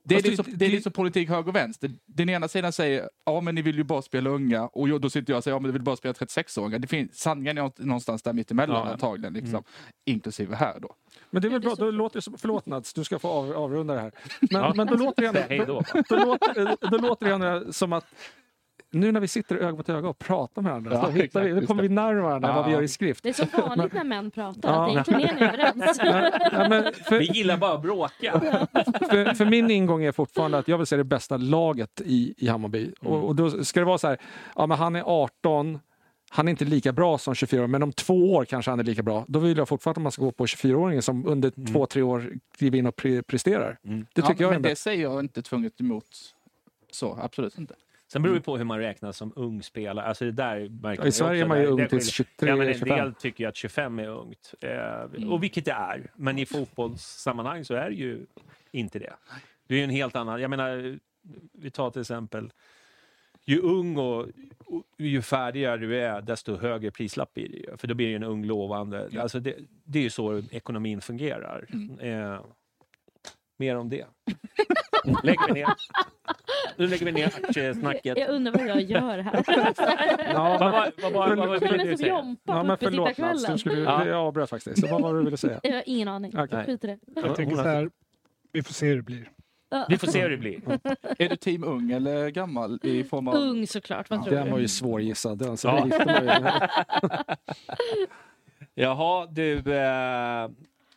Speaker 3: det är,
Speaker 4: Fast det-
Speaker 3: liksom, det är
Speaker 4: det-
Speaker 3: liksom politik höger och vänster. Den ena sidan säger ja men ni vill ju bara spela unga och jag, då sitter jag och säger ja men ni vill bara spela 36-åringar. Det finns, sanningen är nå- någonstans där mittemellan
Speaker 1: Ja. Mm.
Speaker 3: antagligen. Liksom. Inklusive här då.
Speaker 4: Men det är väl bra,
Speaker 2: är
Speaker 4: då låter det som, förlåt Nats, du ska få av, avrunda det här. Men,
Speaker 1: Ja.
Speaker 4: men då låter det ändå,
Speaker 1: då.
Speaker 4: då, låter, då låter det ändå som att nu när vi sitter öga mot öga och pratar med varandra,
Speaker 3: Ja,
Speaker 4: så hittar vi, då kommer
Speaker 3: det.
Speaker 4: vi närmare varandra än vad vi
Speaker 3: Ja.
Speaker 4: gör i skrift.
Speaker 2: Det är så vanligt när män pratar,
Speaker 4: Ja.
Speaker 2: att egentligen är ni överens.
Speaker 4: Ja, men för,
Speaker 1: Vi gillar bara att bråka.
Speaker 4: för, för min ingång är fortfarande att jag vill se det bästa laget i, i Hammarby. Och, och då ska det vara så här, ja men han är 18, han är inte lika bra som 24 år, men om två år kanske han är lika bra. Då vill jag fortfarande att man ska gå på 24-åringen som under två, tre år kliver in och pre presterar.
Speaker 1: Mm.
Speaker 4: Det tycker
Speaker 3: ja,
Speaker 4: jag är
Speaker 3: men det
Speaker 4: bäst.
Speaker 3: säger jag inte tvunget emot. Så, absolut inte.
Speaker 1: Sen beror det på hur man räknas som ung spelare. Alltså det där märker
Speaker 4: Ja, I Sverige är man ju ung tills
Speaker 1: skiljer.
Speaker 4: 23,
Speaker 1: Ja, men en
Speaker 4: 25.
Speaker 1: del tycker ju att 25 är ungt. Eh, och vilket det är. Men i fotbollssammanhang så är det ju inte det. Det är ju en helt annan... Jag menar, vi tar till exempel... Ju ung och, och ju färdigare du är, desto högre prislapp blir det ju. För då blir det ju en ung lovande. Alltså det, det är ju så ekonomin fungerar. Eh, mer om det. Lägger vi ner. Nu lägger vi ner aktiesnacket.
Speaker 2: Jag undrar vad jag gör här.
Speaker 4: Ja,
Speaker 1: Vad var- vad var- vad var- ville du
Speaker 2: som
Speaker 1: säga?
Speaker 4: Ja, men förlåt Mats,
Speaker 2: uppesittarkvällen.
Speaker 4: skulle,
Speaker 1: Ja.
Speaker 4: jag avbröt faktiskt. Så vad var det du ville säga?
Speaker 2: Jag har ingen aning.
Speaker 4: Okej.
Speaker 2: Skit i det.
Speaker 5: Jag tänker så här, vi får se hur det blir.
Speaker 1: Vi får se hur det blir.
Speaker 3: Är du team ung eller gammal i form av...
Speaker 2: Ung såklart, vad tror
Speaker 4: Den var
Speaker 2: du?
Speaker 4: ju svårgissad. Den, så
Speaker 1: Ja.
Speaker 4: det visste man ju.
Speaker 1: Jaha, du... Eh,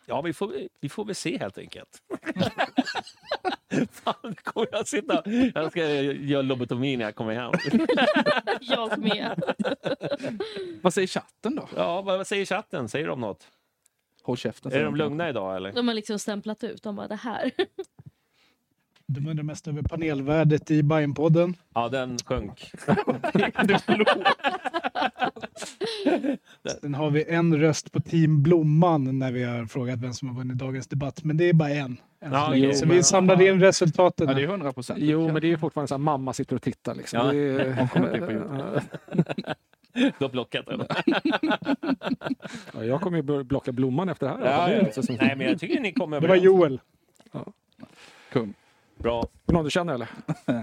Speaker 1: ja, vi får, vi får väl se helt enkelt. Fan, kommer jag sitta... Jag ska göra lobotomi när jag kommer hem.
Speaker 2: Jag med.
Speaker 3: Vad säger chatten då?
Speaker 1: Ja, vad vad säger chatten? Säger de något?
Speaker 3: Håll käften.
Speaker 1: Är de lugna idag eller?
Speaker 2: De har liksom stämplat ut. De bara, det här.
Speaker 5: De undrar mest över panelvärdet i Bajenpodden.
Speaker 1: Ja, den sjönk.
Speaker 5: Sen har vi en röst på Team Blomman när vi har frågat vem som har vunnit dagens debatt. Men det är bara en.
Speaker 1: Ja, jo,
Speaker 5: så vi samlade in resultaten.
Speaker 3: Ja, det är 100 procent.
Speaker 4: Jo, men det är ju fortfarande så här, mamma sitter och tittar. Liksom.
Speaker 1: Ja.
Speaker 4: Det är,
Speaker 3: Hon kommer inte på YouTube.
Speaker 1: Du har blockat eller?
Speaker 4: ja, jag kommer ju blocka blomman efter det här.
Speaker 1: Ja,
Speaker 4: Det
Speaker 1: ja. Nej, men jag tycker ni kommer
Speaker 5: Det var. Joel.
Speaker 3: Kung.
Speaker 1: Bra.
Speaker 4: Någon du känner eller?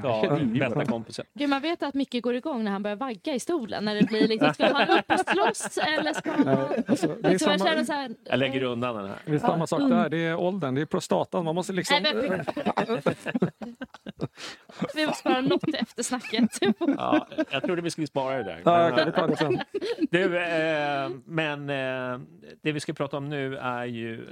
Speaker 1: Ja, bästa kompisen.
Speaker 2: Gud, man vet att Micke går igång när han börjar vagga i stolen. När det blir liksom, ska han upp och slåss eller ska han...
Speaker 4: Nej, alltså, det, är
Speaker 2: Liksom, jag
Speaker 4: samma,
Speaker 2: så här,
Speaker 1: Jag lägger undan den här.
Speaker 4: det är samma sak där. Det är åldern, det är prostatan. Man måste liksom...
Speaker 2: Nej, men Vi måste spara något till eftersnacket.
Speaker 1: Ja, jag trodde vi skulle spara det där.
Speaker 4: Ja,
Speaker 1: Men,
Speaker 4: tar det sen.
Speaker 1: Du, eh, men eh, det vi ska prata om nu är ju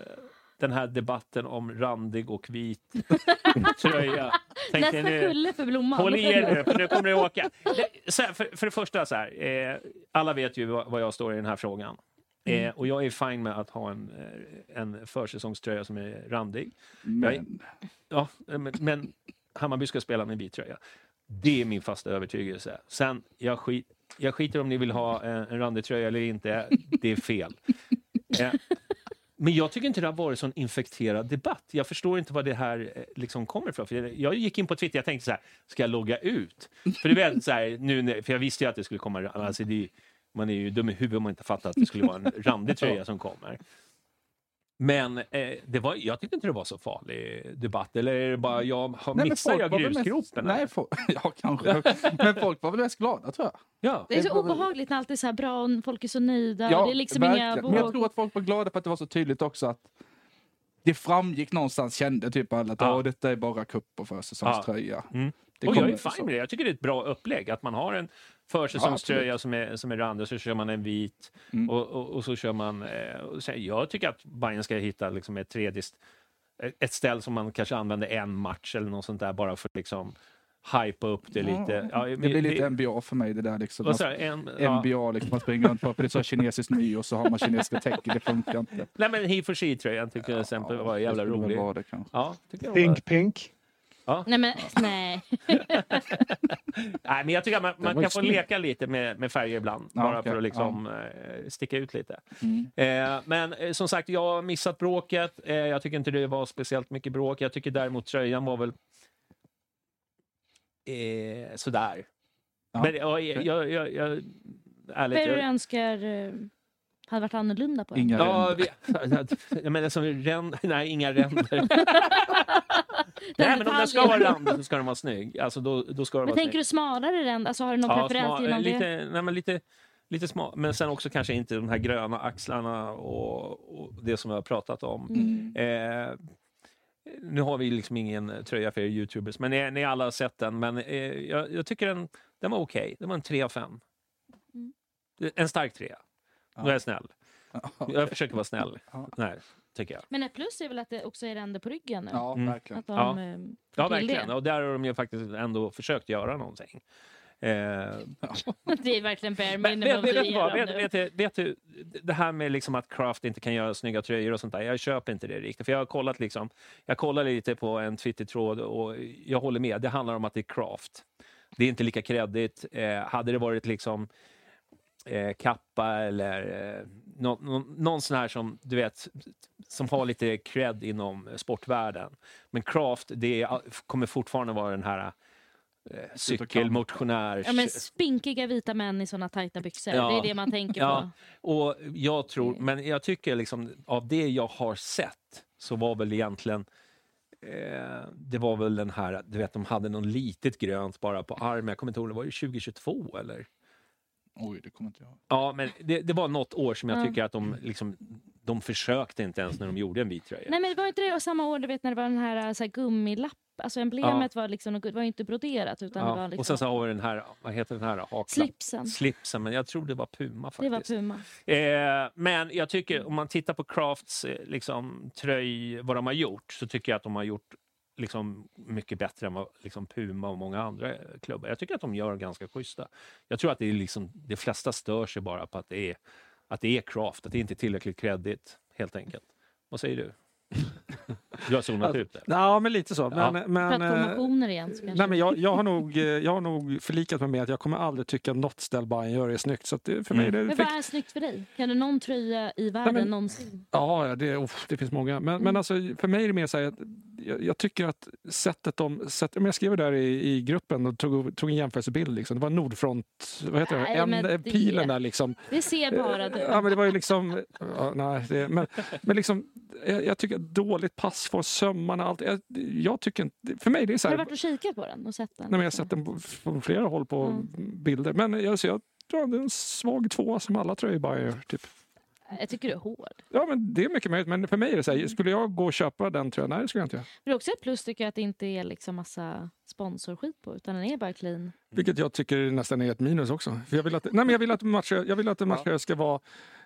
Speaker 1: den här debatten om randig och vit tröja. Tänkte
Speaker 2: Nästa kulle för blomman.
Speaker 1: Håll i er nu, för nu kommer det åka. Det, här, för, för det första, så här, eh, alla vet ju vad, jag står i den här frågan. Eh, och jag är fine med att ha en, eh, en försäsongströja som är randig.
Speaker 3: Men,
Speaker 1: Ja, men, men Hammarby ska spela med vit tröja. Det är min fasta övertygelse. Sen, jag, skit, jag skiter om ni vill ha en, en randig tröja eller inte. Det är fel. Eh, men jag tycker inte det har varit sån infekterad debatt. Jag förstår inte var det här eh, liksom kommer ifrån. För jag- gick in på Twitter, jag tänkte så här, ska jag logga ut? För det väl så här, nu, för jag visste ju att det skulle komma, alltså det, man är ju dum i huvudet om man inte fattar att det skulle vara en randig tröja som kommer. Men eh, det var, jag tyckte inte det var så farlig debatt. Eller är det bara jag har
Speaker 3: men
Speaker 1: missat jag grusgropen?
Speaker 3: Nej, folk, ja kanske. men folk var väl mest glada tror jag.
Speaker 1: Ja.
Speaker 2: Det är så obehagligt när allt är så här bra och folk är så nöjda. det är liksom inga
Speaker 3: verkligen. Men jag tror att folk var glada för att det var så tydligt också att det framgick någonstans, kände typ alla att
Speaker 1: Ja.
Speaker 3: "Åh, detta är bara cup och försäsongströja.
Speaker 1: Mm.
Speaker 3: Det
Speaker 1: och jag är fine med det. Jag tycker det är ett bra upplägg. Att man har en försäsongströja som är, som är randig och så kör man en vit.
Speaker 3: Mm.
Speaker 1: Och, och, och så kör man... Eh, och sen, jag tycker att Bayern ska hitta liksom ett tredje... Ett ställ som man kanske använder en match eller något sånt där bara för att liksom hypa upp det lite. Ja,
Speaker 3: Det blir lite NBA för mig det där liksom.
Speaker 1: vad sa jag? en, ja.
Speaker 3: NBA, liksom, man springer runt på, för det är så kinesiskt nyår så har man kinesiska tecken, det funkar inte.
Speaker 1: Nej men He for She-tröjan tyckte jag till exempel var jävla
Speaker 3: det
Speaker 1: rolig.
Speaker 3: vara det.
Speaker 1: Ja, tycker jag var...
Speaker 5: Pink, pink.
Speaker 2: Nej men nej.
Speaker 1: Nej, men jag tycker att man, man kan få leka lite med, med färger ibland.
Speaker 3: Ja,
Speaker 1: bara
Speaker 3: okej.
Speaker 1: för att liksom, eh, sticka ut lite.
Speaker 3: Mm.
Speaker 1: Eh, men eh, som sagt, jag har missat bråket. Eh, jag tycker inte det var speciellt mycket bråk. Jag tycker däremot tröjan var väl eh, sådär.
Speaker 3: Ja.
Speaker 1: Men ja, jag, jag, jag, jag, ärligt,
Speaker 2: Vad är det du önskar eh, hade varit annorlunda på den?
Speaker 3: Inga
Speaker 1: Ja,
Speaker 3: ränder.
Speaker 1: vi, jag menar som ränd, nej, inga ränder.
Speaker 2: Den
Speaker 1: nej, men om den ska vara randig så ska den vara snygg. Alltså, då, då ska den
Speaker 2: Men
Speaker 1: vara
Speaker 2: tänker
Speaker 1: snygg.
Speaker 2: du smalare ränd? Alltså har du någon preferens
Speaker 1: smal-
Speaker 2: inom det?
Speaker 1: lite, nej, men lite, lite smal. Men sen också kanske inte de här gröna axlarna och, och det som vi har pratat om.
Speaker 2: Mm.
Speaker 1: Eh, nu har vi liksom ingen tröja för er youtubers, men ni, ni alla har sett den. Men eh, jag, jag tycker den, den var okej. Det var en 3 av 5.
Speaker 2: Mm.
Speaker 1: En stark trea. Nu är jag snäll.
Speaker 3: Ja.
Speaker 1: Jag försöker vara snäll.
Speaker 3: Ja.
Speaker 1: Nej, tycker jag.
Speaker 2: Men ett plus är väl att det också är ränder på ryggen nu?
Speaker 3: Ja,
Speaker 1: Mm.
Speaker 3: verkligen.
Speaker 2: Att de
Speaker 1: Ja.
Speaker 2: eh,
Speaker 1: Ja, verkligen.
Speaker 2: det.
Speaker 1: Och där har de ju faktiskt ändå försökt göra någonting. Eh,
Speaker 2: Det är verkligen bare
Speaker 1: Men,
Speaker 2: minimum
Speaker 1: vet, vet, vad? Vet, vet, du- vet du, det här med liksom att Craft inte kan göra snygga tröjor och sånt där. Jag köper inte det riktigt. För jag har kollat liksom, jag kollar lite på en Twitter-tråd och jag håller med. Det handlar om att det är Craft. Det är inte lika kreddigt. Eh, hade det varit liksom eh, Kappa eller eh, nå, nå, någon sån här som du vet som har lite cred inom sportvärlden. Men Craft, det är, kommer fortfarande vara den här eh, cykelmotionärs...
Speaker 2: Ja, men spinkiga vita män i såna tajta byxor.
Speaker 1: Ja.
Speaker 2: Det är det man tänker
Speaker 1: Ja,
Speaker 2: på.
Speaker 1: och jag tror, men jag tycker liksom av det jag har sett så var väl egentligen eh, det var väl den här, du vet de hade någon litet grönt bara på armen, jag kommer inte ihåg, det var ju 2022 eller?
Speaker 3: Oj, det kommer inte jag.
Speaker 1: Ja, men det, det var något år som jag
Speaker 2: Ja.
Speaker 1: tycker att de liksom, de försökte inte ens när de gjorde en vit tröja.
Speaker 2: Nej men det var inte det samma år du vet när det var den här, så här gummilapp. Alltså emblemet var liksom, det var inte broderat utan det var
Speaker 1: ja.
Speaker 2: liksom
Speaker 1: Och sen så har vi den här, vad heter den här? Haklapp.
Speaker 2: slipsen.
Speaker 1: Slipsen, men jag tror det var Puma
Speaker 2: Det var
Speaker 1: faktiskt.
Speaker 2: Puma.
Speaker 1: Eh, men jag tycker om man tittar på Crafts eh, liksom, tröj, vad de har gjort, så tycker jag att de har gjort liksom, mycket bättre än vad liksom, Puma och många andra klubbar. Jag tycker att de gör ganska schyssta. Jag tror att det är liksom, de flesta stör sig bara på att det är, att det är Craft, att det inte är tillräckligt kreddigt, helt enkelt. Vad säger du? Du har zonat ut det.
Speaker 4: Ja, men lite så.
Speaker 1: Ja.
Speaker 4: Men,
Speaker 2: För
Speaker 4: men,
Speaker 2: att få
Speaker 4: eh,
Speaker 2: igen. Så kanske.
Speaker 4: Nej, men jag, jag, har nog, eh, jag har nog förlikat mig med att jag kommer aldrig tycka något ställ Bayern gör är snyggt. Så att det, för mig är det,
Speaker 2: men vad är snyggt för dig? Kan du någon tröja i världen
Speaker 4: men-
Speaker 2: någonsin?
Speaker 4: Ja, ja, det, uff, det finns många. Men, men alltså, för mig är det mer så här att jag, jag tycker att sättet de... Sätt, men jag skrev där i, i gruppen och tog, tog en jämförelsebild. Liksom. Det var Nordfront, vad heter det?
Speaker 2: Nej,
Speaker 4: En,
Speaker 2: men
Speaker 4: eh,
Speaker 2: det-
Speaker 4: pilen där liksom.
Speaker 2: Det ser bara du.
Speaker 4: Ja, men det var ju liksom... Ja, nej, det, men, men liksom, jag, jag tycker dåligt passform, sömmarna, allt. Jag, jag tycker inte... För mig det är så
Speaker 2: Har du
Speaker 4: här...
Speaker 2: varit och kikat på den och sett den?
Speaker 4: Nej, men jag har sett den på, på flera håll på
Speaker 2: Mm.
Speaker 4: bilder. Men jag, så jag tror att det är en svag tvåa som alla tröjor bara gör. Typ.
Speaker 2: Jag tycker du är hård.
Speaker 4: Ja, men det är mycket möjligt. Men för mig är det så här, skulle jag gå och köpa den tröjan? Nej, det skulle jag inte göra.
Speaker 2: Det är också ett plus tycker jag att det inte är liksom massa sponsorskit på utan den är bara clean.
Speaker 4: Vilket jag tycker nästan är ett minus också. För jag vill att, nej, men jag vill att matcher, jag vill att en matcher ska vara...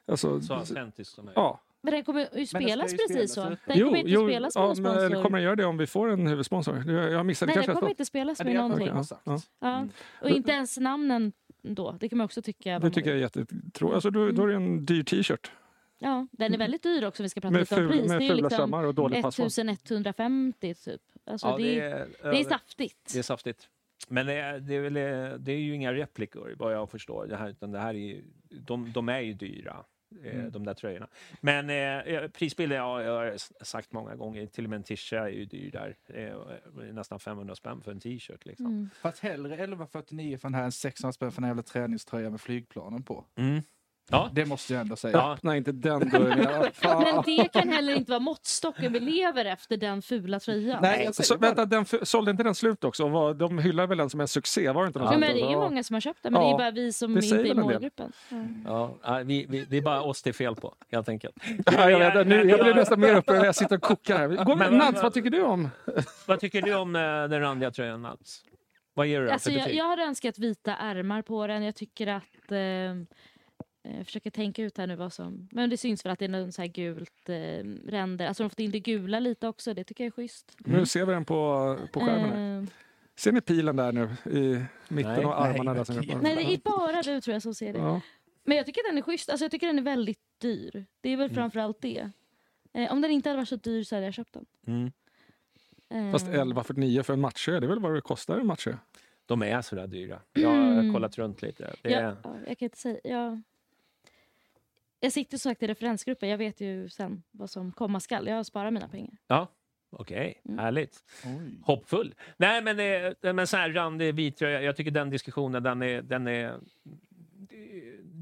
Speaker 4: Alltså,
Speaker 1: Så autentiskt som möjligt.
Speaker 4: ja.
Speaker 2: Men den kommer ju spelas
Speaker 3: ju
Speaker 2: precis
Speaker 3: spelas,
Speaker 2: så.
Speaker 3: eller?
Speaker 2: Den kommer inte spelas med
Speaker 4: ja,
Speaker 2: någon
Speaker 4: men,
Speaker 2: sponsor.
Speaker 4: kommer den göra det om vi får en huvudsponsor? Jag, missade
Speaker 2: Nej, den kommer inte spelas med någonting.
Speaker 3: jag
Speaker 4: ja, ja.
Speaker 2: Ja. Och inte ens namnen då. Det kan man också tycka.
Speaker 4: Det tycker jag är jättetråkigt. Alltså, då, då är det en dyr t-shirt
Speaker 2: Ja, den är väldigt dyr också. Vi ska prata
Speaker 4: med,
Speaker 2: lite om
Speaker 4: ful,
Speaker 2: pris.
Speaker 4: med
Speaker 2: det är
Speaker 4: fula
Speaker 2: liksom
Speaker 4: och dålig passform.
Speaker 2: 1150 typ. Alltså,
Speaker 1: Ja,
Speaker 2: det,
Speaker 1: det,
Speaker 2: är,
Speaker 1: är,
Speaker 2: det är saftigt.
Speaker 1: Det är saftigt. Men det är, det, är väl, det är ju inga replikor vad jag förstår. Det här, utan det här är, ju- de, de är ju dyra. Eh,
Speaker 3: Mm.
Speaker 1: de där tröjorna. Men eh, prisbilden, ja, jag har sagt många gånger, till och med en tisha är ju dyr där. Eh, nästan 500 spänn för en t-shirt. Liksom.
Speaker 2: Mm.
Speaker 3: Fast hellre 1149 för den här än 600 spänn för här jävla träningströja med flygplanen på.
Speaker 1: Mm. Ja.
Speaker 3: Det måste jag ändå säga.
Speaker 1: Ja.
Speaker 4: Öppna inte den dörren.
Speaker 2: Men det kan heller inte vara måttstocken vi lever efter den fula tröjan.
Speaker 3: Nej,
Speaker 4: Så, vänta, den sålde inte den slut också? Och Var, de hyllar väl den som en succé? Var det inte något
Speaker 2: Ja, men det är ju många som har köpt den, men det
Speaker 4: Ja,
Speaker 2: är bara vi som
Speaker 4: det
Speaker 2: inte är i målgruppen. Ja.
Speaker 1: Ja, vi, vi, det är bara oss det är fel på, helt enkelt.
Speaker 4: Ja, jag, vet, nu, jag blir nästan mer upprörd när jag sitter och kokar här. Gå,
Speaker 1: Men-
Speaker 4: Nats, vad tycker du om?
Speaker 1: Vad tycker du om eh, den randiga tröjan, Nats? Vad ger du
Speaker 2: Alltså, jag, jag hade önskat vita ärmar på den. Jag tycker att... Eh, jag försöker tänka ut här nu vad som... Men det syns väl att det är någon så här gult eh, ränder. Alltså de har fått in det gula lite också. Det tycker jag är schysst.
Speaker 4: Nu ser vi den på, på skärmen. Här.
Speaker 2: Eh,
Speaker 4: Ser ni pilen där nu i mitten
Speaker 1: Nej,
Speaker 4: av armarna?
Speaker 3: nej,
Speaker 4: där som
Speaker 2: nej, det är bara du tror jag som ser det.
Speaker 4: Ja.
Speaker 2: Men jag tycker den är schysst. Alltså, jag tycker den är väldigt dyr. Det är väl
Speaker 1: Mm.
Speaker 2: framförallt det. Eh, om den inte hade varit så dyr så hade jag köpt den.
Speaker 1: Mm.
Speaker 2: Eh,
Speaker 4: Fast 11,49 för en matchtröja, det är väl vad det kostar en matchtröja?
Speaker 1: De är sådär dyra. Jag har
Speaker 2: Mm.
Speaker 1: kollat runt lite. Det är,
Speaker 2: Ja, ja, jag kan inte säga. Jag, jag sitter som sagt i referensgruppen. Jag vet ju sen vad som komma skall. Jag sparar mina pengar.
Speaker 1: Ja, okej.
Speaker 2: Mm.
Speaker 1: Härligt.
Speaker 3: Oj.
Speaker 1: Hoppfull. Nej, men, eh, men så här randig vit tröja, jag tycker den diskussionen, den är... Den är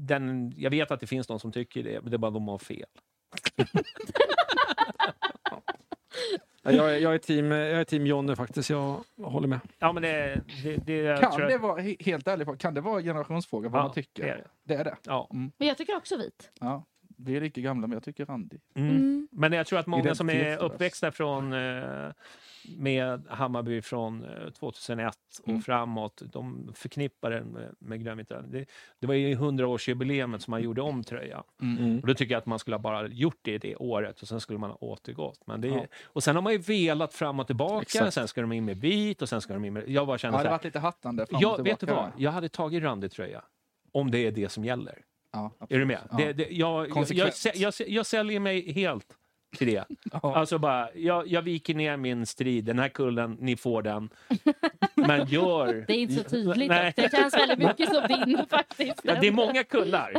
Speaker 1: den, jag vet att det finns de som tycker det, men det är bara de har fel.
Speaker 4: Ja, Jag, är- jag, är team, jag är team Jonny faktiskt, jag håller med.
Speaker 1: Ja, men det... det, det
Speaker 3: Kan
Speaker 1: tror jag-
Speaker 3: det vara, he- helt ärligt, kan det vara generationsfråga vad
Speaker 1: Ja,
Speaker 3: man tycker?
Speaker 1: det är det.
Speaker 3: Det är det?
Speaker 1: Ja.
Speaker 2: Men jag tycker också vit.
Speaker 3: Ja. Vi är lika gamla, men jag tycker Randi.
Speaker 1: Mm.
Speaker 2: Mm.
Speaker 1: Men jag tror att många som är uppväxta från eh, med Hammarby från eh, 2001 och
Speaker 3: Mm.
Speaker 1: framåt, de förknippar den med, med grönvita. Det, det var ju 100-årsjubileet som man gjorde om tröjan.
Speaker 4: Mm.
Speaker 1: Och då tycker jag att man skulle ha bara gjort det det året och sen skulle man ha återgått. Men det,
Speaker 3: Ja.
Speaker 1: Och sen har man ju velat fram och tillbaka,
Speaker 4: Exakt.
Speaker 1: sen ska de in med vit och sen ska de in med... Jag bara
Speaker 3: Ja,
Speaker 1: känner
Speaker 3: det har varit lite hattande fram och
Speaker 1: jag, vet du
Speaker 3: tillbaka.
Speaker 1: vad? Jag hade tagit randig tröja om det är det som gäller.
Speaker 3: Ja,
Speaker 1: Är du med?
Speaker 3: Ja.
Speaker 1: Det, det, jag, jag, jag,
Speaker 3: Konsekvent.
Speaker 1: sä- jag, sä- jag säljer mig helt till det.
Speaker 3: Ja.
Speaker 1: Alltså bara, jag, jag viker ner min strid. Den här kullen, ni får den. Men gör...
Speaker 2: Det är inte så tydligt.
Speaker 1: Nej.
Speaker 2: Det känns väldigt mycket som din faktiskt.
Speaker 1: Ja, det är många kullar.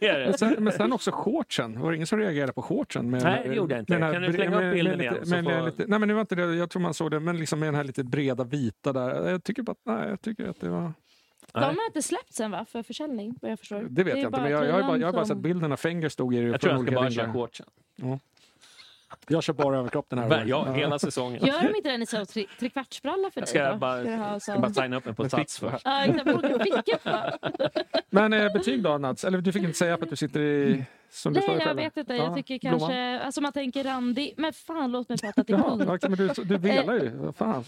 Speaker 1: det är
Speaker 4: Men
Speaker 1: det.
Speaker 4: sen, men sen också shortsen. Var det ingen som reagerade på shortsen? Med,
Speaker 1: Nej, det gjorde jag inte.
Speaker 4: här
Speaker 1: Kan du slänga upp bilden
Speaker 4: med
Speaker 1: igen,
Speaker 4: med
Speaker 1: får-
Speaker 4: lite, nej, men det var inte det. Jag tror man såg det, men liksom med den här lite breda vita där. Jag tycker bara, nej, jag tycker att det var...
Speaker 2: De har inte släppt sen va? För försäljning, vad jag förstår.
Speaker 4: Det vet
Speaker 2: är
Speaker 4: jag inte, men jag, jag, har bara, jag har bara sett bilden när Fenger stod i det.
Speaker 1: Jag tror jag ska bara köra shortsen.
Speaker 4: Jag kör bara överkropp den här
Speaker 1: Ja,
Speaker 4: gången.
Speaker 1: hela säsongen.
Speaker 2: Gör de inte den i så tre, trekvartsbralla för
Speaker 1: Jag
Speaker 2: dig
Speaker 1: ska
Speaker 2: då?
Speaker 1: bara,
Speaker 2: Ska
Speaker 1: jag ska bara signa upp mig på Sats först.
Speaker 2: Ja.
Speaker 4: Men eh, betyg då Nats? Eller du fick inte säga att du sitter i... Som du
Speaker 2: Nej, jag
Speaker 4: själv.
Speaker 2: vet inte.
Speaker 4: Ja,
Speaker 2: Jag tycker
Speaker 4: Blomman.
Speaker 2: kanske... Alltså man tänker randig. Men fan, låt mig prata till punkt.
Speaker 4: okej, men du, du velar ju. Vad fan.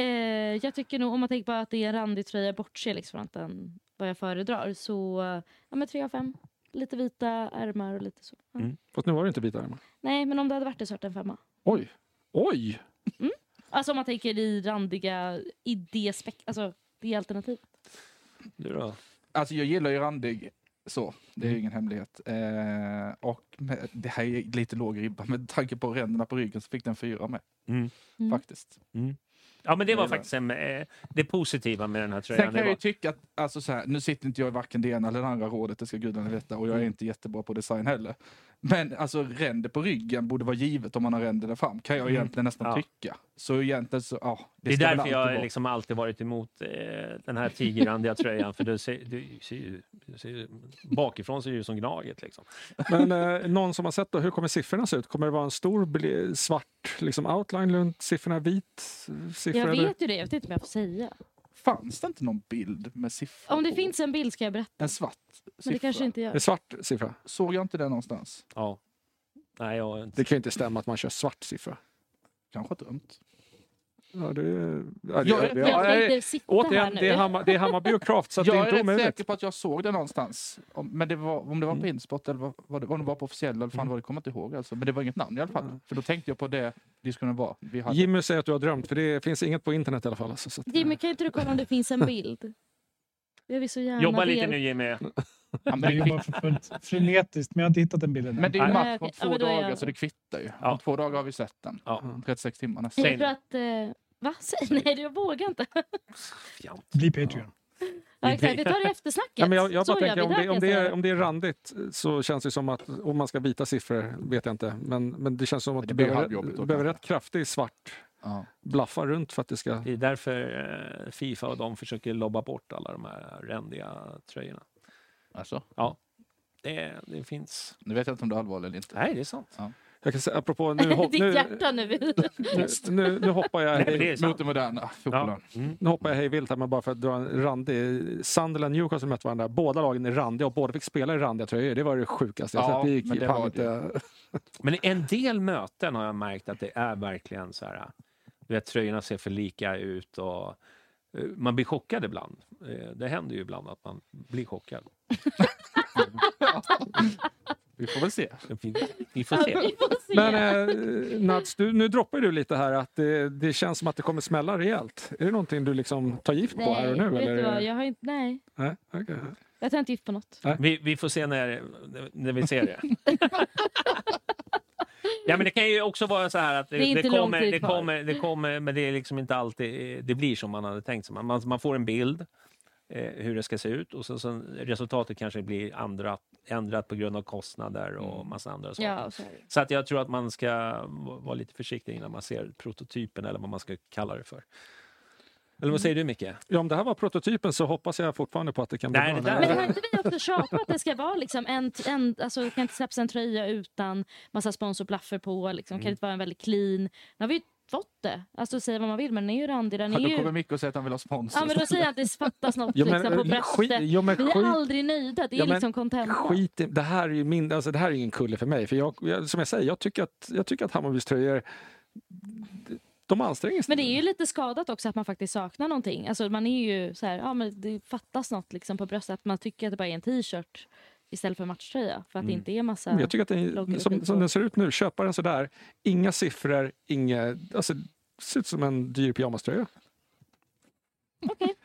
Speaker 2: Eh, jag tycker nog, om man tänker på att det är en randig tröja, bortser liksom från att den, vad jag föredrar, så ja, men tre av fem. Lite vita ärmar och lite så. Ja.
Speaker 1: Mm.
Speaker 4: Fast nu var det inte vita armar.
Speaker 2: Nej, men om det hade varit det så hade det en femma.
Speaker 4: Oj! Oj!
Speaker 2: Alltså om man tänker i randiga, i det spek- alltså det alternativet.
Speaker 1: Du då?
Speaker 3: Alltså jag gillar ju randig så, det
Speaker 1: Mm.
Speaker 3: är ju ingen hemlighet. Eh, och med, det här är lite låg ribba, med tanke på ränderna på ryggen så fick den fyra med.
Speaker 1: Mm.
Speaker 2: Mm.
Speaker 1: Ja, men det var faktiskt en, eh, det positiva med den här
Speaker 3: Sen
Speaker 1: tröjan.
Speaker 3: kan
Speaker 1: Det
Speaker 3: jag ju tycka att, alltså så här, nu sitter inte jag i varken det ena eller det andra rådet, det ska gudarna veta, och jag
Speaker 1: Mm.
Speaker 3: är inte jättebra på design heller. Men alltså ränder på ryggen borde vara givet om man har ränder där fram, kan jag
Speaker 1: Mm.
Speaker 3: egentligen nästan
Speaker 1: Ja.
Speaker 3: tycka. Så egentligen så, ja.
Speaker 1: det är
Speaker 3: ska väl
Speaker 1: därför jag
Speaker 3: vara.
Speaker 1: liksom alltid varit emot eh, den här tigerrandiga tröjan. För du ser, du ser, ju- du ser, ju- bakifrån ser det ut som Gnaget. Liksom.
Speaker 4: Men eh, någon som har sett då, hur kommer siffrorna se ut? Kommer det vara en stor svart liksom, outline runt siffrorna, vit siffra?
Speaker 2: Jag
Speaker 4: eller?
Speaker 2: vet ju det, jag vet inte om jag får säga.
Speaker 3: Fanns det inte någon bild med siffror
Speaker 2: Om det
Speaker 3: på?
Speaker 2: finns en bild ska jag berätta.
Speaker 3: En svart
Speaker 2: Men det
Speaker 3: siffra?
Speaker 2: kanske inte gör.
Speaker 4: det svart siffra?
Speaker 3: Såg jag inte det någonstans?
Speaker 1: Ja. Nej, jag har inte.
Speaker 4: Det kan ju inte stämma att man kör svart siffra.
Speaker 3: Kanske dumt.
Speaker 4: Ja, det, ja, det,
Speaker 3: Jag-
Speaker 4: ja,
Speaker 2: Jag
Speaker 4: ja,
Speaker 2: sitta
Speaker 4: Återigen, det är, Hammar, det är Hammarby och Craft så att det
Speaker 3: jag
Speaker 4: är
Speaker 3: är
Speaker 4: inte
Speaker 3: rätt säker på att jag såg det någonstans. Om, men det var, om det var på
Speaker 4: Mm.
Speaker 3: Inspot eller vad, vad det, om det var på officiell eller fan var det kommer jag inte ihåg. Alltså. Men det var inget namn i alla fall. För då tänkte jag på det diskussionen var. Vi hade.
Speaker 4: Jimmy säger att du har drömt, för det finns inget på internet i alla fall. Alltså, så att,
Speaker 2: Jimmy, kan inte du kolla om det finns en bild? Jag vill så gärna
Speaker 1: Jobba lite
Speaker 2: del-
Speaker 1: nu Jimmy.
Speaker 3: Ja, men,
Speaker 5: Jag
Speaker 3: det,
Speaker 5: jobbar för fullt frenetiskt, men jag har inte hittat den bilden.
Speaker 3: men det är ju match om.
Speaker 2: Ja,
Speaker 3: två
Speaker 2: är
Speaker 3: dagar
Speaker 2: jag-
Speaker 3: så det kvittar ju.
Speaker 1: Ja.
Speaker 3: Om två dagar har vi sett den.
Speaker 1: Ja.
Speaker 3: 36 timmar nästan.
Speaker 2: Jag tror att... Eh, va? Säg nej, jag vågar inte.
Speaker 5: Bli Patreon.
Speaker 2: Ja, exakt. Vi tar det eftersnacket.
Speaker 4: Ja, men jag, bara tänker, om det, om, är, om det är randigt så känns det som att, om man ska byta siffror, vet jag inte. Men, men det känns som att
Speaker 3: Det
Speaker 4: du behöver, du behöver rätt kraftig svart
Speaker 3: Ja.
Speaker 4: blaffa runt för att det ska...
Speaker 1: Det är därför eh, Fifa och de försöker lobba bort alla de här rändiga tröjorna.
Speaker 3: Alltså,
Speaker 1: Det, det finns...
Speaker 3: nu vet jag inte om du är allvarlig eller inte.
Speaker 1: Nej, det är sant.
Speaker 4: Jag kan säga, apropå, nu, hopp,
Speaker 2: Ditt
Speaker 4: nu,
Speaker 2: hjärta nu.
Speaker 4: nu, nu, nu hoppar jag
Speaker 1: Nej, det.
Speaker 3: Mot det moderna fotbollen.
Speaker 1: Ja. Mm.
Speaker 4: nu hoppar jag hej vilt här, men bara för att dra en randig. Sunderland Newcastle mötte varandra. Båda lagen är randiga och båda fick spela i randiga tröjor. Det var det sjukaste. jag
Speaker 3: Ja,
Speaker 4: sett. det gick
Speaker 3: men det var
Speaker 4: inte...
Speaker 1: Men en del möten har jag märkt att det är verkligen så här... Du vet, tröjorna ser för lika ut och man blir chockad ibland. Eh, Det händer ju ibland att man blir chockad.
Speaker 3: Vi får väl se.
Speaker 1: Vi, får se.
Speaker 2: Vi får se.
Speaker 4: Men eh, Nats, du, nu droppar du lite här att det, det känns som att det kommer smälla rejält. Är det någonting du liksom tar gift på här och nu?
Speaker 2: vet
Speaker 4: eller?
Speaker 2: du vad? Jag har inte, nej,
Speaker 4: Nej, okej.
Speaker 2: jag tar inte gift på något.
Speaker 1: Vi, vi får se när, när vi ser det. Ja, men det kan ju också vara så här att det,
Speaker 2: Det
Speaker 1: det, kommer, det, kommer, det kommer, men det är liksom inte alltid det blir som man hade tänkt sig. Man, man får en bild eh, hur det ska se ut och så, så resultatet kanske blir ändrat, ändrat på grund av kostnader och massa andra saker.
Speaker 2: Ja, så
Speaker 1: att jag tror att man ska va- vara lite försiktig innan man ser prototypen eller vad man ska kalla det för. Eller vad säger du Micke?
Speaker 4: Ja, om det här var prototypen så hoppas jag fortfarande på att det kan bli
Speaker 1: Nej,
Speaker 4: bra.
Speaker 1: det där-
Speaker 2: Men har inte vi också tjatat att det ska vara liksom en, en alltså det kan inte släppas en tröja utan massa sponsorblaffer på, liksom.
Speaker 3: Mm.
Speaker 2: kan inte vara en väldigt clean. Nu har vi ju fått det. Alltså säga vad man vill men den är ju randig. Den är
Speaker 3: Då
Speaker 2: ju...
Speaker 3: kommer Micke och säger att han vill ha sponsor.
Speaker 2: Ja men då säger jag att det fattas något
Speaker 4: Ja, men,
Speaker 2: liksom, på
Speaker 4: eh,
Speaker 2: bröstet.
Speaker 4: ja, men
Speaker 2: vi är
Speaker 4: skit-
Speaker 2: aldrig nöjda, det är
Speaker 4: Ja, men
Speaker 2: liksom content.
Speaker 4: Skit i, det här är ju min, alltså det här är ingen kulle för mig. För jag, jag, som jag säger, jag tycker att, jag tycker att Hammarbys tröjor, de anstränger sig.
Speaker 2: Men det är ju lite skadat också att man faktiskt saknar någonting. Alltså man är ju så här, ja men det fattas något liksom på bröstet. Att man tycker att det bara är en t-shirt istället för matchtröja. För att det inte är massa...
Speaker 4: Men Jag tycker att den, som, som den ser ut nu, köpa den sådär, inga siffror, inga, alltså ser ut som en dyr pyjamaströja.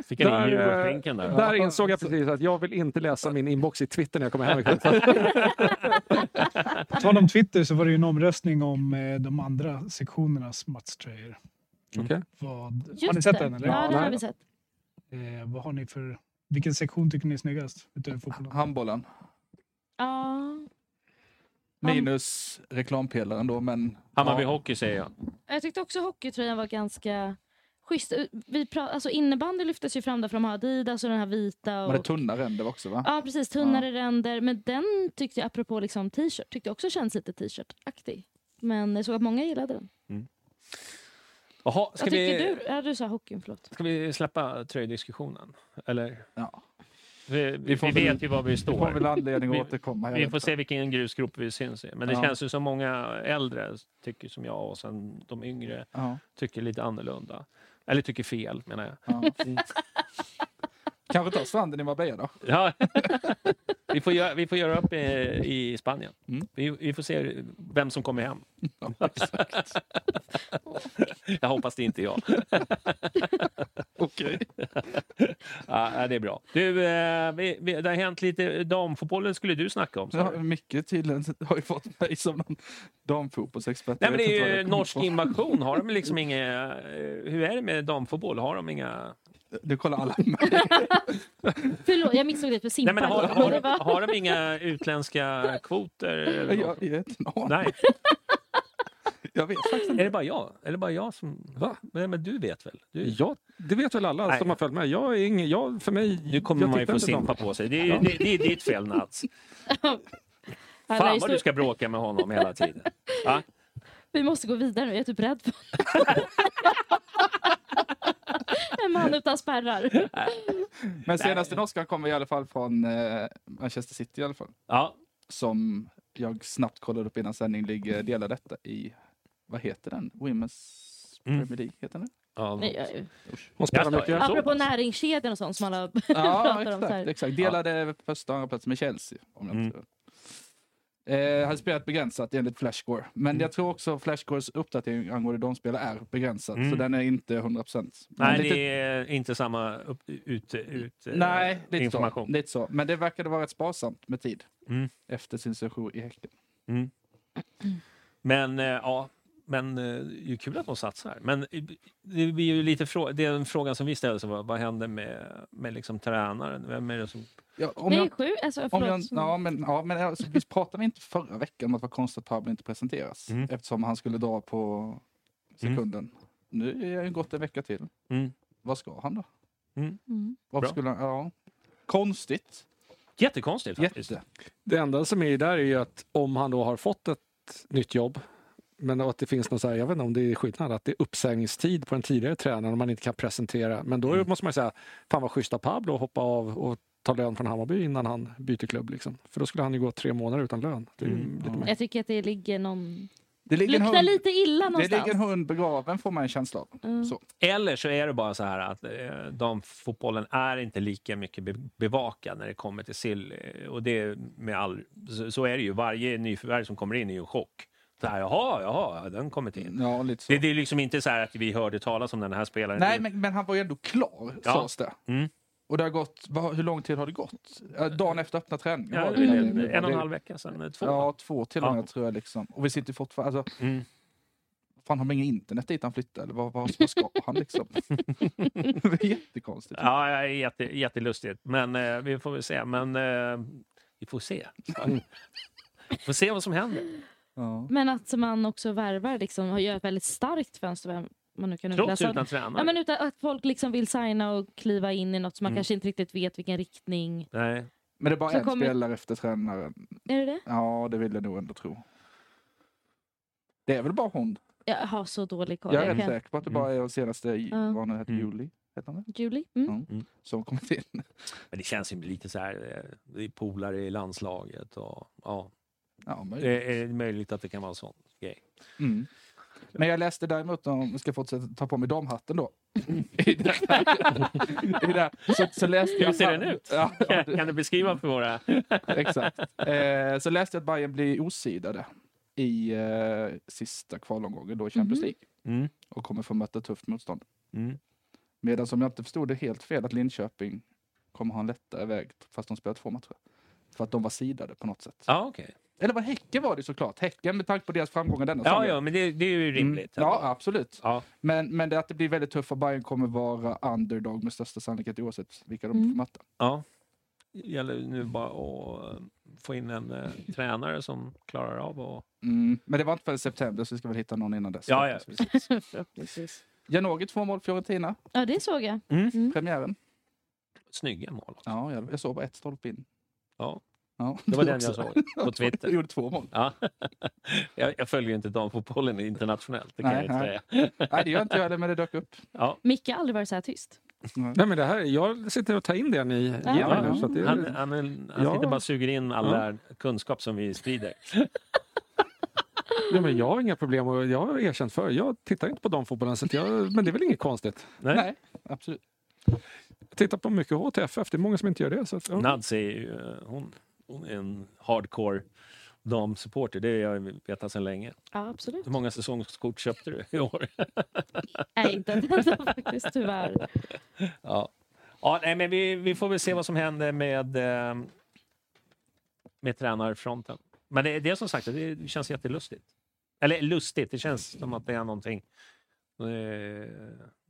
Speaker 1: Fick jag
Speaker 4: Där,
Speaker 1: in
Speaker 4: eh,
Speaker 1: julrubriken där?
Speaker 4: Där insåg jag precis att jag vill inte läsa min inbox i Twitter när jag kommer hem ikväll.
Speaker 5: På tal om Twitter så var det ju en omröstning om eh, de andra sektionernas matchtröjor.
Speaker 4: Okej.
Speaker 5: Vad,
Speaker 2: Just
Speaker 5: har ni sett
Speaker 2: det.
Speaker 5: den eller?
Speaker 2: Ja, den har
Speaker 4: Nej.
Speaker 2: vi sett.
Speaker 5: Eh, vad har ni för... Vilken sektion tycker ni är snyggast? Utöver fotbollen?
Speaker 3: Handbollen.
Speaker 2: Ja.
Speaker 3: Minus reklampelaren då, men...
Speaker 1: Hammarby
Speaker 3: ja,
Speaker 1: Hockey säger jag.
Speaker 2: Jag tyckte också hockeytröjan var ganska schysst. Vi pra- alltså innebandy lyftes ju fram där för de har Adidas och den här vita.
Speaker 3: Men det
Speaker 2: Och...
Speaker 3: tunna ränder också va?
Speaker 2: Ja precis, tunnare ränder. Men den tyckte jag, apropå liksom t-shirt, tyckte jag också känns lite t-shirt-aktig. Men jag såg att många gillade den.
Speaker 1: Jaha,
Speaker 2: Vad
Speaker 1: ska
Speaker 2: tycker
Speaker 1: vi,
Speaker 2: du? Ja, du sa hockeyn, förlåt.
Speaker 1: ska vi släppa tröjdiskussionen? Eller?
Speaker 3: Ja.
Speaker 1: Vi, vi,
Speaker 3: får
Speaker 1: vi vet ju var vi
Speaker 3: Vi får väl
Speaker 1: står.
Speaker 3: anledning att
Speaker 1: Vi-
Speaker 3: återkomma.
Speaker 1: Vi
Speaker 3: vet
Speaker 1: får se vilken grusgrop vi syns i. Men det
Speaker 3: Ja.
Speaker 1: känns ju som många äldre tycker som jag och sen de yngre
Speaker 3: Ja,
Speaker 1: tycker lite annorlunda. Eller tycker fel menar jag.
Speaker 3: ja. Kanske ta stranden i Marbella då?
Speaker 1: Ja. Vi, får göra, vi får göra upp i, i Spanien.
Speaker 3: Mm.
Speaker 1: Vi, vi får se vem som kommer hem. jag hoppas det inte är jag.
Speaker 3: Okej.
Speaker 1: Ja, det är bra. Du, eh, vi, vi, det har hänt lite damfotbollen skulle du snacka om.
Speaker 3: Ja? Micke tydligen har ju fått mig som någon damfotbollsexpert.
Speaker 1: Nej, men det är ju norsk invasion. Har de liksom inga... eh, Hur är det med damfotboll? Har de inga...
Speaker 3: Det kollar alla.
Speaker 2: Förlåt, jag missade det för
Speaker 1: Nej,
Speaker 2: simpar.
Speaker 1: men har,
Speaker 2: Men
Speaker 1: har,
Speaker 2: var-
Speaker 1: har de inga utländska kvoter? Eller
Speaker 3: Jag vet inte.
Speaker 1: Nej,
Speaker 3: Jag vet faktiskt
Speaker 1: är
Speaker 3: inte.
Speaker 1: det bara jag? Är det bara jag som...
Speaker 4: Va?
Speaker 1: Nej, men du vet väl? Du,
Speaker 4: Ja, det vet väl alla
Speaker 1: Nej.
Speaker 4: som har följt med. Jag är ingen, jag, för mig,
Speaker 1: nu kommer
Speaker 4: jag
Speaker 1: man ju få simpa
Speaker 4: dem.
Speaker 1: på sig. Det är, ju- det, det är ditt fel, Nats. Fan vad du ska bråka med honom hela tiden. Va?
Speaker 2: Vi måste gå vidare nu, jag är typ rädd för En man utan spärrar.
Speaker 3: Men senaste norskan kommer i alla fall från eh, Manchester City i alla fall.
Speaker 1: Ja,
Speaker 3: Som jag snabbt kollade upp innan sändning ligger delar detta i, vad heter den? Women's
Speaker 1: Mm.
Speaker 3: Premier League heter den?
Speaker 1: ja.
Speaker 2: Nej, jag-
Speaker 4: Hon spelar mycket.
Speaker 2: Apropå näringskedjan och sånt som alla
Speaker 3: Ja,
Speaker 2: pratar om. Så här.
Speaker 3: exakt. exakt. Delade första och andra plats med Chelsea. Om jag
Speaker 1: Mm.
Speaker 3: Eh, hade spelat begränsat enligt Flashscore. Men
Speaker 1: Mm.
Speaker 3: jag tror också Flashscores uppdatering angående de spelare är begränsat.
Speaker 1: Mm.
Speaker 3: Så den är inte 100%. Men
Speaker 1: Nej,
Speaker 3: lite-
Speaker 1: det är inte samma upp, ut, ut, eh,
Speaker 3: Nej, lite
Speaker 1: information.
Speaker 3: så, lite så. Men det verkade vara rätt sparsamt med tid
Speaker 1: Mm.
Speaker 3: efter sin session i Häcken.
Speaker 1: Mm. Men eh, ja, men eh, det är ju kul att de satsar. Men eh, det blir ju lite frå det är en fråga som vi ställer sig. Vad, händer med, med liksom tränaren? Vem är det som...
Speaker 3: Ja, om jag,
Speaker 2: sjukt. Alltså,
Speaker 3: om jag, ja, men, ja, men alltså, vi pratade inte förra veckan om att det var konstigt att Pablo inte presenteras.
Speaker 1: Mm.
Speaker 3: Eftersom han skulle dra på sekunden. Nu är det gått en vecka till.
Speaker 1: Mm.
Speaker 3: Vad ska han då?
Speaker 1: Mm.
Speaker 2: Mm.
Speaker 3: Varför
Speaker 1: Bra.
Speaker 3: skulle han, ja. Konstigt.
Speaker 1: Jättekonstigt faktiskt.
Speaker 3: Jätte.
Speaker 4: Det enda som är där är ju att om han då har fått ett nytt jobb men att det finns någon så här, jag vet inte om det är skillnad, att det är uppsägningstid på den tidigare tränaren och man inte kan presentera. Men då
Speaker 1: Mm.
Speaker 4: måste man ju säga, fan vad schysst av Pablo att hoppa av och ta lön från Hammarby innan han byter klubb. Liksom. För då skulle han ju gå tre månader utan lön. Det
Speaker 1: Mm.
Speaker 4: lite
Speaker 3: Ja.
Speaker 2: Jag tycker att det ligger någon...
Speaker 3: Det ligger,
Speaker 2: Luktar
Speaker 3: hund,
Speaker 2: lite illa
Speaker 3: det
Speaker 2: någonstans.
Speaker 3: ligger en hund begraven får man en känsla av.
Speaker 2: Mm.
Speaker 3: Så.
Speaker 1: Eller så är det bara så här att eh, damfotbollen är inte lika mycket be bevakad när det kommer till sill. eh, Och det är med all, så, så är det ju. Varje nyförvärv som kommer in är ju en chock. Så här, jaha, jaha, ja, den kommit in.
Speaker 3: Ja, lite så.
Speaker 1: Det, det är liksom inte så här att vi hörde talas om den här spelaren.
Speaker 3: Nej, men, men han var ju ändå klar,
Speaker 1: Ja.
Speaker 3: sades det.
Speaker 1: Mm.
Speaker 3: Och det har gått, hur lång tid har det gått? Eh, Dagen efter öppna träningen?
Speaker 1: Ja, det
Speaker 3: det.
Speaker 1: en, en och en
Speaker 3: Det-
Speaker 1: halv vecka sedan, eh, två.
Speaker 3: Ja, två till och med
Speaker 1: Ja.
Speaker 3: tror jag. Liksom. Och vi sitter fortfarande... Alltså,
Speaker 1: Mm.
Speaker 3: fan, har man inget internet dit han flyttar? Eller vad, vad, vad ska han liksom? det är jättekonstigt.
Speaker 1: Ja, ja, jätte, jättelustigt. Men eh, vi får väl se. Men eh, vi får se. Vi får se vad som händer.
Speaker 3: Ja.
Speaker 2: Men att man också värvar liksom, och gör ett väldigt starkt fönster. Vem man nu kan
Speaker 1: Trots
Speaker 2: utläsa.
Speaker 1: utan tränare.
Speaker 2: Ja, men utan att folk liksom vill signa och kliva in i något som man
Speaker 1: Mm.
Speaker 2: kanske inte riktigt vet vilken riktning.
Speaker 1: Nej.
Speaker 3: Men det är bara
Speaker 2: Så
Speaker 3: en
Speaker 2: kommer-
Speaker 3: spelare efter tränaren.
Speaker 2: Är det det?
Speaker 3: Ja, det vill jag nog ändå tro. Det är väl bara hon.
Speaker 2: Jag har så dålig koll.
Speaker 3: Jag är
Speaker 2: Jag
Speaker 3: rätt
Speaker 2: kan-
Speaker 3: säker på att det bara är den senaste,
Speaker 2: Ja.
Speaker 3: vad hon heter,
Speaker 1: Mm.
Speaker 3: Julie. Heter det?
Speaker 2: Mm.
Speaker 1: Mm.
Speaker 3: Som kommit in.
Speaker 1: Men det känns ju lite så här, eh, det är polare i landslaget och ja,
Speaker 3: Ja,
Speaker 1: det är möjligt att det kan vara en sån grej.
Speaker 3: mm. men jag läste däremot, om vi ska fortsätta ta på mig damhatten då. I det i det så, så läste jag
Speaker 1: Hur ser
Speaker 3: att-
Speaker 1: den ut?
Speaker 3: Ja, ja, du-
Speaker 1: Kan du beskriva för våra...
Speaker 3: Exakt. Eh, så läste jag att Bayern blir osidade i eh, sista kvalomgången då i Champions
Speaker 2: Mhm.
Speaker 3: League
Speaker 1: Mm.
Speaker 3: och kommer få möta tufft motstånd.
Speaker 1: Mm.
Speaker 3: Medan som jag inte förstod det helt fel att Linköping kommer ha en lättare väg fast de spelar två matcher. För att de var sidade på något sätt.
Speaker 1: Ja, okej.
Speaker 3: Eller vad Häcken var det såklart. Häcken med tanke på deras framgångar denna
Speaker 1: Ja,
Speaker 3: säsongen.
Speaker 1: ja, men det, det är ju rimligt.
Speaker 3: Mm, ja, absolut.
Speaker 1: Ja.
Speaker 3: Men, men det att det blir väldigt tufft för Bayern kommer vara underdog med största sannolikhet oavsett vilka de
Speaker 2: Mm.
Speaker 3: får möta.
Speaker 1: ja. Det gäller nu bara att få in en eh, tränare som klarar av att...
Speaker 3: Mm. Men det var inte förrän september så vi ska väl hitta någon innan dess.
Speaker 1: Ja, ja.
Speaker 2: Förhoppningsvis.
Speaker 3: Janogy två mål, Fiorentina.
Speaker 2: Ja, det såg jag.
Speaker 1: Mm.
Speaker 2: Mm.
Speaker 3: Premiären.
Speaker 1: Snygga mål.
Speaker 3: Ja, jag, jag såg bara ett stolpe in.
Speaker 1: Ja,
Speaker 3: Ja,
Speaker 1: det var
Speaker 3: du
Speaker 1: den jag
Speaker 3: också.
Speaker 1: såg på Twitter.
Speaker 3: Jag gjorde två mål.
Speaker 1: Ja. Jag, jag följer ju inte damfotbollen internationellt, det kan
Speaker 3: Nej,
Speaker 1: jag
Speaker 3: nej.
Speaker 1: inte säga.
Speaker 3: Nej, det gör inte jag heller, men det dök upp.
Speaker 1: Ja.
Speaker 2: Micke har aldrig varit så här tyst.
Speaker 4: Nej, men det här, jag sitter och tar in det ni ger mig
Speaker 2: Ja.
Speaker 4: nu. Att det,
Speaker 1: Han, han, han
Speaker 4: Ja.
Speaker 1: sitter bara och suger in all den kunskap som vi sprider.
Speaker 4: ja, men jag har inga problem och jag har erkänt för Jag tittar inte på damfotbollen, så jag, men det är väl inget konstigt.
Speaker 1: Nej.
Speaker 3: Nej, absolut.
Speaker 4: Jag tittar på mycket HTFF, det är många som inte gör det. Så att, ja.
Speaker 1: Nads är ju, eh, hon, en hardcore damsupporter, det har jag vetat sedan länge.
Speaker 2: Ja, absolut.
Speaker 1: Hur många säsongskort köpte du i år?
Speaker 2: Nej, inte ett enda faktiskt, tyvärr.
Speaker 1: Ja, ja nej, men vi, vi får väl se vad som händer med, eh, med tränarfronten. Men det, det är som sagt, det känns jättelustigt. Eller lustigt, det känns som att det är någonting eh,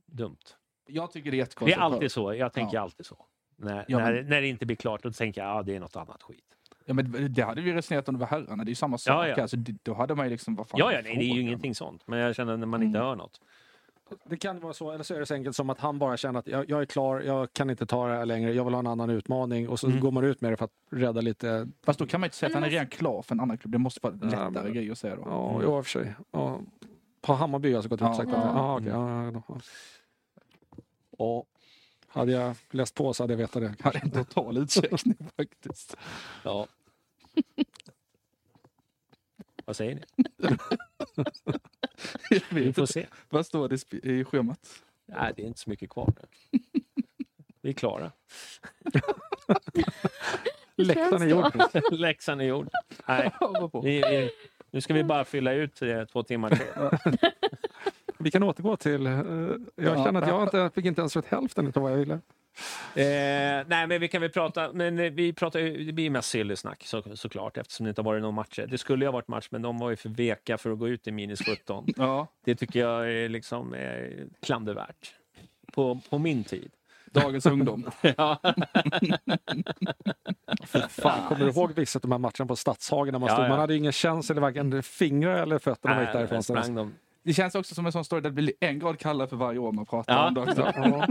Speaker 1: dumt.
Speaker 3: Jag tycker det är
Speaker 1: Det
Speaker 3: jättekonstigt.
Speaker 1: är alltid så, jag tänker
Speaker 3: Ja.
Speaker 1: alltid så. När,
Speaker 3: Ja, men-
Speaker 1: när, när det inte blir klart, då tänker jag att ja, det är något annat skit.
Speaker 3: Ja, men det hade vi resonerat om det var herrarna. Det är ju samma sak.
Speaker 1: Ja, ja.
Speaker 3: Alltså, det- då hade man ju liksom... Vad fan
Speaker 1: Ja,
Speaker 3: är
Speaker 1: ja nej, det är ju ingenting sånt. Men jag känner när man inte
Speaker 3: Mm.
Speaker 1: hör något.
Speaker 4: Det kan vara så, eller så är det så enkelt som att han bara känner att jag, jag är klar, jag kan inte ta det här längre, jag vill ha en annan utmaning och så
Speaker 1: Mm.
Speaker 4: går man ut med det för att rädda lite.
Speaker 3: Fast då kan man inte säga att han är redan klar för en annan klubb. Det måste vara
Speaker 4: Ja,
Speaker 3: lättare
Speaker 4: men-
Speaker 3: grej att säga då.
Speaker 4: Ja,
Speaker 1: Mm.
Speaker 4: i och för sig. Ja. På Hammarby har jag alltså gått ut
Speaker 3: Ja,
Speaker 4: och sagt
Speaker 2: ja.
Speaker 4: att ja,
Speaker 1: Mm.
Speaker 4: ja, ja, ja. Och hade jag läst på så hade jag vetat det.
Speaker 3: Ja, det är en total utsträckning faktiskt.
Speaker 1: Ja. Vad säger ni? Vi får se.
Speaker 3: Vad står det i schemat?
Speaker 1: Nej, det är inte så mycket kvar nu. Vi är klara.
Speaker 4: Läktaren är gjord.
Speaker 1: Läxan är gjord. Nej, vi, vi, nu ska vi bara fylla ut eh, två timmar till.
Speaker 4: Vi kan återgå till... eh, jag
Speaker 3: Ja.
Speaker 4: känner att jag inte, fick inte ens rätt hälften av vad jag ville.
Speaker 1: Eh, nej, men vi kan väl prata, men eh, vi pratar det blir mest silly-snack så, såklart eftersom det inte har varit någon matcher. Det skulle ju ha varit match, men de var ju för veka för att gå ut i minus 17.
Speaker 3: Ja,
Speaker 1: Det tycker jag är liksom eh, klandervärt. På, på min tid.
Speaker 3: dagens ungdom.
Speaker 1: ja.
Speaker 4: Fan, kommer du ihåg vissa av de här matcherna på Stadshagen när man
Speaker 1: Ja,
Speaker 4: stod?
Speaker 1: ja.
Speaker 4: Man hade ingen känsel i varken fingrar eller fötter när man gick
Speaker 1: Nej,
Speaker 4: därifrån.
Speaker 3: Det känns också som en sån story där det blir en grad kallare för varje år man pratar
Speaker 1: Ja.
Speaker 3: om det också.
Speaker 4: Ja,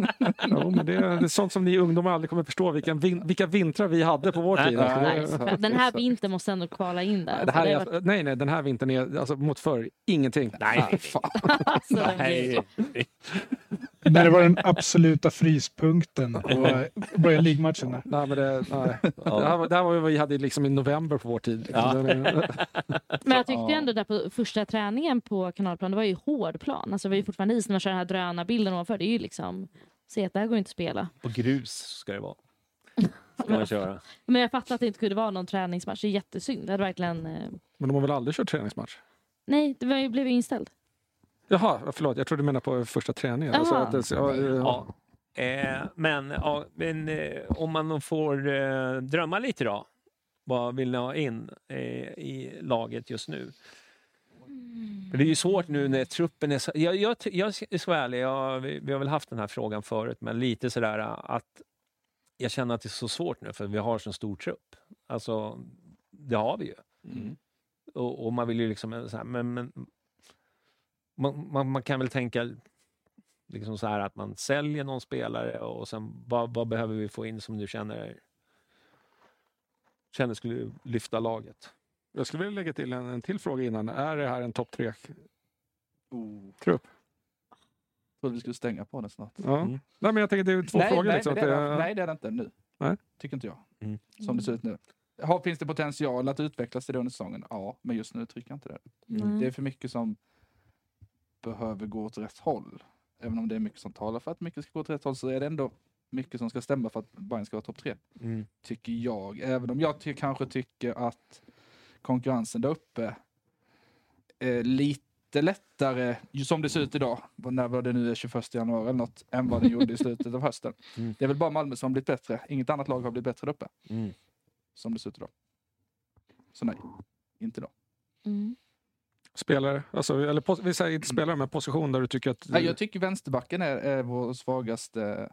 Speaker 4: jo, men det, är, sånt som ni ungdomar aldrig kommer förstå, vilken vin, vilka vintrar vi hade på vår
Speaker 1: Nej,
Speaker 4: tid.
Speaker 3: nej,
Speaker 4: Alltså,
Speaker 2: den här vintern måste ändå kvala in där.
Speaker 4: det här är, nej, nej, den här vintern är alltså, mot förr ingenting.
Speaker 1: Nej,
Speaker 3: Fan.
Speaker 2: alltså,
Speaker 1: nej.
Speaker 5: När det var den absoluta fryspunkten på Royal League-matchen.
Speaker 4: Nej, men det, nej. Det, här, var- det här var vi hade liksom i november på vår tid.
Speaker 1: Ja.
Speaker 4: Det-
Speaker 2: Men jag tyckte ändå där på första träningen på kanalplan, det var ju hård plan. Alltså det var ju fortfarande is när man kör den här drönarbilden ovanför. Det är ju liksom, se att det här går inte att spela.
Speaker 1: På grus ska det vara. Ska man köra.
Speaker 2: Men jag fattar att det inte kunde vara någon träningsmatch. Det är jättesynd. Det hade verkligen... Eh...
Speaker 4: Men de har väl aldrig kört träningsmatch?
Speaker 2: Nej, det var ju, blev ju inställd.
Speaker 4: Jaha, förlåt. Jag trodde du menade på första träningen. Alltså, att det, ja, ja.
Speaker 1: Ja. Eh, men ja, men eh, om man får eh, drömma lite då. Vad vill ni ha in eh, i laget just nu? För det är ju svårt nu när truppen är så... Jag, jag, jag är så ärlig, jag, vi, vi har väl haft den här frågan förut, men lite sådär att jag känner att det är så svårt nu för vi har så stor trupp. Alltså, det har vi ju. Och, och man vill ju liksom... Så här, men, men, man, man, man kan väl tänka liksom så här att man säljer någon spelare och sen vad, vad behöver vi få in som du känner känner skulle lyfta laget?
Speaker 4: Jag skulle vilja lägga till en, en till fråga innan. Är det här en topp tre-trupp?
Speaker 3: Oh. trodde vi skulle stänga på den snart.
Speaker 4: Ja.
Speaker 1: Mm.
Speaker 4: Nej, men jag tänker det är två
Speaker 3: nej,
Speaker 4: frågor.
Speaker 3: nej,
Speaker 4: liksom,
Speaker 3: det är, det-
Speaker 4: det-
Speaker 3: nej, det är det inte nu.
Speaker 4: Nej.
Speaker 3: Tycker inte jag.
Speaker 1: Mm.
Speaker 3: Som det ser ut nu. Har, finns det potential att utvecklas till det under säsongen? Ja, men just nu tycker jag inte det.
Speaker 2: Mm.
Speaker 3: Det är för mycket som behöver gå åt rätt håll. Även om det är mycket som talar för att mycket ska gå åt rätt håll så är det ändå mycket som ska stämma för att Bayern ska vara topp tre.
Speaker 1: Mm.
Speaker 3: Tycker jag. Även om jag ty- kanske tycker att konkurrensen där uppe är lite lättare, som det ser ut idag, när vad det nu är 21 januari eller något, än vad det gjorde i slutet av hösten.
Speaker 1: Mm.
Speaker 3: Det är väl bara Malmö som har blivit bättre. Inget annat lag har blivit bättre där uppe,
Speaker 1: Mm.
Speaker 3: som det ser ut idag. Så nej, inte då.
Speaker 2: Mm.
Speaker 4: Spelare, alltså, eller vi säger inte spelare, men position där du tycker att...
Speaker 3: Nej, jag tycker vänsterbacken är, är vår svagaste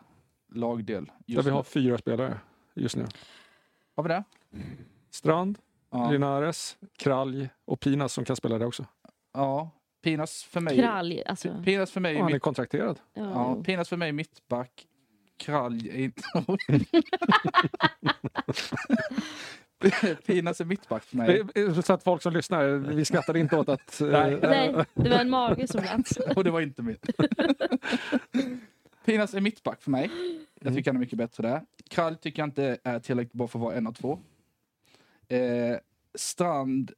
Speaker 3: lagdel
Speaker 4: där vi har
Speaker 3: nu.
Speaker 4: fyra spelare just nu.
Speaker 3: Har vi det?
Speaker 4: Strand,
Speaker 3: Ja.
Speaker 4: Linares, Kralj och Pinas som kan spela där också.
Speaker 3: ja. Pinas för mig...
Speaker 2: Kralj, alltså.
Speaker 3: Pinas för mig
Speaker 4: Och han är kontrakterad.
Speaker 2: Ja,
Speaker 3: ja. Pinas för mig mittback. Kralj är inte... Pinas är mittback för mig.
Speaker 4: Eh, Så att folk som lyssnar, vi skrattar inte åt att... eh,
Speaker 3: Nej.
Speaker 2: Nej, det var en mage som lät.
Speaker 3: Och det var inte mitt. Pinas är mittback för mig. Jag tycker han är mycket bättre där. Krall tycker jag inte är tillräckligt bra för att vara en av två. Eh, Strand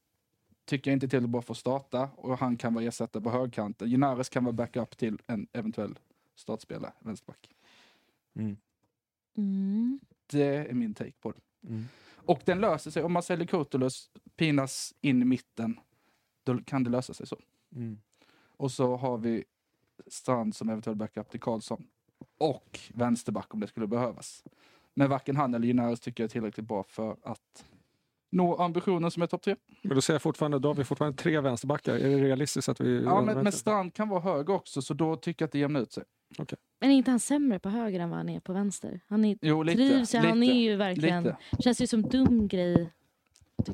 Speaker 3: tycker jag inte är tillräckligt bra för att starta och han kan vara ersättare på högkanten. Ginares kan vara backup till en eventuell startspelare, vänsterback.
Speaker 1: Mm.
Speaker 2: Mm.
Speaker 3: Det är min take på det.
Speaker 1: Mm.
Speaker 3: Och den löser sig. Om man säljer Kurtulus, Pinas in i mitten, då kan det lösa sig så.
Speaker 1: Mm.
Speaker 3: Och så har vi Strand som eventuell backup till Karlsson. Och vänsterback om det skulle behövas. Men varken han eller Ginares tycker jag är tillräckligt bra för att nå ambitionen som är topp tre.
Speaker 4: Men då säger jag fortfarande, då har vi fortfarande tre vänsterbackar. Är det realistiskt att vi...
Speaker 3: Ja, men, men Strand kan vara hög också, så då tycker jag att det jämnar ut sig.
Speaker 2: Men är inte han sämre på höger än vad han är på vänster? Han är,
Speaker 3: Jo, lite.
Speaker 2: trivs ju, han är ju verkligen...
Speaker 3: lite.
Speaker 2: Känns ju som dum grej,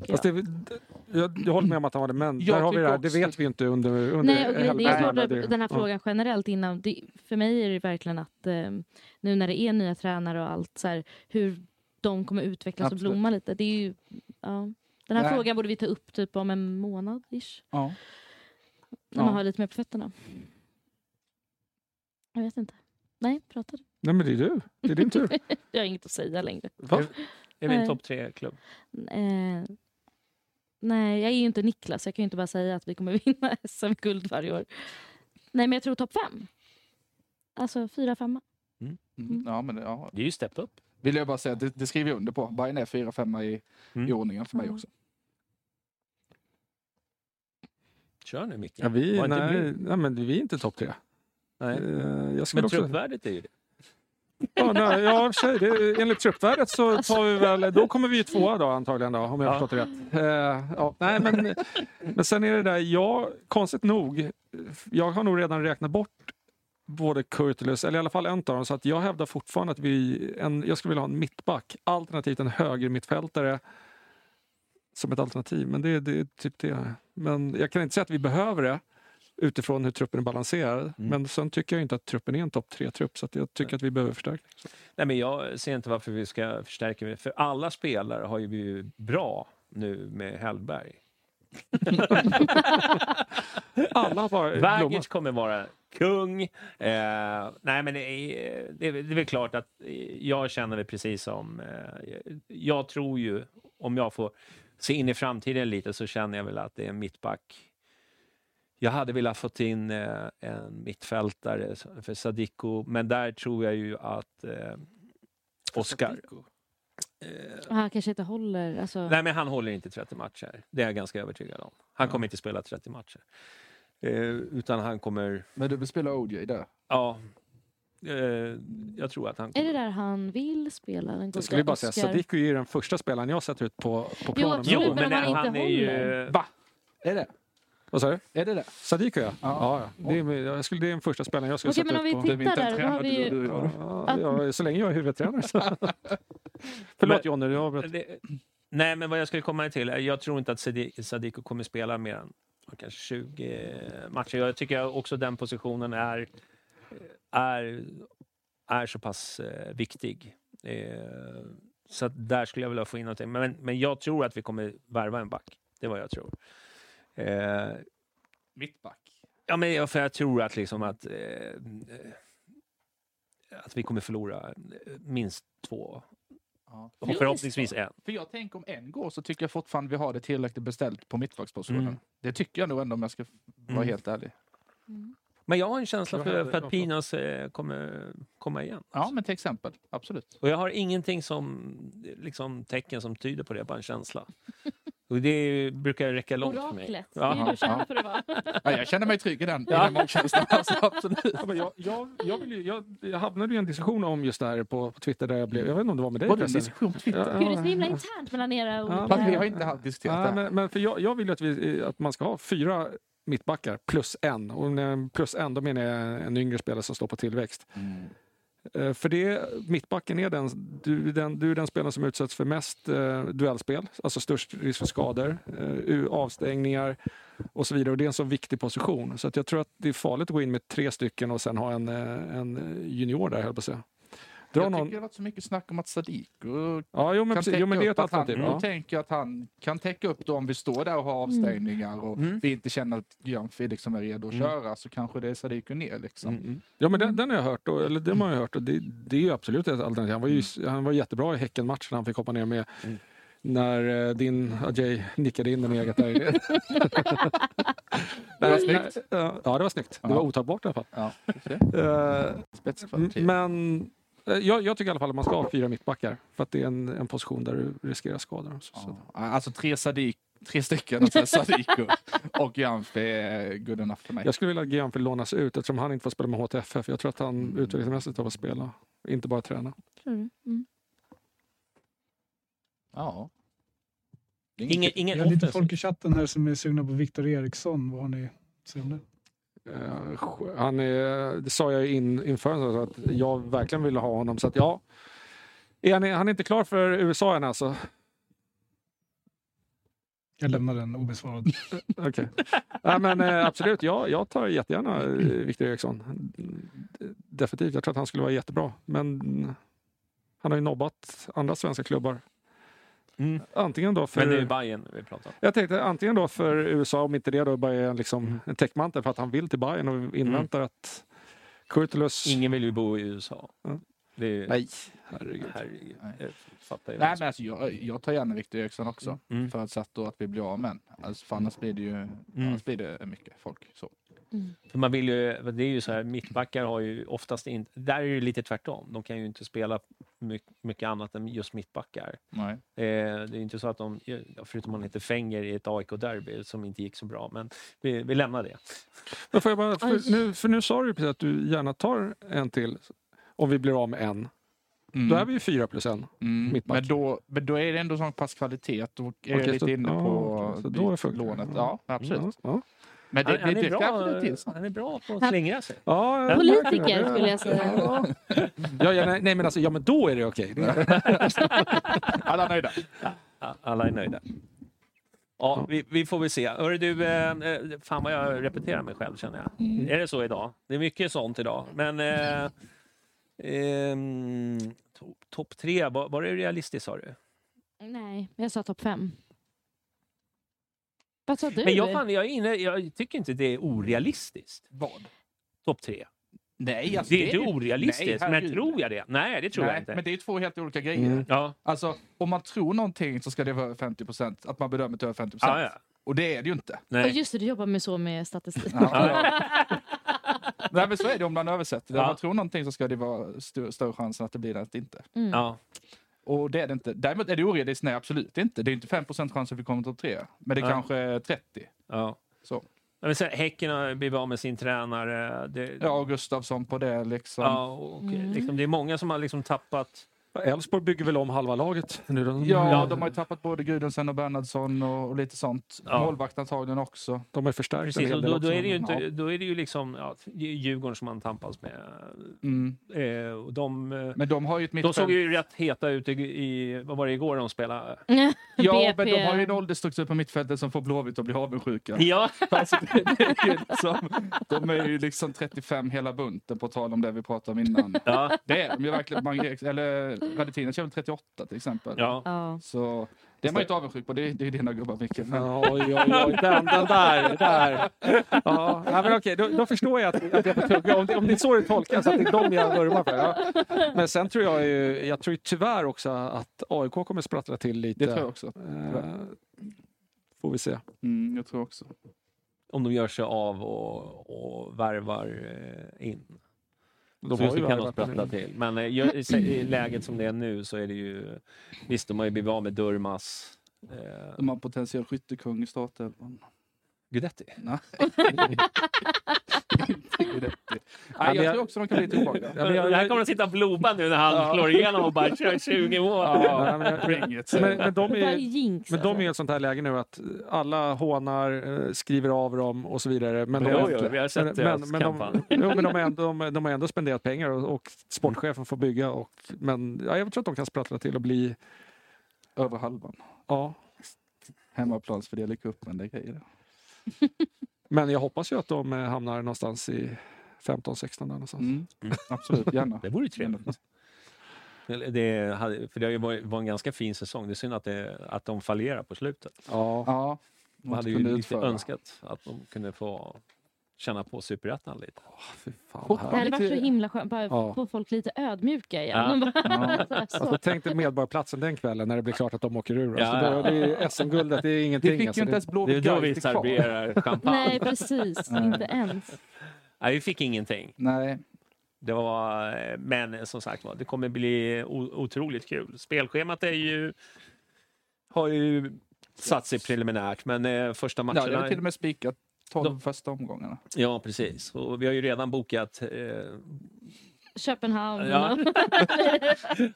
Speaker 4: Fast
Speaker 2: jag.
Speaker 4: det, jag, jag håller med om att han var det, men
Speaker 3: Jag
Speaker 4: där har vi det, här, det vet vi inte under, under
Speaker 2: Nej, och det, är svårt,
Speaker 4: det-
Speaker 2: den här
Speaker 4: ja.
Speaker 2: frågan generellt innan. Det, för mig är det verkligen att eh, nu när det är nya tränare och allt, så här, hur de kommer utvecklas
Speaker 3: Absolut.
Speaker 2: och blomma lite. Det är ju, ja. Den här
Speaker 3: Nej.
Speaker 2: frågan borde vi ta upp typ om en månad, ish.
Speaker 3: Ja.
Speaker 2: När
Speaker 3: Ja.
Speaker 2: man har lite mer på fötterna. Jag vet inte. Nej, prata du.
Speaker 4: Nej, men det är du. Det är din tur.
Speaker 2: Jag har inget att säga längre.
Speaker 4: Va?
Speaker 1: Är vi en topp tre-klubb?
Speaker 2: Eh, nej, jag är ju inte Niklas. Jag kan ju inte bara säga att vi kommer vinna SM-guld varje år. Nej, men jag tror topp fem. Alltså fyra, femma.
Speaker 3: Mm. Ja, men, ja.
Speaker 1: Det är ju step up.
Speaker 3: Vill jag bara säga det, det skriver jag under på. Bayern är fyra, femma i,
Speaker 1: Mm.
Speaker 3: i ordningen för mig
Speaker 2: Ja.
Speaker 3: också.
Speaker 1: Kör nu Micke.
Speaker 4: Ja, vi, nej, nej, men vi är inte topp tre.
Speaker 1: Nej.
Speaker 4: Eh, Jag skulle
Speaker 1: Men
Speaker 4: också...
Speaker 1: truppvärdet är ju det.
Speaker 4: Ja, nej, ja, i och för sig, det, enligt truppvärdet så tar vi väl, då kommer vi ju tvåa då antagligen då, om jag har förstått det rätt. Eh, ja, nej, men, men sen är det där, jag, konstigt nog, jag har nog redan räknat bort både Kurtulus, eller i alla fall en av dem, så att jag hävdar fortfarande att vi, en, jag skulle vilja ha en mittback, alternativt en höger mittfältare som ett alternativ. Men det, det är typ det. Men jag kan inte säga att vi behöver det utifrån hur truppen är balanserad. Men sen tycker jag inte att truppen är en topp tre-trupp, så jag tycker att vi behöver förstärkning.
Speaker 1: Nej, men jag ser inte varför vi ska förstärka. För alla spelare har ju blivit bra nu med Hellberg.
Speaker 4: Alla har
Speaker 1: Vagic kommer vara kung. Eh, nej, men det är, det, är, det är väl klart att eh, jag känner det precis som... Eh, jag tror ju, om jag får se in i framtiden lite, så känner jag väl att det är en mittback. Jag hade velat fått in eh, en mittfältare för Sadiko, men där tror jag ju att eh, Oscar...
Speaker 2: Och Han kanske inte håller... Alltså,
Speaker 1: Nej, men han håller inte 30 matcher. Det är jag ganska övertygad om. Han kommer inte spela 30 matcher. Eh, utan han kommer...
Speaker 3: Men du vill spela OJ där?
Speaker 1: Ja. Eh, jag tror att han
Speaker 2: Är
Speaker 1: kommer...
Speaker 2: det där han vill spela? Den
Speaker 4: Jag skulle bara säga? Sadiku är den första spelaren jag sätter ut på, på
Speaker 2: Jo,
Speaker 4: planen.
Speaker 2: absolut,
Speaker 1: Jo,
Speaker 2: men
Speaker 1: men
Speaker 2: han
Speaker 1: han
Speaker 2: inte
Speaker 1: är ju...
Speaker 3: Va? Är det?
Speaker 4: Vad sa du?
Speaker 3: Är det det?
Speaker 4: Sadiku ja.
Speaker 3: Ja.
Speaker 4: ja. ja. Det, är, jag skulle, det är den första spelaren jag skulle
Speaker 2: Okej,
Speaker 4: sätta
Speaker 2: men om vi
Speaker 4: på.
Speaker 2: Tittar där, har vi ju...
Speaker 3: du, du,
Speaker 4: Ja, ja, så länge jag är huvudtränare. Så. Förlåt Jonny, jag avbröt.
Speaker 1: Nej, men vad jag skulle komma till, är, jag tror inte att Sadi- Sadiko kommer spela mer än kanske 20 matcher. Jag tycker också den positionen är, är, är så pass eh, viktig. Eh, så där skulle jag vilja få in någonting. Men, men jag tror att vi kommer värva en back. Det är vad jag tror. Eh,
Speaker 3: Mittback.
Speaker 1: Ja, men jag- för jag tror att liksom att, eh, att vi kommer förlora minst två.
Speaker 3: Ja.
Speaker 1: Och förhoppningsvis en.
Speaker 3: För jag tänker om en går så tycker jag fortfarande vi har det tillräckligt beställt på mittbackspositionen.
Speaker 1: Mm.
Speaker 3: Det tycker jag nog ändå om jag ska vara
Speaker 1: Mm.
Speaker 3: helt ärlig.
Speaker 1: Men jag har en känsla för, för att Pinas eh, kommer komma igen.
Speaker 3: Ja, men till exempel. Absolut.
Speaker 1: Och jag har ingenting som liksom, tecken som tyder på det, bara en känsla. Och det brukar räcka långt för mig.
Speaker 2: Oraklet.
Speaker 1: Ja.
Speaker 2: Det är du känner för att vara.
Speaker 3: Ja, jag känner mig trygg i den,
Speaker 1: Ja.
Speaker 3: den magkänslan. Alltså, absolut.
Speaker 4: Ja, jag, jag, jag, vill ju, jag, jag hamnade i en diskussion om just det här på, på Twitter där jag blev, jag vet inte om det var med dig
Speaker 3: Var det en diskussion på Twitter?
Speaker 4: Ja,
Speaker 2: Gud, det är så himla internt mellan era olika...
Speaker 3: Fast vi har inte haft diskuterat
Speaker 4: Ja,
Speaker 3: det här.
Speaker 4: men, men för jag, jag vill ju att, vi, att man ska ha fyra mittbackar plus en. Och plus en, då menar jag en yngre spelare som står på tillväxt.
Speaker 3: Mm.
Speaker 4: Eh, för det, mittbacken är den, du, är den, du är den spelaren som utsätts för mest eh, duellspel, alltså störst risk för skador, eh, avstängningar och så vidare. Och det är en så viktig position. Så att jag tror att det är farligt att gå in med tre stycken och sen ha en, eh, en junior där, höll jag på att säga. Dra
Speaker 3: Jag
Speaker 4: någon...
Speaker 3: tycker det har varit så mycket snack om att Sadiko
Speaker 4: Ja, jo men,
Speaker 3: kan
Speaker 4: precis.
Speaker 3: täcka
Speaker 4: Jo, men det är
Speaker 3: upp att han,
Speaker 4: Ja.
Speaker 3: tänker jag att han kan täcka upp då om vi står där och har avstängningar och
Speaker 1: Mm.
Speaker 3: vi inte känner att Jönfi liksom är redo att
Speaker 1: Mm.
Speaker 3: köra så kanske det är Sadiko ner liksom.
Speaker 1: Mm, mm.
Speaker 4: Ja men den, den har jag hört, och, eller den har jag hört och det, det är ju absolut ett alternativ. Han var ju han var jättebra i Häcken-matchen han fick hoppa ner med
Speaker 1: Mm.
Speaker 4: när eh, din Ajay nickade in den eget där inne.
Speaker 3: Det var snyggt.
Speaker 4: Ja, det var snyggt. Det var otagbart i alla fall.
Speaker 3: Ja, det
Speaker 4: Eh, men jag, jag tycker i alla fall att man ska ha fyra mittbackar för att det är en, en position där du riskerar skador. Så, så.
Speaker 3: Ja, alltså tre, Sadik, tre stycken, alltså Sadiko och Jönfi är good enough för mig.
Speaker 4: Jag skulle vilja att Gian lånas ut eftersom han inte får spela med HTFF. Jag tror att han
Speaker 3: Mm.
Speaker 4: utvecklingsmässigt av att spela, inte bara träna.
Speaker 2: Du? Mm.
Speaker 3: Ja.
Speaker 1: Ingen, ingen
Speaker 5: har lite folk i chatten här som är sugna på Viktor Eriksson. Vad har ni att säga om det?
Speaker 4: Eh, han är, det sa jag in, inför så att jag verkligen ville ha honom. Så att ja, är han, han är inte klar för USA än alltså.
Speaker 5: Jag lämnar den obesvarad.
Speaker 4: Okej. Nej, men eh, absolut, ja, jag tar jättegärna eh, Victor Eriksson. Definitivt, jag tror att han skulle vara jättebra. Men han har ju nobbat andra svenska klubbar.
Speaker 1: Mm.
Speaker 4: Antingen då för...
Speaker 1: Men det är ju Bayern vi pratar om.
Speaker 4: Jag tänkte antingen då för USA, om inte det då bara är liksom en täckmantel för att han vill till Bayern och inväntar att Kurtulus...
Speaker 1: Ingen vill ju bo i USA. Är,
Speaker 4: Nej, herregud.
Speaker 1: herregud.
Speaker 3: Nej.
Speaker 1: Jag fattar.
Speaker 3: Nej, men alltså, jag, jag tar gärna Victor Eriksson också.
Speaker 1: Mm.
Speaker 3: Förutsatt då att vi blir av med alltså, För annars blir det ju annars blir det mycket folk. Så.
Speaker 2: Mm.
Speaker 1: För man vill ju, det är ju så här, mittbackar har ju oftast inte... Där är det lite tvärtom. De kan ju inte spela mycket, mycket annat än just mittbackar.
Speaker 3: Nej.
Speaker 1: Eh, det är inte så att de, ja, förutom man inte fänger i ett AIK-derby som inte gick så bra, men vi, vi lämnar det.
Speaker 4: Men får jag bara, för nu, för nu sa du ju precis att du gärna tar en till. om vi blir av med en.
Speaker 3: Mm.
Speaker 4: Då är vi ju fyra plus en.
Speaker 3: Mm.
Speaker 4: mittback.
Speaker 3: Men, då, men då är det ändå sån pass kvalitet. Då är
Speaker 4: Okej,
Speaker 3: jag lite
Speaker 4: så-
Speaker 3: inne
Speaker 4: ja,
Speaker 3: på
Speaker 4: så då funkar det.
Speaker 3: lånet. Ja, absolut.
Speaker 4: Ja, ja.
Speaker 3: Men det,
Speaker 1: Han, han,
Speaker 3: det,
Speaker 1: är
Speaker 3: det
Speaker 1: bra, han är bra på att
Speaker 2: Han-
Speaker 1: slingra sig.
Speaker 4: Ja,
Speaker 2: Politiker
Speaker 4: ja,
Speaker 2: skulle jag säga.
Speaker 4: Ja, ja, ja, nej, nej, men alltså, ja, men då är det okej.
Speaker 3: Alla nöjda.
Speaker 1: Ja, Alla är nöjda. Ja, vi, vi får väl se. Hörru du, eh, eh, fan vad jag repeterar mig själv känner jag. Är det så idag? Det är mycket sånt idag. Men eh, to- topp tre, var, var det realistiskt sa du?
Speaker 2: Nej, jag sa topp fem. Vad sa du?
Speaker 1: Men jag, fan, jag, är inne, jag tycker inte det är orealistiskt.
Speaker 3: Vad?
Speaker 1: Topp tre.
Speaker 3: Nej, alltså,
Speaker 1: Det är inte
Speaker 3: ju-
Speaker 1: orealistiskt,
Speaker 3: Nej,
Speaker 1: men tror jag det? Nej, det tror jag
Speaker 3: Nej,
Speaker 1: inte.
Speaker 3: men det är ju två helt olika grejer.
Speaker 4: Mm.
Speaker 1: Ja,
Speaker 3: Alltså, om man tror någonting så ska det vara över 50 procent. Att man bedömer till över 50 procent.
Speaker 1: ja, ja.
Speaker 3: Och det är det ju inte.
Speaker 2: Och
Speaker 1: Nej.
Speaker 2: just det, du jobbar med så med statistik.
Speaker 3: Nej, men så är det om man översätter det.
Speaker 1: Ja.
Speaker 3: Om man tror någonting så ska det vara st- större chans att det blir det att inte.
Speaker 2: Mm.
Speaker 1: Ja.
Speaker 3: Och det är det inte. Däremot är det orealistiskt? Nej, absolut inte. Det är inte 5 procent chans att vi kommer topp tre. Men det är
Speaker 1: Nej.
Speaker 3: kanske 30.
Speaker 1: ja.
Speaker 3: Så.
Speaker 1: Men sen, häcken har blivit av med sin tränare. Det,
Speaker 3: Ja, och Gustafsson på det liksom.
Speaker 1: ja, och,
Speaker 2: Mm.
Speaker 1: liksom, det är många som har liksom tappat...
Speaker 4: Elfsborg bygger väl om halva laget. Nu, de,
Speaker 3: Ja, de har ju tappat både Gudrunsen och Bernhardsson och, och lite sånt.
Speaker 1: Ja.
Speaker 3: Målvakt antagligen också.
Speaker 4: de har förstärkt en
Speaker 1: Precis,
Speaker 4: hel
Speaker 1: och
Speaker 4: del
Speaker 1: då, då, är det ju inte,
Speaker 3: Ja.
Speaker 1: då är det ju liksom ja, Djurgården som man tampas med.
Speaker 3: Mm.
Speaker 1: Eh, och de, eh,
Speaker 3: Men de har ju ett
Speaker 1: de
Speaker 3: mittfält.
Speaker 1: såg ju rätt heta ut i, i vad var det igår de spelade?
Speaker 3: Ja,
Speaker 2: BP.
Speaker 3: men de har ju en åldersstruktur på mittfältet som får Blåvitt att bli avundsjuka.
Speaker 1: Ja,
Speaker 3: Alltså, det, det är liksom, de är ju liksom 35 hela bunten, på tal om det vi pratade om innan.
Speaker 1: ja,
Speaker 3: Det är de ju verkligen. Man, eller Radetinac är väl 38 till exempel.
Speaker 1: ja.
Speaker 2: Ja.
Speaker 3: Så det är man ju inte avundsjuk på. Det är, det är dina gubbar, Micke. Men,
Speaker 4: Ja, oj, oj, oj, den, den där, där. Ja, ja, men okej, då, då förstår jag att, att jag får tugga. Om det, om det är så det tolkas, att det är dem jag vurmar för. Ja. Men sen tror jag ju, jag tror ju tyvärr också att AIK kommer sprattra till lite.
Speaker 3: det tror jag också.
Speaker 4: Eh, får vi se.
Speaker 3: Mm, jag tror också.
Speaker 1: Om de gör sig av och, och värvar eh, in.
Speaker 4: De
Speaker 1: så
Speaker 4: har ju
Speaker 1: kan de sprattla till. Men eh, i, i läget som det är nu så är det ju... Visst, de har ju blivit av med Durmas. Eh,
Speaker 3: De har potentiell skyttekung i startelvan.
Speaker 1: Guidetti.
Speaker 3: Nej. Inte. Nej, jag tror också de kan bli tillbaka.
Speaker 4: Ja, men jag-
Speaker 1: här kommer att sitta blodband nu när han
Speaker 3: Ja.
Speaker 1: slår igenom och bara kör 20 mål.
Speaker 4: Ja, men, men, men de
Speaker 2: är
Speaker 4: är
Speaker 2: jinx.
Speaker 4: men de är
Speaker 2: alltså.
Speaker 4: i ett sånt här läge nu att alla hånar, eh, skriver av dem och så vidare. Men, de,
Speaker 1: Jo, jo, vi har sett
Speaker 4: men,
Speaker 1: deras
Speaker 4: men, men, de,
Speaker 1: kampanj.
Speaker 4: jo, men de, har ändå, de, de har ändå spenderat pengar och, och sportchefen får bygga. Och, men ja, jag tror att de kan sprattla till och bli...
Speaker 3: Över halvan.
Speaker 4: Ja.
Speaker 3: Hemmaplansfördel i cupen, det är grejer.
Speaker 4: Men jag hoppas ju att de eh, hamnar någonstans i 15-16 där någonstans.
Speaker 3: Mm. Absolut, gärna.
Speaker 1: Det vore ju trevligt. Det, hade, för det har ju varit, var en ganska fin säsong. Det är synd att, det, att de fallerar på slutet.
Speaker 4: Ja.
Speaker 3: Ja,
Speaker 1: Man hade ju lite
Speaker 3: utföra.
Speaker 1: önskat att de kunde få känna på superettan lite.
Speaker 4: Fy fan,
Speaker 2: Det hade varit så himla skönt, bara
Speaker 4: Ja.
Speaker 2: få folk lite ödmjuka igen.
Speaker 1: Ja.
Speaker 2: Bara- så.
Speaker 4: Alltså, tänk dig Medborgarplatsen den kvällen när det blir klart att de åker ur. Alltså,
Speaker 1: Ja, ja.
Speaker 4: det, det är SM-guldet, det är
Speaker 3: Det
Speaker 4: ingenting.
Speaker 3: fick
Speaker 4: alltså,
Speaker 3: ju inte
Speaker 4: det,
Speaker 3: ens
Speaker 1: Det är
Speaker 3: Blåvitt
Speaker 1: då vi serverar champagne.
Speaker 2: Nej, precis. Inte ens.
Speaker 1: Nej, vi fick ingenting.
Speaker 3: Nej,
Speaker 1: Det var, men som sagt var, det kommer bli otroligt kul. Spelschemat är ju, har ju satt sig preliminärt, men eh, första
Speaker 3: ja,
Speaker 1: matcherna...
Speaker 3: det är till och med spikat 12
Speaker 1: De-
Speaker 3: första omgångarna.
Speaker 1: Ja, precis. Och vi har ju redan bokat... Eh,
Speaker 2: Köpenhamn.
Speaker 1: Ja.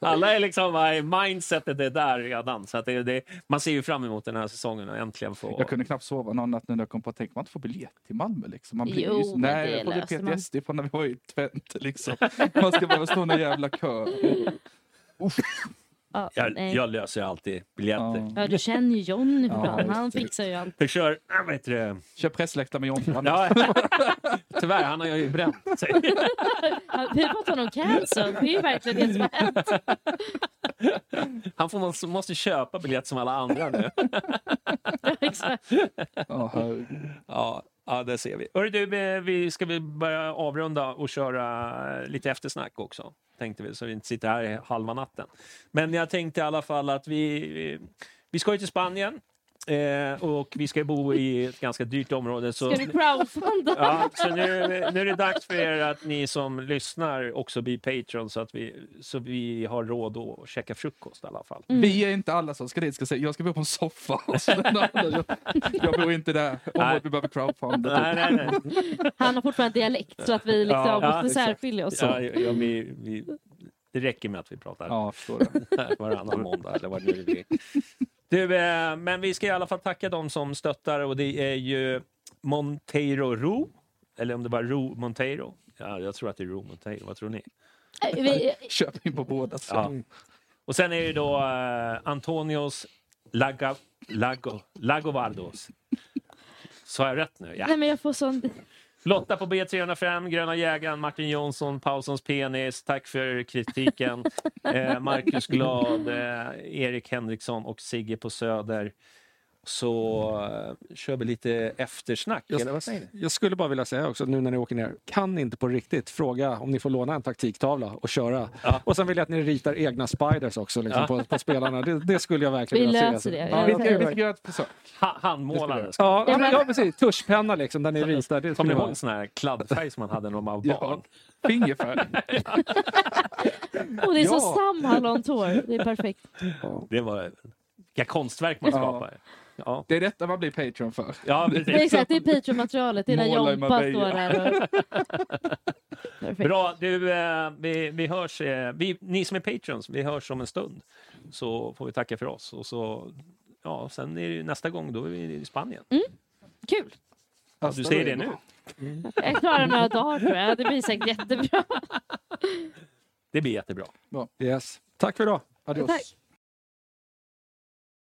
Speaker 1: alla är liksom, mindsetet är där redan. Så att det, det, man ser ju fram emot den här säsongen och äntligen få...
Speaker 3: Jag kunde knappt sova någon natt när jag kom på att tänka man inte får biljett till Malmö. Liksom. Man blir
Speaker 2: Jo,
Speaker 3: ju så,
Speaker 2: men
Speaker 3: nej,
Speaker 2: det
Speaker 3: jag får
Speaker 2: löser man.
Speaker 3: PTSD från när vi var i Twente. Liksom. Man ska bara stå i en jävla kö.
Speaker 2: Ja,
Speaker 1: Jag, jag löser alltid biljetter.
Speaker 2: Ja, du känner ju Johnny
Speaker 3: Ja,
Speaker 2: fan. Han fixar ju allt.
Speaker 1: Jag kör, vad heter det?
Speaker 3: Kör pressläktare med John.
Speaker 1: Ja, tyvärr, han har ju bränt sig.
Speaker 2: Vi har fått honom cancelled. Det är ju verkligen det som har hänt.
Speaker 1: Han får, måste, måste köpa biljett som alla andra nu.
Speaker 2: Exakt.
Speaker 3: Ja, herregud.
Speaker 1: Ja, ja det ser vi. Hörru du, vi- ska vi börja avrunda och köra eh, lite eftersnack också. Tänkte vi, så vi inte sitter här halva natten. Men jag tänkte i alla fall att vi, vi ska ju till Spanien. Eh, och vi ska bo i ett ganska dyrt område. Så,
Speaker 2: Ska du crowdfunda?
Speaker 1: ja, så nu, nu är det dags för er att ni som lyssnar också blir Patreon så att vi, så vi har råd att käka frukost i alla fall.
Speaker 2: Mm.
Speaker 3: Vi är inte alla som ska dit. Ska säga, jag ska bo på en soffa. Och så den andra, jag, jag bor inte där.
Speaker 1: Nej.
Speaker 3: Om vi behöver crowdfunda.
Speaker 1: Nej, nej, nej.
Speaker 2: Han har fortfarande dialekt så att vi liksom
Speaker 1: Ja,
Speaker 2: måste
Speaker 3: exakt.
Speaker 2: särskilja oss.
Speaker 1: Ja, ja, vi, vi, det räcker med att vi pratar
Speaker 3: Ja, jag förstår det.
Speaker 1: varannan måndag eller vad det nu blir. Du, eh, men vi ska i alla fall tacka dem som stöttar och det är ju Monteiro Ro, eller om det var Ro Monteiro. Ja, jag tror att det är Ro Monteiro, vad tror ni?
Speaker 2: Eh, vi-
Speaker 3: Köp in på båda.
Speaker 1: Ja. Och sen är det då eh, Antonios Laga, Lago, Lagovardos. Sa jag rätt nu? Ja.
Speaker 2: Nej men jag får sån...
Speaker 1: Lotta på B305, Gröna jägaren, Martin Jonsson, Paulssons penis. Tack för kritiken. Eh, Marcus Glad, eh, Erik Henriksson och Sigge på Söder. Så eh, kör vi lite eftersnack,
Speaker 4: Jag-
Speaker 1: eller vad säger ni?
Speaker 4: Jag skulle bara vilja säga också nu när ni åker ner, kan ni inte på riktigt fråga om ni får låna en taktiktavla och köra.
Speaker 1: Ja.
Speaker 4: Och sen vill jag att ni ritar egna spiders också liksom,
Speaker 1: Ja.
Speaker 4: på, på spelarna. Det, det skulle jag verkligen
Speaker 2: Vi
Speaker 4: vilja
Speaker 2: löser
Speaker 4: se.
Speaker 2: det.
Speaker 4: Ja,
Speaker 2: Jag
Speaker 3: Vi
Speaker 4: det
Speaker 3: ska vi ett försök.
Speaker 1: Ha, handmålade.
Speaker 4: Ja,
Speaker 2: Ja,
Speaker 4: ja,
Speaker 2: men-
Speaker 4: ja, precis. Tuschpenna liksom, där ni ritar. Det
Speaker 1: Kommer ni ihåg sån här kladdfärg som man hade när man var
Speaker 3: Ja.
Speaker 1: barn?
Speaker 3: Fingerfärg.
Speaker 2: Och det är så
Speaker 3: Ja.
Speaker 2: samhallontår. Det är perfekt.
Speaker 1: Det var vilka konstverk man
Speaker 3: Ja.
Speaker 1: skapar. Ja,
Speaker 3: Det är detta man blir Patreon för.
Speaker 1: ja
Speaker 2: Det är
Speaker 1: precis.
Speaker 2: exakt, det är Patreon-materialet. Det är när Jompa står där. Och...
Speaker 1: Bra, du, eh, vi, vi hörs. Eh, vi, ni som är patrons, vi hörs om en stund. Så får vi tacka för oss. Och så, ja, sen är det ju nästa gång, då är vi i Spanien.
Speaker 2: Kul.
Speaker 1: Ja, du säger det nu.
Speaker 2: Jag klarar några dagar tror jag. Det blir säkert jättebra.
Speaker 1: Det blir jättebra.
Speaker 4: Yes. Tack för idag.
Speaker 3: Adios.
Speaker 2: Tack.